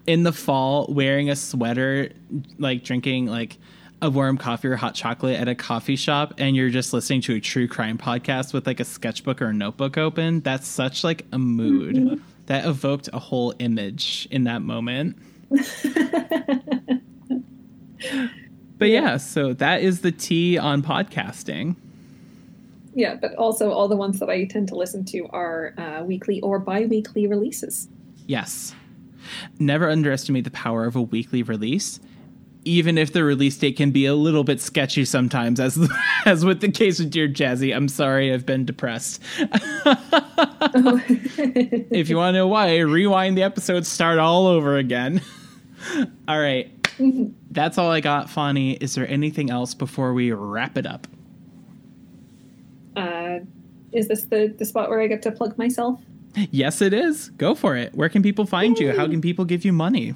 in the fall, wearing a sweater, like drinking like a warm coffee or hot chocolate at a coffee shop and you're just listening to a true crime podcast with like a sketchbook or a notebook open that's such like a mood mm-hmm that evoked a whole image in that moment. but yeah, so that is the T on podcasting. Yeah, but also all the ones that I tend to listen to are uh, weekly or bi weekly releases. Yes. Never underestimate the power of a weekly release even if the release date can be a little bit sketchy sometimes, as as with the case with Dear Jazzy. I'm sorry, I've been depressed. if you want to know why, rewind the episode, start all over again. all right. That's all I got, Fawny. Is there anything else before we wrap it up? Uh, is this the, the spot where I get to plug myself? Yes, it is. Go for it. Where can people find Yay. you? How can people give you money?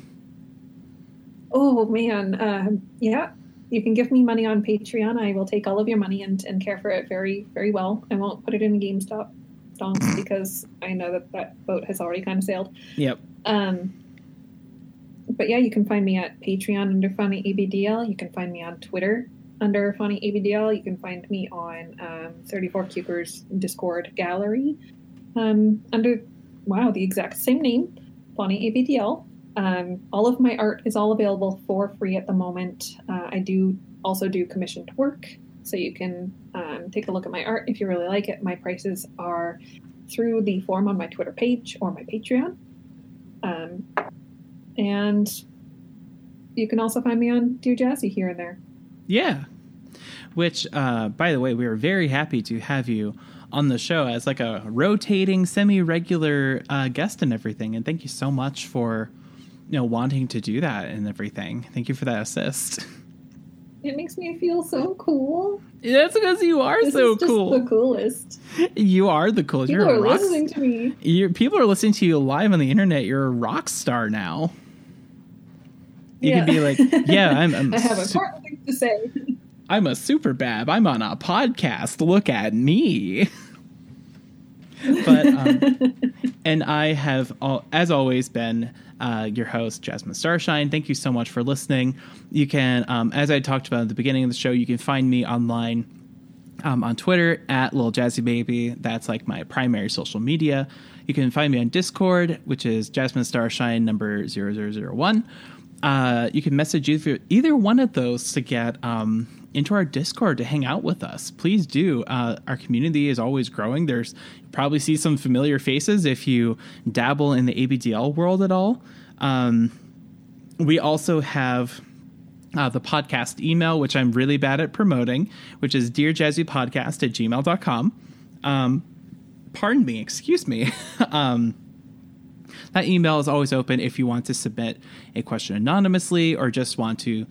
Oh man, uh, yeah. You can give me money on Patreon. I will take all of your money and, and care for it very, very well. I won't put it in GameStop stonks because I know that that boat has already kind of sailed. Yep. Um, but yeah, you can find me at Patreon under Fawny ABDL. You can find me on Twitter under Fawny ABDL. You can find me on um, 34 Cukers Discord gallery um, under, wow, the exact same name, Fawny ABDL. Um, all of my art is all available for free at the moment. Uh, I do also do commissioned work, so you can um, take a look at my art if you really like it. My prices are through the form on my Twitter page or my Patreon. And you can also find me on Dear Jazzy here and there. Yeah. Which, uh, by the way, we are very happy to have you on the show as like a rotating, semi-regular uh, guest and everything. And thank you so much for you know wanting to do that and everything. Thank you for that assist. It makes me feel so cool. That's because you are this so cool. The coolest. You are the coolest. People You're are listening to me. You're, people are listening to you live on the internet. You're a rock star now. You yeah. can be like, yeah, I'm. I'm i have su- important things to say. I'm a super bab. I'm on a podcast. Look at me. but um, and I have, all, as always, been uh, your host, Jasmine Starshine. Thank you so much for listening. You can, um, as I talked about at the beginning of the show, you can find me online um, on Twitter at Lil Jazzy Baby. That's like my primary social media. You can find me on Discord, which is Jasmine Starshine number 0001. Uh, you can message either, either one of those to get um, into our Discord to hang out with us. Please do. Uh, our community is always growing. There's probably see some familiar faces if you dabble in the ABDL world at all. Um, we also have uh, the podcast email, which I'm really bad at promoting, which is dearjazzypodcast at gmail.com. Um, pardon me, excuse me. um, that email is always open if you want to submit a question anonymously or just want to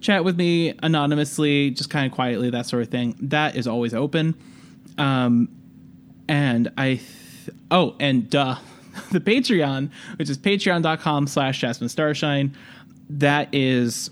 chat with me anonymously, just kind of quietly, that sort of thing. That is always open. Um, and I, th- oh, and duh, the Patreon, which is patreon.com slash Jasmine Starshine. That is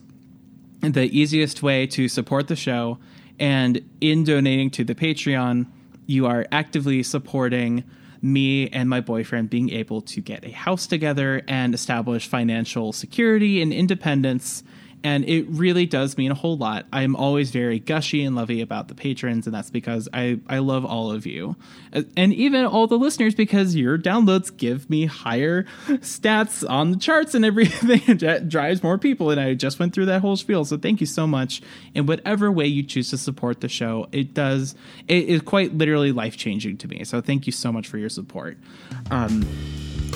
the easiest way to support the show. And in donating to the Patreon, you are actively supporting me and my boyfriend being able to get a house together and establish financial security and independence and it really does mean a whole lot. I'm always very gushy and lovey about the patrons, and that's because I, I love all of you. And even all the listeners, because your downloads give me higher stats on the charts and everything. it drives more people, and I just went through that whole spiel. So thank you so much. In whatever way you choose to support the show, it does, it is quite literally life changing to me. So thank you so much for your support. Um,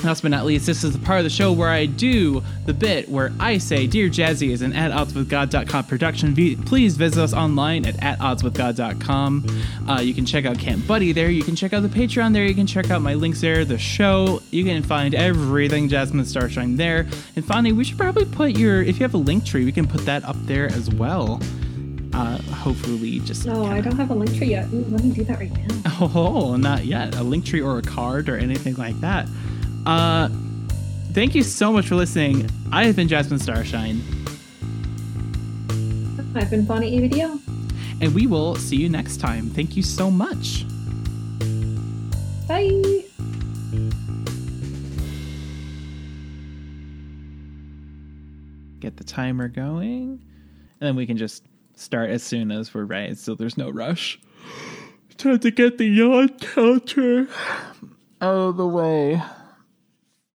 Last but not least, this is the part of the show where I do the bit where I say, Dear Jazzy is an at oddswithgod.com production. Please visit us online at at oddswithgod.com. Uh, you can check out Camp Buddy there. You can check out the Patreon there. You can check out my links there, the show. You can find everything Jasmine Starshine there. And finally, we should probably put your, if you have a link tree, we can put that up there as well. Uh, hopefully, just. No, kinda... I don't have a link tree yet. Ooh, let me do that right now. Oh, not yet. A link tree or a card or anything like that. Uh, thank you so much for listening. I have been Jasmine Starshine. I've been Fawny ABDL. And we will see you next time. Thank you so much. Bye. Get the timer going. And then we can just start as soon as we're ready, so there's no rush. Time to get the yawn counter out of the way.